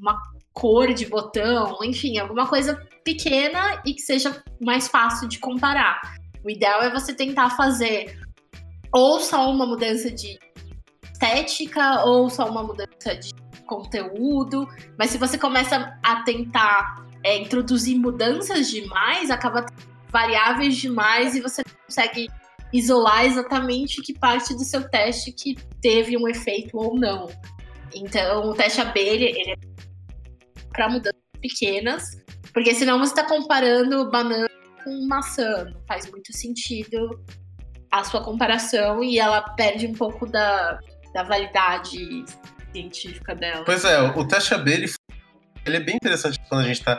uma cor de botão, enfim, alguma coisa pequena e que seja mais fácil de comparar. O ideal é você tentar fazer ou só uma mudança de estética ou só uma mudança de conteúdo, mas se você começa a tentar é, introduzir mudanças demais, acaba variáveis demais e você consegue isolar exatamente que parte do seu teste que teve um efeito ou não. Então, o teste AB ele é para mudanças pequenas, porque senão você está comparando banana com maçã, não faz muito sentido a sua comparação e ela perde um pouco da, da validade científica dela. Pois é, o teste AB ele, ele é bem interessante quando a gente está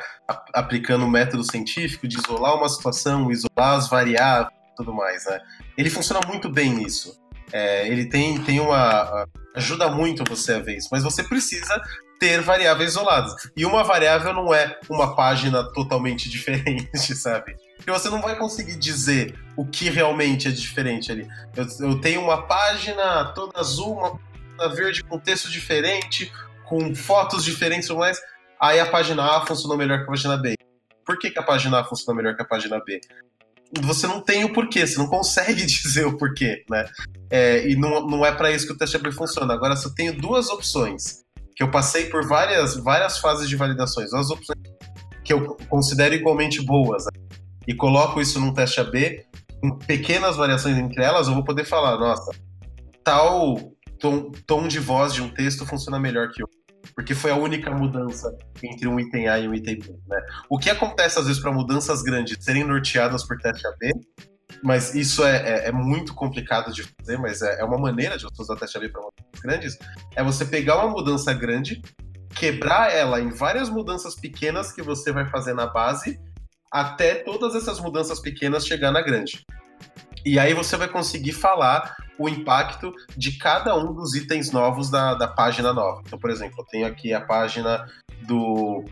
aplicando o método científico de isolar uma situação, isolar as variáveis tudo mais, né? Ele funciona muito bem nisso. É, ele tem, tem uma. ajuda muito você a ver isso, mas você precisa ter variáveis isoladas. E uma variável não é uma página totalmente diferente, sabe? Porque você não vai conseguir dizer o que realmente é diferente ali. Eu, eu tenho uma página toda azul, uma página verde com texto diferente, com fotos diferentes ou mais. Aí a página A funcionou melhor que a página B. Por que, que a página A funcionou melhor que a página B? Você não tem o porquê, você não consegue dizer o porquê, né? É, e não, não é para isso que o teste AB funciona. Agora, se eu tenho duas opções que eu passei por várias, várias fases de validações, as opções que eu considero igualmente boas, né? e coloco isso num teste AB, com pequenas variações entre elas, eu vou poder falar, nossa, tal tom, tom de voz de um texto funciona melhor que outro. Porque foi a única mudança entre um item A e um item B. Né? O que acontece às vezes para mudanças grandes serem norteadas por teste AB mas isso é, é, é, muito complicado de fazer, mas é, é uma maneira de você usar teste AB para mudanças grandes, é você pegar uma mudança grande, quebrar ela em várias mudanças pequenas que você vai fazer na base, até todas essas mudanças pequenas chegar na grande. E aí você vai conseguir falar o impacto de cada um dos itens novos da, da página nova. Então, por exemplo, eu tenho aqui a página do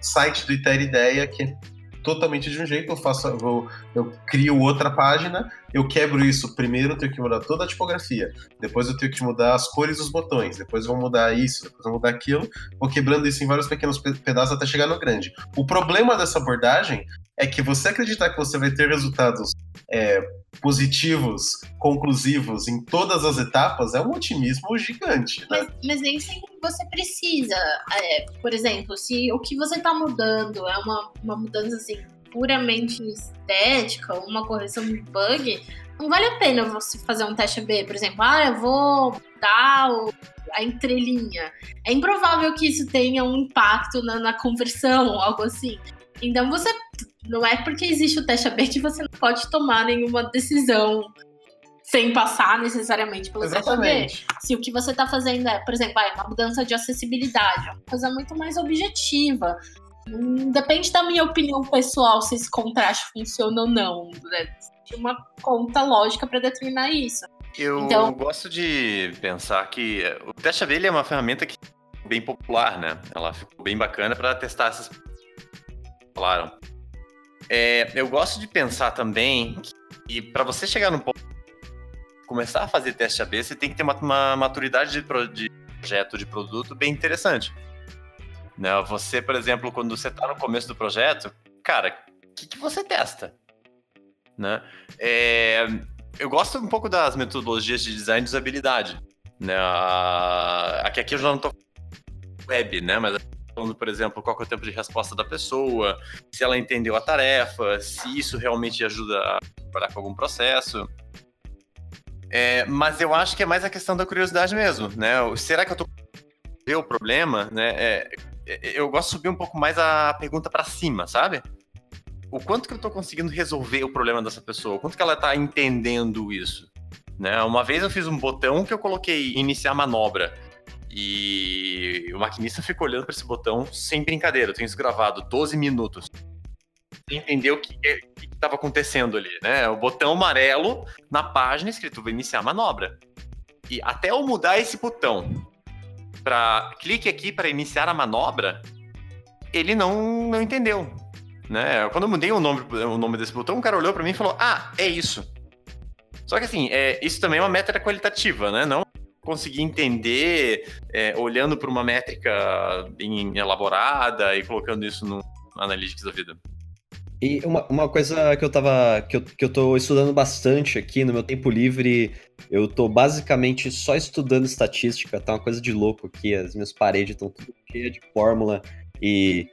site do Iter Ideia, que é totalmente de um jeito, eu faço, eu, eu crio outra página, eu quebro isso. Primeiro eu tenho que mudar toda a tipografia, depois eu tenho que mudar as cores dos botões, depois vou mudar isso, depois vou mudar aquilo, vou quebrando isso em vários pequenos pedaços até chegar no grande. O problema dessa abordagem é que você acreditar que você vai ter resultados é, positivos, conclusivos em todas as etapas é um otimismo gigante. Né? Mas, mas, nem sempre você precisa. É, por exemplo, se o que você está mudando é uma, uma mudança assim, puramente estética, uma correção de bug, não vale a pena você fazer um teste B, por exemplo, ah, eu vou mudar o, a entrelinha. É improvável que isso tenha um impacto na, na conversão, algo assim. Então você não é porque existe o teste AB que você não pode tomar nenhuma decisão sem passar necessariamente pelo Exatamente. teste AB. Se o que você está fazendo é, por exemplo, uma mudança de acessibilidade, uma coisa muito mais objetiva. Não depende da minha opinião pessoal se esse contraste funciona ou não. Né? Tem uma conta lógica para determinar isso. Eu então... gosto de pensar que o teste AB é uma ferramenta que é bem popular, né? Ela ficou bem bacana para testar essas falaram. É, eu gosto de pensar também que para você chegar no ponto começar a fazer teste AB, você tem que ter uma, uma maturidade de, pro, de, projeto, de produto bem interessante. Né? Você, por exemplo, quando você está no começo do projeto, cara, o que, que você testa? Né? É, eu gosto um pouco das metodologias de design de usabilidade. Né? Aqui, aqui eu já não estou web, né? Mas falando, por exemplo, qual é o tempo de resposta da pessoa, se ela entendeu a tarefa, se isso realmente ajuda a trabalhar com algum processo. É, mas eu acho que é mais a questão da curiosidade mesmo, né? Será que eu tô ver o problema, né? É, eu gosto de subir um pouco mais a pergunta para cima, sabe? O quanto que eu tô conseguindo resolver o problema dessa pessoa? O quanto que ela tá entendendo isso? Né? Uma vez eu fiz um botão que eu coloquei iniciar manobra. E o maquinista fica olhando para esse botão sem brincadeira. Eu tenho isso gravado 12 minutos. Entender o que estava acontecendo ali, né? O botão amarelo na página escrito iniciar manobra. E até eu mudar esse botão para clique aqui para iniciar a manobra, ele não, não entendeu. Né? Quando eu mudei o nome, o nome desse botão, o cara olhou para mim e falou: Ah, é isso. Só que assim, é, isso também é uma métrica qualitativa, né? Não conseguir entender é, olhando para uma métrica bem elaborada e colocando isso no Analytics da vida. E uma, uma coisa que eu tava. Que eu, que eu tô estudando bastante aqui no meu tempo livre, eu tô basicamente só estudando estatística, tá uma coisa de louco aqui. As minhas paredes estão tudo cheias de fórmula e,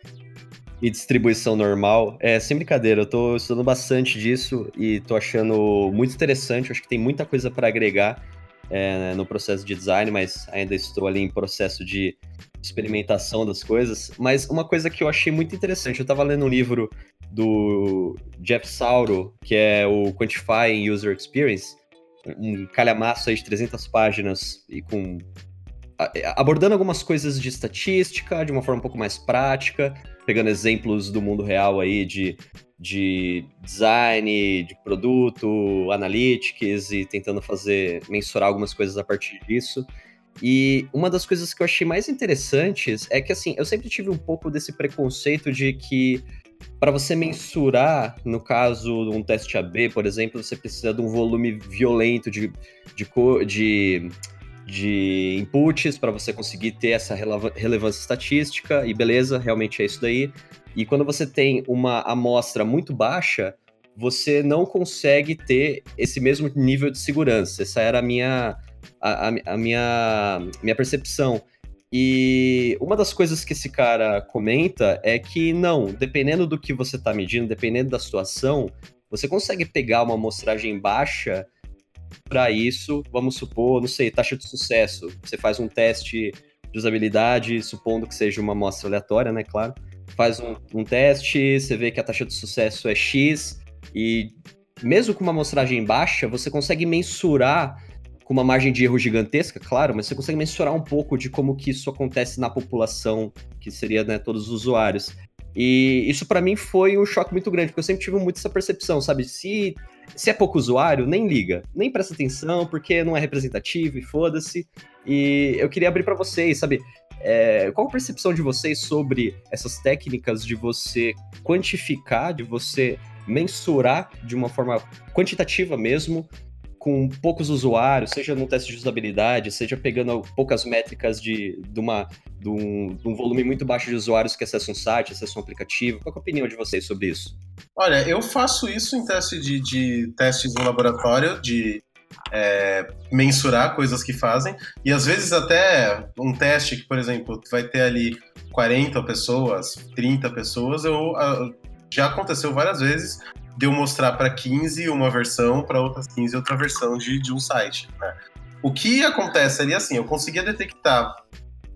e distribuição normal. É, sem brincadeira, eu tô estudando bastante disso e tô achando muito interessante. Acho que tem muita coisa para agregar é, no processo de design, mas ainda estou ali em processo de experimentação das coisas. Mas uma coisa que eu achei muito interessante, eu estava lendo um livro do Jeff Sauro, que é o Quantifying User Experience, um calhamaço aí de 300 páginas e com abordando algumas coisas de estatística de uma forma um pouco mais prática, pegando exemplos do mundo real aí de, de design, de produto, analytics e tentando fazer, mensurar algumas coisas a partir disso. E uma das coisas que eu achei mais interessantes é que, assim, eu sempre tive um pouco desse preconceito de que para você mensurar, no caso de um teste AB, por exemplo, você precisa de um volume violento de, de, de de inputs para você conseguir ter essa relevância estatística, e beleza, realmente é isso daí. E quando você tem uma amostra muito baixa, você não consegue ter esse mesmo nível de segurança. Essa era a minha, a, a, minha, minha percepção. E uma das coisas que esse cara comenta é que não, dependendo do que você está medindo, dependendo da situação, você consegue pegar uma amostragem baixa para isso, vamos supor, não sei, taxa de sucesso. Você faz um teste de usabilidade, supondo que seja uma amostra aleatória, né, claro. Faz um, um teste, você vê que a taxa de sucesso é X, e mesmo com uma amostragem baixa, você consegue mensurar com uma margem de erro gigantesca, claro, mas você consegue mensurar um pouco de como que isso acontece na população, que seria né, todos os usuários. E isso para mim foi um choque muito grande, porque eu sempre tive muito essa percepção, sabe? Se, se é pouco usuário, nem liga, nem presta atenção, porque não é representativo e foda-se. E eu queria abrir para vocês, sabe? É, qual a percepção de vocês sobre essas técnicas de você quantificar, de você mensurar de uma forma quantitativa mesmo, com poucos usuários, seja no teste de usabilidade, seja pegando poucas métricas de, de, uma, de, um, de um volume muito baixo de usuários que acessam um site, acessam um aplicativo. Qual é a opinião de vocês sobre isso? Olha, eu faço isso em teste de, de testes no laboratório, de é, mensurar coisas que fazem, e às vezes até um teste que, por exemplo, vai ter ali 40 pessoas, 30 pessoas, eu, já aconteceu várias vezes de eu mostrar para 15 uma versão, para outras 15 outra versão de, de um site. Né? O que acontece ali, assim, eu conseguia detectar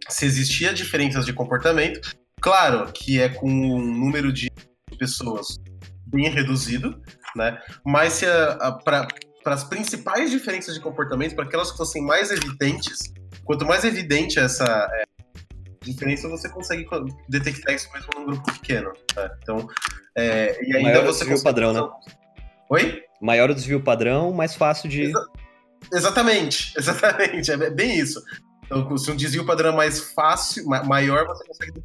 se existia diferenças de comportamento, claro que é com um número de pessoas bem reduzido, né? Mas se para as principais diferenças de comportamento, para aquelas que fossem mais evidentes, quanto mais evidente essa é, diferença, você consegue detectar isso mesmo num grupo pequeno. Tá? Então, é, e ainda Maior você desvio padrão, né? Oi? Maior o desvio padrão, mais fácil de. Exa exatamente, exatamente. É bem isso. Então, se um desvio padrão é mais fácil, maior, você consegue.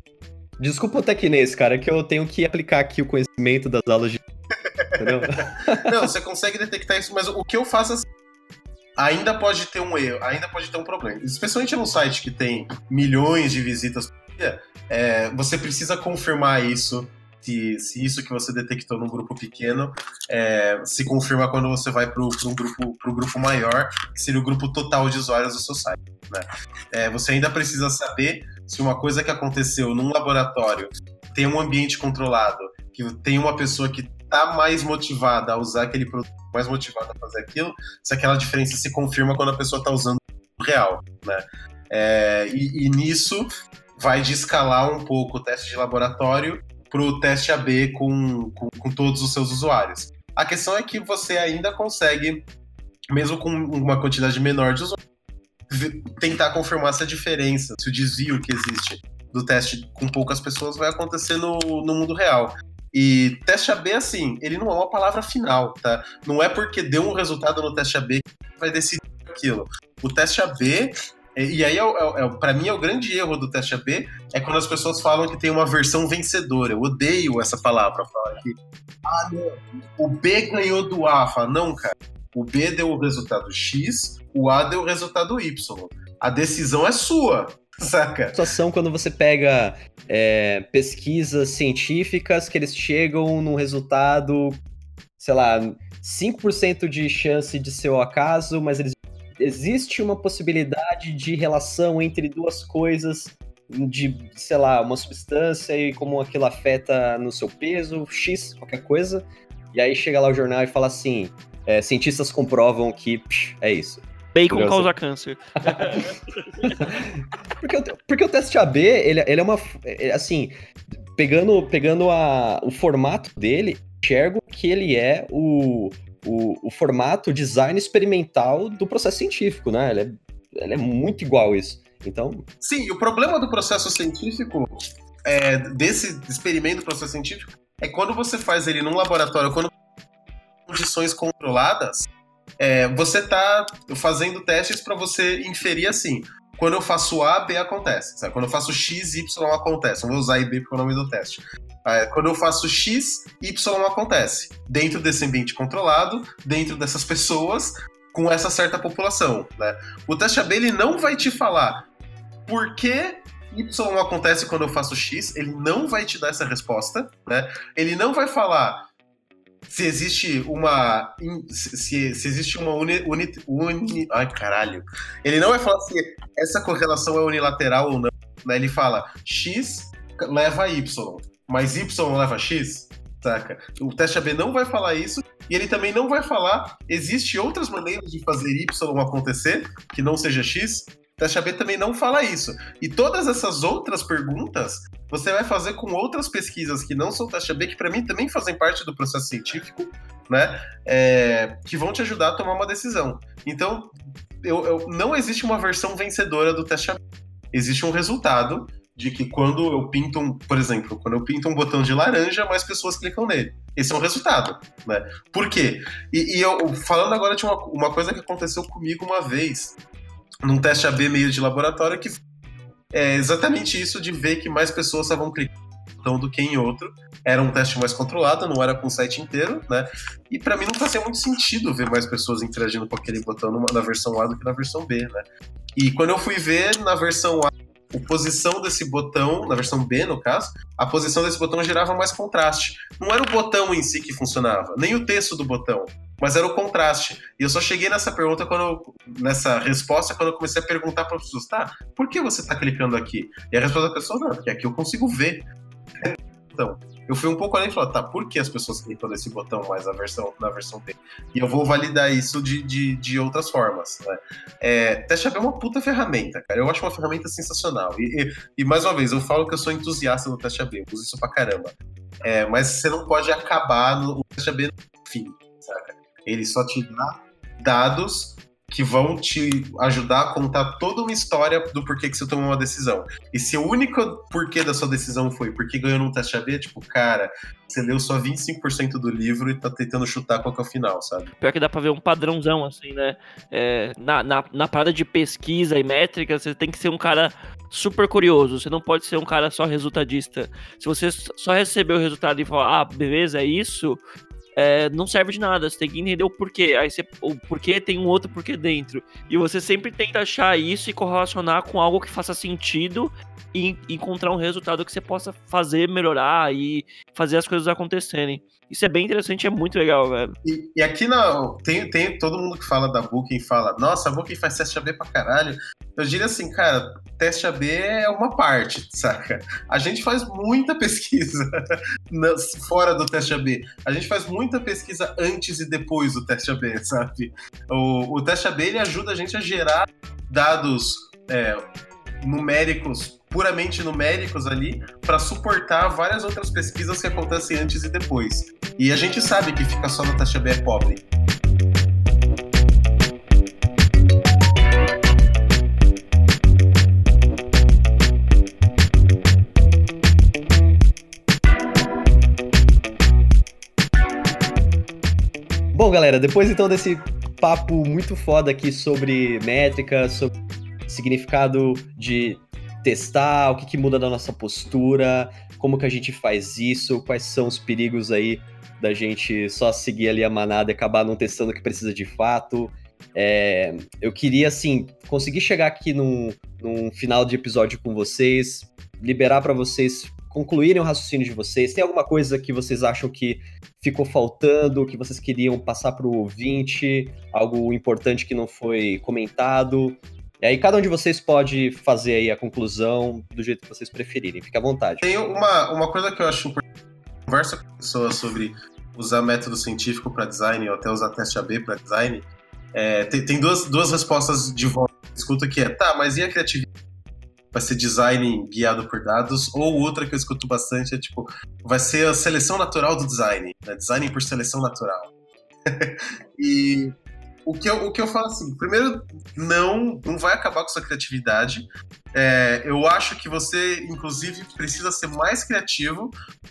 Desculpa o tecnês, cara, que eu tenho que aplicar aqui o conhecimento das aulas de. Entendeu? Não, você consegue detectar isso, mas o que eu faço assim, ainda pode ter um erro, ainda pode ter um problema. Especialmente num site que tem milhões de visitas por dia, é, você precisa confirmar isso. Se, se, isso que você detectou num grupo pequeno é, se confirma quando você vai para um grupo, pro grupo maior, que seria o grupo total de usuários do seu site. Né? É, você ainda precisa saber se uma coisa que aconteceu num laboratório tem um ambiente controlado, que tem uma pessoa que está mais motivada a usar aquele produto, mais motivada a fazer aquilo, se aquela diferença se confirma quando a pessoa está usando o real, né? É, e, e, nisso vai de escalar um pouco o teste de laboratório para o teste AB com, com, com todos os seus usuários. A questão é que você ainda consegue, mesmo com uma quantidade menor de usuários, tentar confirmar essa diferença, se o desvio que existe do teste com poucas pessoas vai acontecer no, no mundo real. E teste AB, assim, ele não é uma palavra final, tá? Não é porque deu um resultado no teste AB que vai decidir aquilo. O teste AB, e aí, é, é, é para mim, é o grande erro do teste AB, é quando as pessoas falam que tem uma versão vencedora. Eu odeio essa palavra, falar que, ah, não, o B ganhou do A. Fala, não, cara. O B deu o resultado X, o A deu o resultado Y. A decisão é sua, saca? Situação quando você pega é, pesquisas científicas que eles chegam num resultado, sei lá, 5% de chance de ser o acaso, mas eles existe uma possibilidade de relação entre duas coisas de, sei lá, uma substância e como aquilo afeta no seu peso, X, qualquer coisa. E aí chega lá o jornal e fala assim: é, cientistas comprovam que psh, é isso. Bacon Curioso. causa câncer. porque, o, porque o teste AB, ele, ele é uma. É, assim, pegando, pegando a, o formato dele, enxergo que ele é o, o, o formato design experimental do processo científico, né? Ele é, ele é muito igual isso. Então. Sim, o problema do processo científico, é, desse experimento do processo científico, é quando você faz ele num laboratório, quando condições controladas, é, você está fazendo testes para você inferir assim. Quando eu faço A, B acontece. Sabe? Quando eu faço X, Y acontece. Não vou usar I B porque é o nome do teste. É, quando eu faço X, Y acontece. Dentro desse ambiente controlado, dentro dessas pessoas, com essa certa população. Né? O teste AB ele não vai te falar por que Y acontece quando eu faço X, ele não vai te dar essa resposta, né? Ele não vai falar se existe uma. Se, se existe uma uni, uni, uni, Ai, caralho. Ele não vai falar se essa correlação é unilateral ou não. Né? Ele fala X leva Y, mas Y leva X, saca? O teste AB não vai falar isso e ele também não vai falar existe outras maneiras de fazer Y acontecer que não seja X. Teste AB também não fala isso. E todas essas outras perguntas você vai fazer com outras pesquisas que não são taxa B, que para mim também fazem parte do processo científico, né? É, que vão te ajudar a tomar uma decisão. Então, eu, eu, não existe uma versão vencedora do teste AB. Existe um resultado de que quando eu pinto um, por exemplo, quando eu pinto um botão de laranja, mais pessoas clicam nele. Esse é um resultado, né? Por quê? E, e eu, falando agora de uma, uma coisa que aconteceu comigo uma vez, num teste AB meio de laboratório, que é exatamente isso de ver que mais pessoas estavam clicando do que em outro. Era um teste mais controlado, não era com o site inteiro, né? E para mim não fazia muito sentido ver mais pessoas interagindo com aquele botão numa, na versão A do que na versão B, né? E quando eu fui ver na versão A, a posição desse botão, na versão B no caso, a posição desse botão gerava mais contraste. Não era o botão em si que funcionava, nem o texto do botão mas era o contraste. E eu só cheguei nessa pergunta quando nessa resposta quando eu comecei a perguntar para as pessoas, tá, por que você está clicando aqui? E a resposta da pessoa, não, porque aqui eu consigo ver. Então, eu fui um pouco além e falei, tá, por que as pessoas clicam nesse botão mais na versão, na versão B? E eu vou validar isso de, de, de outras formas, né? É, Teste AB é uma puta ferramenta, cara. Eu acho uma ferramenta sensacional. E, e, e, mais uma vez, eu falo que eu sou entusiasta do Teste AB, eu uso isso pra caramba. É, mas você não pode acabar no Teste AB? Ele só te dá dados que vão te ajudar a contar toda uma história do porquê que você tomou uma decisão. E se o único porquê da sua decisão foi porque ganhou num teste AB, tipo, cara, você leu só 25% do livro e tá tentando chutar qual que é o final, sabe? Pior que dá pra ver um padrãozão, assim, né? É, na, na, na parada de pesquisa e métrica, você tem que ser um cara super curioso. Você não pode ser um cara só resultadista. Se você só receber o resultado e falar, ah, beleza, é isso, é, não serve de nada. Você tem que entender o porquê. Aí você, o porquê tem um outro porquê dentro. E você sempre tenta achar isso e correlacionar com algo que faça sentido e encontrar um resultado que você possa fazer melhorar e fazer as coisas acontecerem. Isso é bem interessante, é muito legal, velho. E, e aqui na, tem, tem todo mundo que fala da Booking fala, nossa, a Booking faz teste AB pra caralho. Eu diria assim, cara, teste AB é uma parte, saca? A gente faz muita pesquisa fora do teste AB. A gente faz muita pesquisa antes e depois do teste AB, sabe? O, o teste AB ele ajuda a gente a gerar dados é, numéricos puramente numéricos ali para suportar várias outras pesquisas que acontecem antes e depois. E a gente sabe que fica só na taxa B é pobre. Bom, galera, depois então desse papo muito foda aqui sobre métrica, sobre significado de testar, o que, que muda da nossa postura, como que a gente faz isso, quais são os perigos aí da gente só seguir ali a manada e acabar não testando o que precisa de fato. É, eu queria, assim, conseguir chegar aqui num, num final de episódio com vocês, liberar para vocês concluírem o raciocínio de vocês. Tem alguma coisa que vocês acham que ficou faltando, que vocês queriam passar para o ouvinte, algo importante que não foi comentado? E aí cada um de vocês pode fazer aí a conclusão do jeito que vocês preferirem. Fique à vontade. Tem uma, uma coisa que eu acho importante. Conversa com pessoas sobre usar método científico para design ou até usar teste AB para design. É, tem, tem duas, duas respostas de volta escuta que é, tá, mas e a criatividade? Vai ser design guiado por dados, ou outra que eu escuto bastante é tipo, vai ser a seleção natural do design, né? design por seleção natural. e o que, eu, o que eu falo assim, primeiro, não, não vai acabar com sua criatividade. É, eu acho que você, inclusive, precisa ser mais criativo,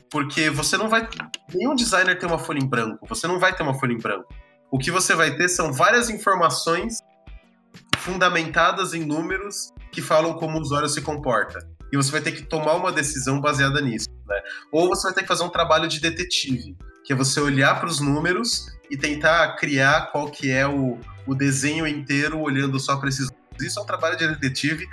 porque você não vai. Nenhum designer tem uma folha em branco. Você não vai ter uma folha em branco. O que você vai ter são várias informações fundamentadas em números que falam como o usuário se comporta. E você vai ter que tomar uma decisão baseada nisso. Né? Ou você vai ter que fazer um trabalho de detetive, que é você olhar para os números e tentar criar qual que é o, o desenho inteiro olhando só para esses. Isso é um trabalho de detetive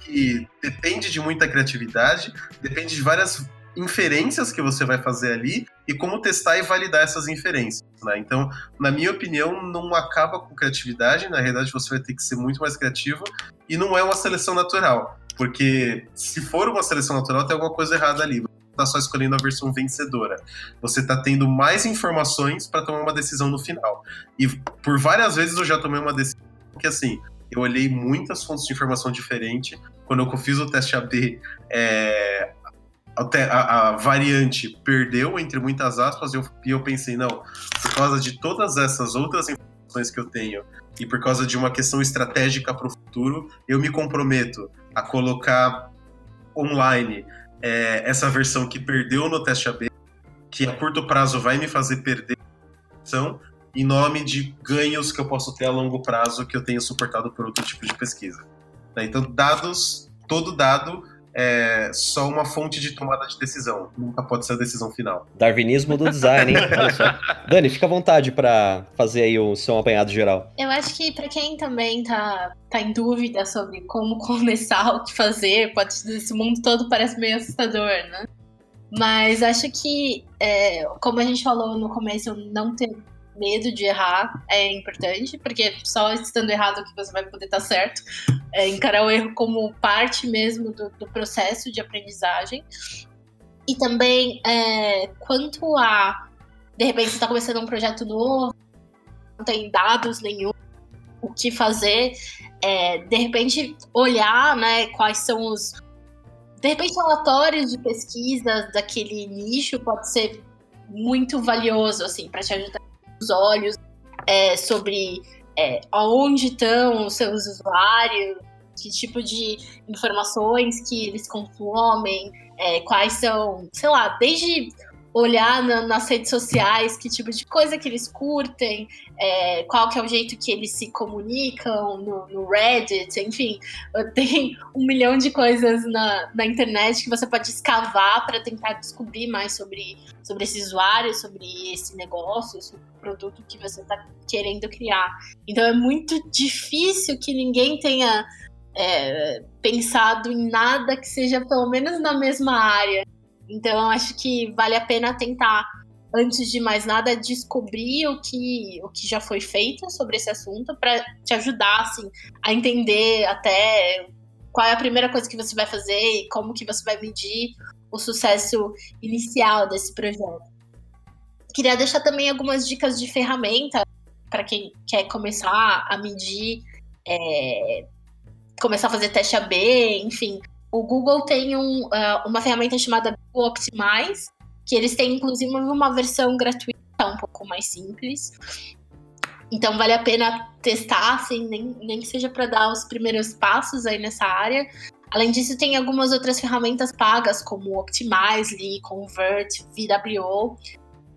que depende de muita criatividade, depende de várias inferências que você vai fazer ali e como testar e validar essas inferências. Né? Então, na minha opinião, não acaba com criatividade, na realidade você vai ter que ser muito mais criativo e não é uma seleção natural, porque se for uma seleção natural tem alguma coisa errada ali. Está só escolhendo a versão vencedora. Você está tendo mais informações para tomar uma decisão no final. E por várias vezes eu já tomei uma decisão que assim, eu olhei muitas fontes de informação diferente. Quando eu fiz o teste AB, é, a, a, variante perdeu, entre muitas aspas, e eu, e eu pensei, não, por causa de todas essas outras informações que eu tenho e por causa de uma questão estratégica para o futuro, eu me comprometo a colocar online é, essa versão que perdeu no teste AB, que a curto prazo vai me fazer perder versão, em nome de ganhos que eu posso ter a longo prazo que eu tenho suportado por outro tipo de pesquisa. Então, dados, todo dado é só uma fonte de tomada de decisão. Nunca pode ser a decisão final. Darwinismo do design, hein? Olha só. Dani, fica à vontade para fazer aí o seu apanhado geral. Eu acho que para quem também tá, tá em dúvida sobre como começar, o que fazer, pode esse mundo todo parece meio assustador, né? Mas acho que, é, como a gente falou no começo, não ter medo de errar é importante, porque só estando errado que você vai poder estar certo. É, encarar o erro como parte mesmo do, do processo de aprendizagem. E também, é, quanto a, de repente, você está começando um projeto novo, não tem dados nenhum, o que fazer, é, de repente, olhar né, quais são os. De repente, relatórios de pesquisa daquele nicho pode ser muito valioso, assim, para te ajudar os olhos é, sobre é, aonde estão os seus usuários, que tipo de informações que eles consomem, é, quais são, sei lá, desde olhar na, nas redes sociais que tipo de coisa que eles curtem, é, qual que é o jeito que eles se comunicam no, no, Reddit, enfim, tem um milhão de coisas na, na internet que você pode escavar para tentar descobrir mais sobre, sobre esse usuário, sobre esse negócio, o produto que você está querendo criar. Então é muito difícil que ninguém tenha é, pensado em nada que seja pelo menos na mesma área. Então, acho que vale a pena tentar, antes de mais nada, descobrir o que, o que já foi feito sobre esse assunto para te ajudar, assim, a entender até qual é a primeira coisa que você vai fazer e como que você vai medir o sucesso inicial desse projeto. Queria deixar também algumas dicas de ferramenta para quem quer começar a medir, é, começar a fazer teste AB, enfim, o Google tem um, uh, uma ferramenta chamada Google Optimize, que eles têm inclusive uma versão gratuita, um pouco mais simples. Então vale a pena testar, assim, nem, nem que seja para dar os primeiros passos aí nessa área. Além disso, tem algumas outras ferramentas pagas, como Optimizely, Convert, VWO,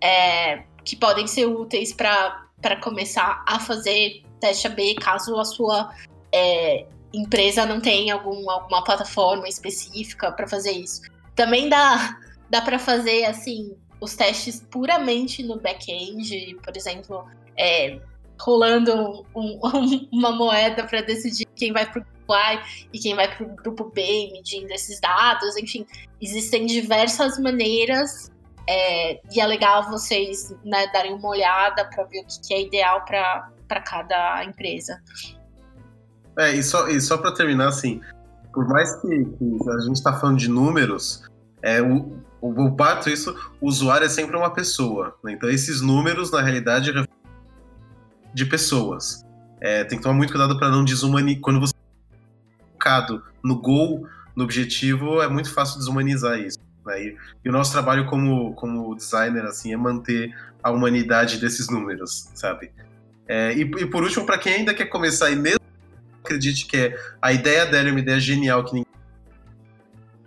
é, que podem ser úteis para começar a fazer teste AB caso a sua é, empresa não tem algum, alguma plataforma específica para fazer isso. Também dá, dá para fazer assim os testes puramente no back-end, por exemplo, é, rolando um, um, uma moeda para decidir quem vai para o grupo A e quem vai para o grupo B, medindo esses dados, enfim, existem diversas maneiras é, e é legal vocês né, darem uma olhada para ver o que, que é ideal para cada empresa. É, e só, e só para terminar, assim, por mais que, que a gente está falando de números, é, o, o, o pato, isso, o usuário é sempre uma pessoa. Né? Então, esses números, na realidade, de pessoas. É, tem que tomar muito cuidado para não desumanizar. Quando você é focado no gol, no objetivo, é muito fácil desumanizar isso. Né? E, e, o nosso trabalho como, como designer assim é manter a humanidade desses números, sabe? É, e, e, por último, para quem ainda quer começar e mesmo acredite que é, a ideia dela é uma ideia genial que ninguém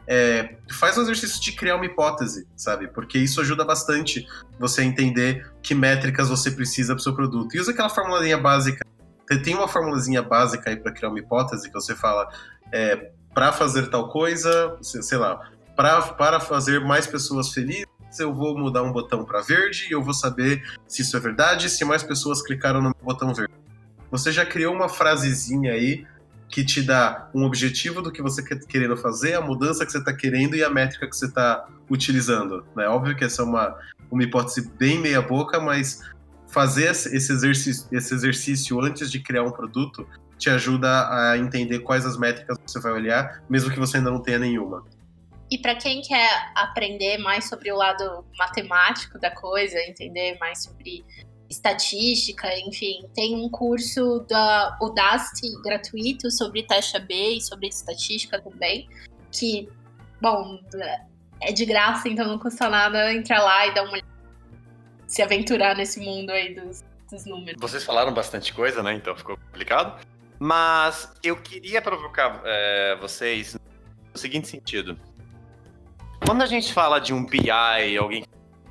é, faz o exercício de criar uma hipótese, sabe? Porque isso ajuda bastante você a entender que métricas você precisa para o seu produto. E usa aquela formulazinha básica. Tem uma formulazinha básica aí para criar uma hipótese que você fala é, para fazer tal coisa, sei lá, pra, para fazer mais pessoas felizes, eu vou mudar um botão para verde e eu vou saber se isso é verdade, se mais pessoas clicaram no botão verde. Você já criou uma frasezinha aí que te dá um objetivo do que você está querendo fazer, a mudança que você está querendo e a métrica que você está utilizando. Né? óbvio que essa é uma, uma hipótese bem meia boca, mas fazer esse exercício, esse exercício antes de criar um produto te ajuda a entender quais as métricas você vai olhar, mesmo que você ainda não tenha nenhuma. E para quem quer aprender mais sobre o lado matemático da coisa, entender mais sobre estatística, enfim, tem um curso da Udacity gratuito sobre teste AB e sobre estatística também, que, bom, é de graça, então não custa nada entrar lá e dar uma se aventurar nesse mundo aí dos, dos números. Vocês falaram bastante coisa, né? Então ficou complicado. Mas eu queria provocar é, vocês no seguinte sentido. Quando a gente fala de um BI, alguém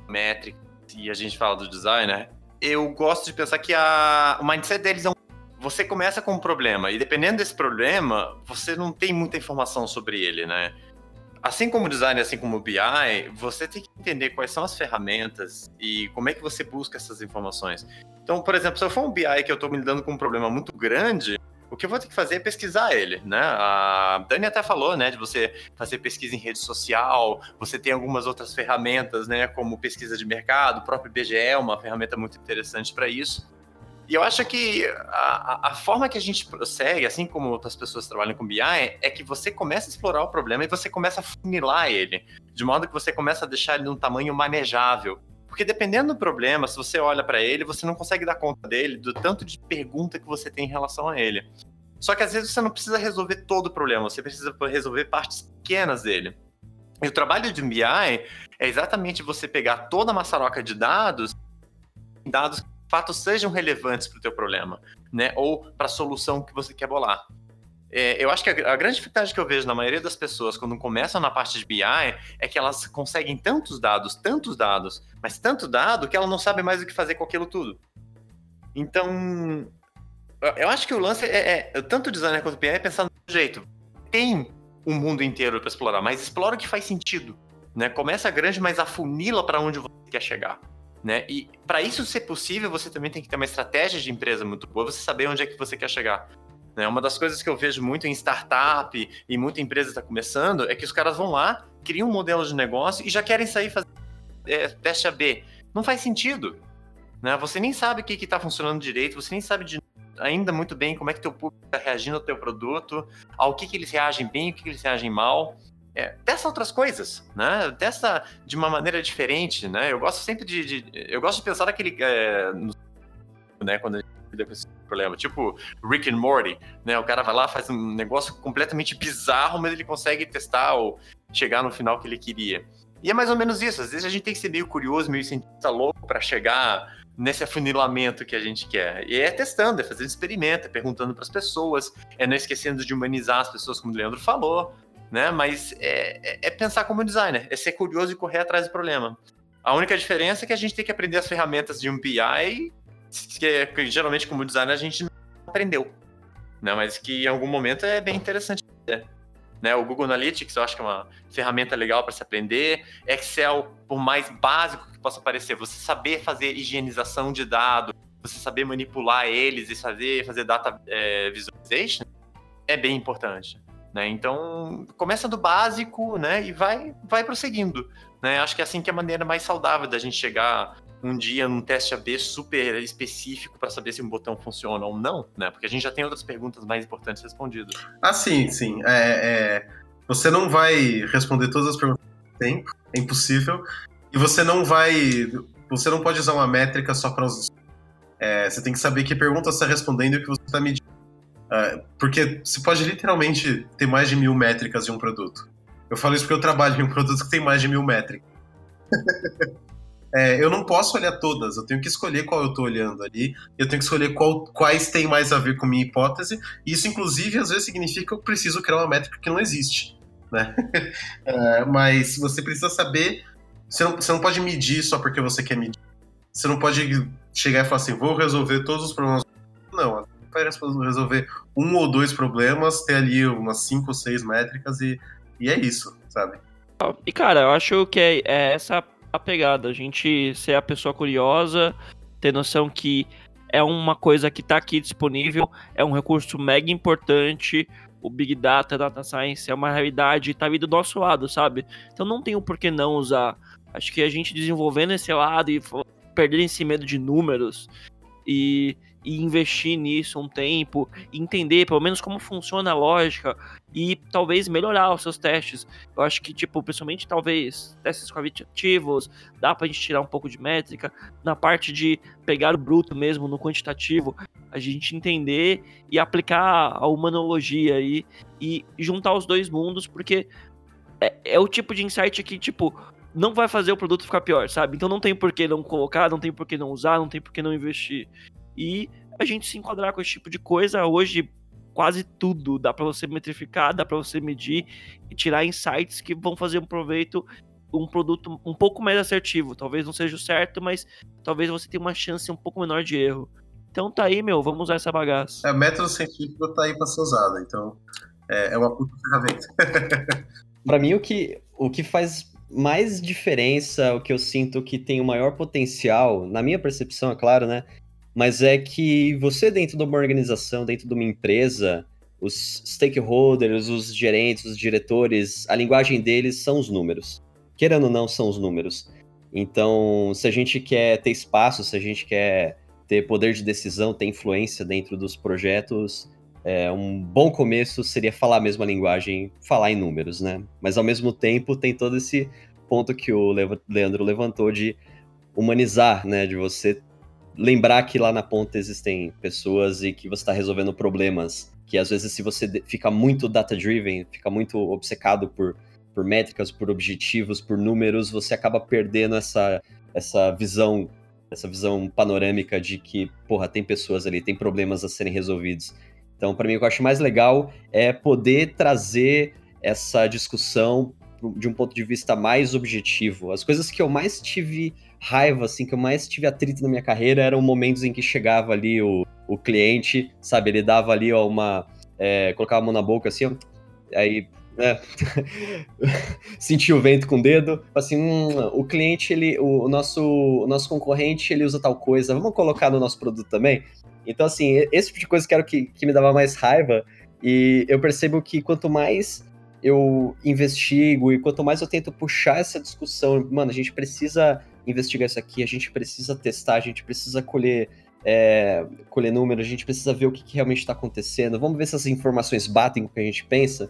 métrica, e a gente fala do designer, eu gosto de pensar que a, o mindset deles é um. Você começa com um problema, e dependendo desse problema, você não tem muita informação sobre ele, né? Assim como o design, assim como o BI, você tem que entender quais são as ferramentas e como é que você busca essas informações. Então, por exemplo, se eu for um BI que eu estou me lidando com um problema muito grande, o que eu vou ter que fazer é pesquisar ele, né? A Dani até falou, né, de você fazer pesquisa em rede social, você tem algumas outras ferramentas, né, como pesquisa de mercado, o próprio IBGE é uma ferramenta muito interessante para isso. E eu acho que a, a, forma que a gente prossegue, assim como outras pessoas trabalham com BI, é que você começa a explorar o problema e você começa a funilar ele, de modo que você começa a deixar ele num tamanho manejável. Porque dependendo do problema, se você olha para ele, você não consegue dar conta dele, do tanto de pergunta que você tem em relação a ele. Só que às vezes você não precisa resolver todo o problema, você precisa resolver partes pequenas dele. E o trabalho de BI é exatamente você pegar toda a maçaroca de dados, dados que de fato sejam relevantes para o teu problema, né? Ou para a solução que você quer bolar. É, eu acho que a, a, grande dificuldade que eu vejo na maioria das pessoas quando começam na parte de BI é que elas conseguem tantos dados, tantos dados, mas tanto dado que ela não sabe mais o que fazer com aquilo tudo. Então, eu acho que o lance é, é tanto o designer quanto o BI é pensar no jeito. Tem um mundo inteiro para explorar, mas explora o que faz sentido. Né? Começa grande, mas afunila para onde você quer chegar. Né? E para isso ser possível, você também tem que ter uma estratégia de empresa muito boa, você saber onde é que você quer chegar. Né? Uma das coisas que eu vejo muito em startup e muita empresa está começando é que os caras vão lá, criam um modelo de negócio e já querem sair fazer é, teste AB. Não faz sentido. Né? Você nem sabe o que está funcionando direito, você nem sabe de, ainda muito bem como é que teu público está reagindo ao teu produto, ao que, que eles reagem bem, o que, que eles reagem mal. É, testa outras coisas, né? Testa de uma maneira diferente, né? Eu gosto sempre de, de eu gosto de pensar naquele, é, no, né? Quando lida com esse problema. Tipo Rick and Morty, né? O cara vai lá, faz um negócio completamente bizarro, mas ele consegue testar ou chegar no final que ele queria. E é mais ou menos isso. Às vezes a gente tem que ser meio curioso, meio cientista louco para chegar nesse afunilamento que a gente quer. E é testando, é fazendo experimento, é perguntando para as pessoas, é não esquecendo de humanizar as pessoas, como o Leandro falou, né? Mas é, é, é pensar como designer, é ser curioso e correr atrás do problema. A única diferença é que a gente tem que aprender as ferramentas de um BI que, geralmente como designer a gente não aprendeu, né? Mas que em algum momento é bem interessante. Né? O Google Analytics eu acho que é uma ferramenta legal para se aprender. Excel, por mais básico que possa parecer, você saber fazer higienização de dados, você saber manipular eles e fazer, fazer data é, visualization é bem importante. Né? Então, começa do básico né? e vai, vai prosseguindo. Né? Acho que é assim que é a maneira mais saudável da gente chegar um dia num teste AB super específico para saber se um botão funciona ou não, né? Porque a gente já tem outras perguntas mais importantes respondidas. Ah, sim, sim. É, é... Você não vai responder todas as perguntas em tempo, é impossível. E você não vai. Você não pode usar uma métrica só para os. É, você tem que saber que pergunta você está respondendo e o que você está medindo. É, porque você pode literalmente ter mais de mil métricas de um produto. Eu falo isso porque eu trabalho em um produto que tem mais de mil métricas. é, eu não posso olhar todas, eu tenho que escolher qual eu estou olhando ali, eu tenho que escolher qual, quais têm mais a ver com minha hipótese, e isso, inclusive, às vezes significa que eu preciso criar uma métrica que não existe. Né? é, mas você precisa saber. Você não, você não pode medir só porque você quer medir. Você não pode chegar e falar assim: vou resolver todos os problemas. Não, vai resolver um ou dois problemas, ter ali umas cinco ou seis métricas e e é isso, sabe? E cara, eu acho que é, é essa a pegada. A gente ser a pessoa curiosa, ter noção que é uma coisa que está aqui disponível, é um recurso mega importante. O Big Data, Data Science é uma realidade, está vindo do nosso lado, sabe? Então não tem um porquê não usar. Acho que a gente desenvolvendo esse lado e perdendo esse medo de números e e investir nisso um tempo, entender pelo menos como funciona a lógica e talvez melhorar os seus testes. Eu acho que, tipo, principalmente talvez testes qualitativos, dá pra gente tirar um pouco de métrica, na parte de pegar o bruto mesmo no quantitativo, a gente entender e aplicar a humanologia aí e juntar os dois mundos, porque é, é o tipo de insight que, tipo, não vai fazer o produto ficar pior, sabe? Então não tem por que não colocar, não tem por que não usar, não tem por que não investir e a gente se enquadrar com esse tipo de coisa. Hoje, quase tudo dá para você metrificar, dá para você medir e tirar insights que vão fazer um proveito, um produto um pouco mais assertivo. Talvez não seja o certo, mas talvez você tenha uma chance um pouco menor de erro. Então tá aí, meu, vamos usar essa bagaça. É, método científico tá aí para ser usado, então é, é uma puta ferramenta. para mim, o que, o que faz mais diferença, o que eu sinto que tem o maior potencial, na minha percepção, é claro, né? Mas é que você dentro de uma organização, dentro de uma empresa, os stakeholders, os gerentes, os diretores, a linguagem deles são os números. Querendo ou não, são os números. Então, se a gente quer ter espaço, se a gente quer ter poder de decisão, ter influência dentro dos projetos, é, um bom começo seria falar a mesma linguagem, falar em números, né? Mas ao mesmo tempo tem todo esse ponto que o Leandro levantou de humanizar, né? De você lembrar que lá na ponta existem pessoas e que você está resolvendo problemas. Que às vezes, se você fica muito data-driven, fica muito obcecado por, por métricas, por objetivos, por números, você acaba perdendo essa, essa visão essa visão panorâmica de que, porra, tem pessoas ali, tem problemas a serem resolvidos. Então, para mim, o que eu acho mais legal é poder trazer essa discussão de um ponto de vista mais objetivo. As coisas que eu mais tive raiva, assim, que eu mais tive atrito na minha carreira eram momentos em que chegava ali o, o cliente, sabe, ele dava ali, ó, uma. É, colocava a mão na boca assim, ó, aí. É, sentia o vento com o dedo, assim, hum, o cliente, ele, o, o, nosso, o nosso concorrente, ele usa tal coisa, vamos colocar no nosso produto também? Então, assim, esse tipo de coisa que era o que, que me dava mais raiva, e eu percebo que quanto mais eu investigo e quanto mais eu tento puxar essa discussão, mano, a gente precisa investigar isso aqui, a gente precisa testar, a gente precisa colher, é, colher números, a gente precisa ver o que, que realmente está acontecendo, vamos ver se as informações batem com o que a gente pensa.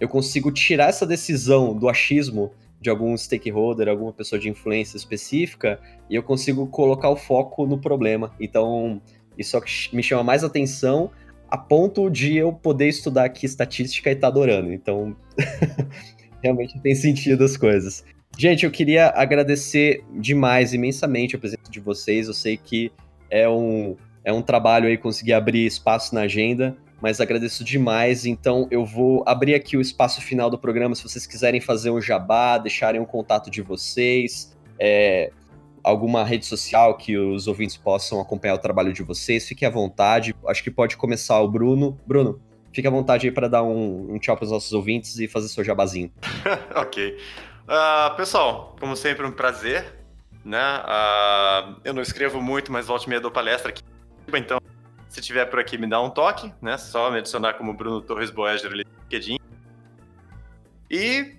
Eu consigo tirar essa decisão do achismo de algum stakeholder, alguma pessoa de influência específica, e eu consigo colocar o foco no problema. Então, isso é me chama mais atenção a ponto de eu poder estudar aqui estatística e estar tá adorando. Então, realmente tem sentido as coisas. Gente, eu queria agradecer demais, imensamente, a presença de vocês. Eu sei que é um, é um trabalho aí conseguir abrir espaço na agenda, mas agradeço demais. Então, eu vou abrir aqui o espaço final do programa. Se vocês quiserem fazer um jabá, deixarem um contato de vocês, é, alguma rede social que os ouvintes possam acompanhar o trabalho de vocês, fiquem à vontade. Acho que pode começar o Bruno. Bruno, fique à vontade aí para dar um, um tchau para os nossos ouvintes e fazer seu jabazinho. ok. Uh, pessoal, como sempre, um prazer. Né? Uh, eu não escrevo muito, mas volte meia dou palestra aqui. Então, se tiver por aqui, me dá um toque, né? Só me adicionar como Bruno Torres Boeger ali no LinkedIn. E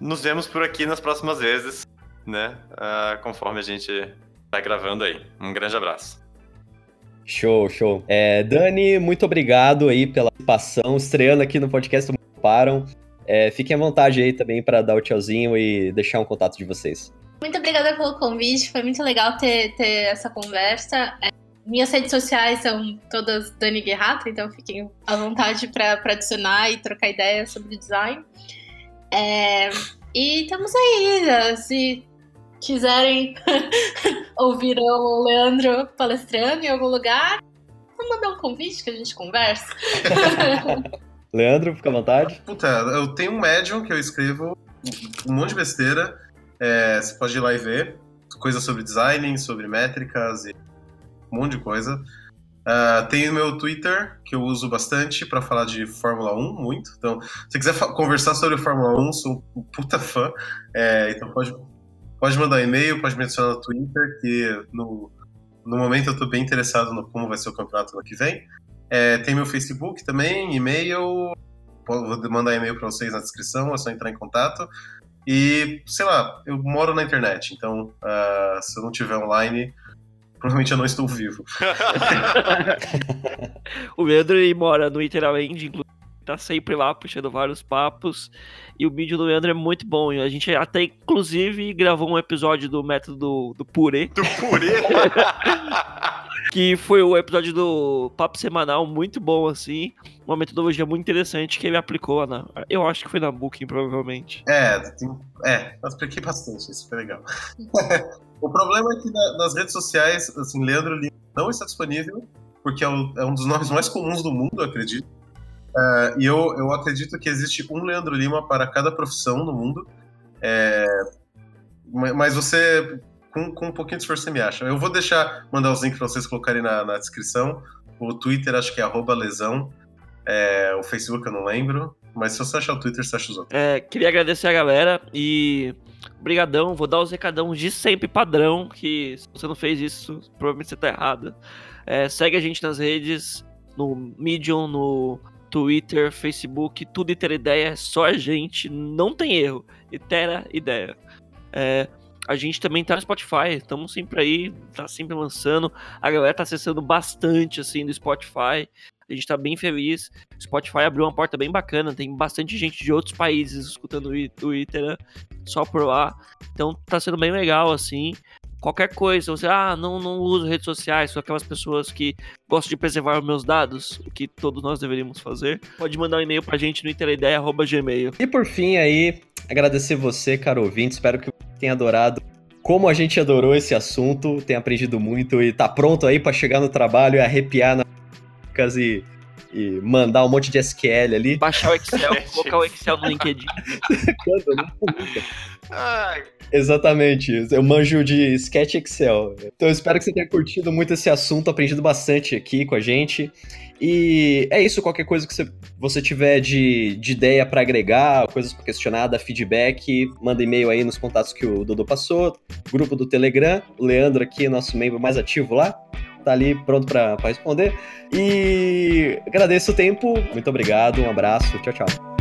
nos vemos por aqui nas próximas vezes, né? Uh, conforme a gente tá gravando aí. Um grande abraço. Show, show. É, Dani, muito obrigado aí pela participação, estreando aqui no podcast Param. É, fiquem à vontade aí também para dar o tchauzinho e deixar um contato de vocês. Muito obrigada pelo convite, foi muito legal ter, ter essa conversa. É, minhas redes sociais são todas Dani Guerrato, então fiquem à vontade para adicionar e trocar ideias sobre design. É, e estamos aí, se quiserem ouvir o Leandro palestrando em algum lugar, vou mandar um convite que a gente conversa. Leandro, fica à vontade. Puta, eu tenho um Medium que eu escrevo um monte de besteira. É, você pode ir lá e ver. Coisas sobre design, sobre métricas e um monte de coisa. Uh, tem o meu Twitter, que eu uso bastante para falar de Fórmula 1, muito. Então, se quiser conversar sobre Fórmula 1, sou um puta fã. É, então pode, pode mandar um e-mail, pode me adicionar no Twitter, que no, no momento eu estou bem interessado no como vai ser o campeonato ano que vem. É, tem meu Facebook também, e-mail. Vou mandar e-mail para vocês na descrição, é só entrar em contato. E, sei lá, eu moro na internet, então uh, se eu não tiver online, provavelmente eu não estou vivo. o Leandro ele mora no Iteralend, inclusive tá sempre lá puxando vários papos. E o vídeo do Leandro é muito bom. A gente até, inclusive, gravou um episódio do método do, do purê. Do purê? que foi o episódio do Papo Semanal, muito bom, assim. Uma metodologia muito interessante que ele aplicou na. Eu acho que foi na Booking, provavelmente. É, tem, é, eu apliquei bastante, isso foi legal. o problema é que na, nas redes sociais, assim, Leandro Lima não está disponível, porque é, é um dos nomes mais comuns do mundo, acredito. Uh, e eu, eu acredito que existe um Leandro Lima para cada profissão no mundo. É, mas você, com, com um pouquinho de esforço, você me acha. Eu vou deixar, mandar os links para vocês colocarem na, na descrição. O Twitter acho que é lesão. É, o Facebook eu não lembro. Mas se você achar o Twitter, você acha os outros. É, queria agradecer a galera e. Obrigadão, vou dar os recadão de sempre padrão, que se você não fez isso, provavelmente você tá errado. É, segue a gente nas redes, no Medium, no Twitter, Facebook, tudo Itera Ideia, é só a gente, não tem erro. Itera Ideia. É, a gente também tá no Spotify, estamos sempre aí, tá sempre lançando. A galera tá acessando bastante, assim, do Spotify. A gente tá bem feliz. O Spotify abriu uma porta bem bacana, tem bastante gente de outros países escutando o Itera só por lá. Então tá sendo bem legal, assim qualquer coisa, você, ah, não, não uso redes sociais, sou aquelas pessoas que gostam de preservar os meus dados, o que todos nós deveríamos fazer, pode mandar um e-mail pra gente no interideia.gmail. E por fim aí, agradecer você, caro ouvinte, espero que tenha adorado como a gente adorou esse assunto, tenha aprendido muito e tá pronto aí para chegar no trabalho e arrepiar nas e, e mandar um monte de SQL ali. Baixar o Excel, colocar o Excel no LinkedIn. Quando? Nunca. Ai, Exatamente. Eu manjo de Sketch Excel. Então eu espero que você tenha curtido muito esse assunto, aprendido bastante aqui com a gente. E é isso, qualquer coisa que você, você tiver de, de ideia para agregar, coisas para questionar, dar feedback, manda e-mail aí nos contatos que o Dudu passou, grupo do Telegram, o Leandro aqui, nosso membro mais ativo lá, tá ali pronto para responder. E agradeço o tempo, muito obrigado, um abraço, tchau, tchau.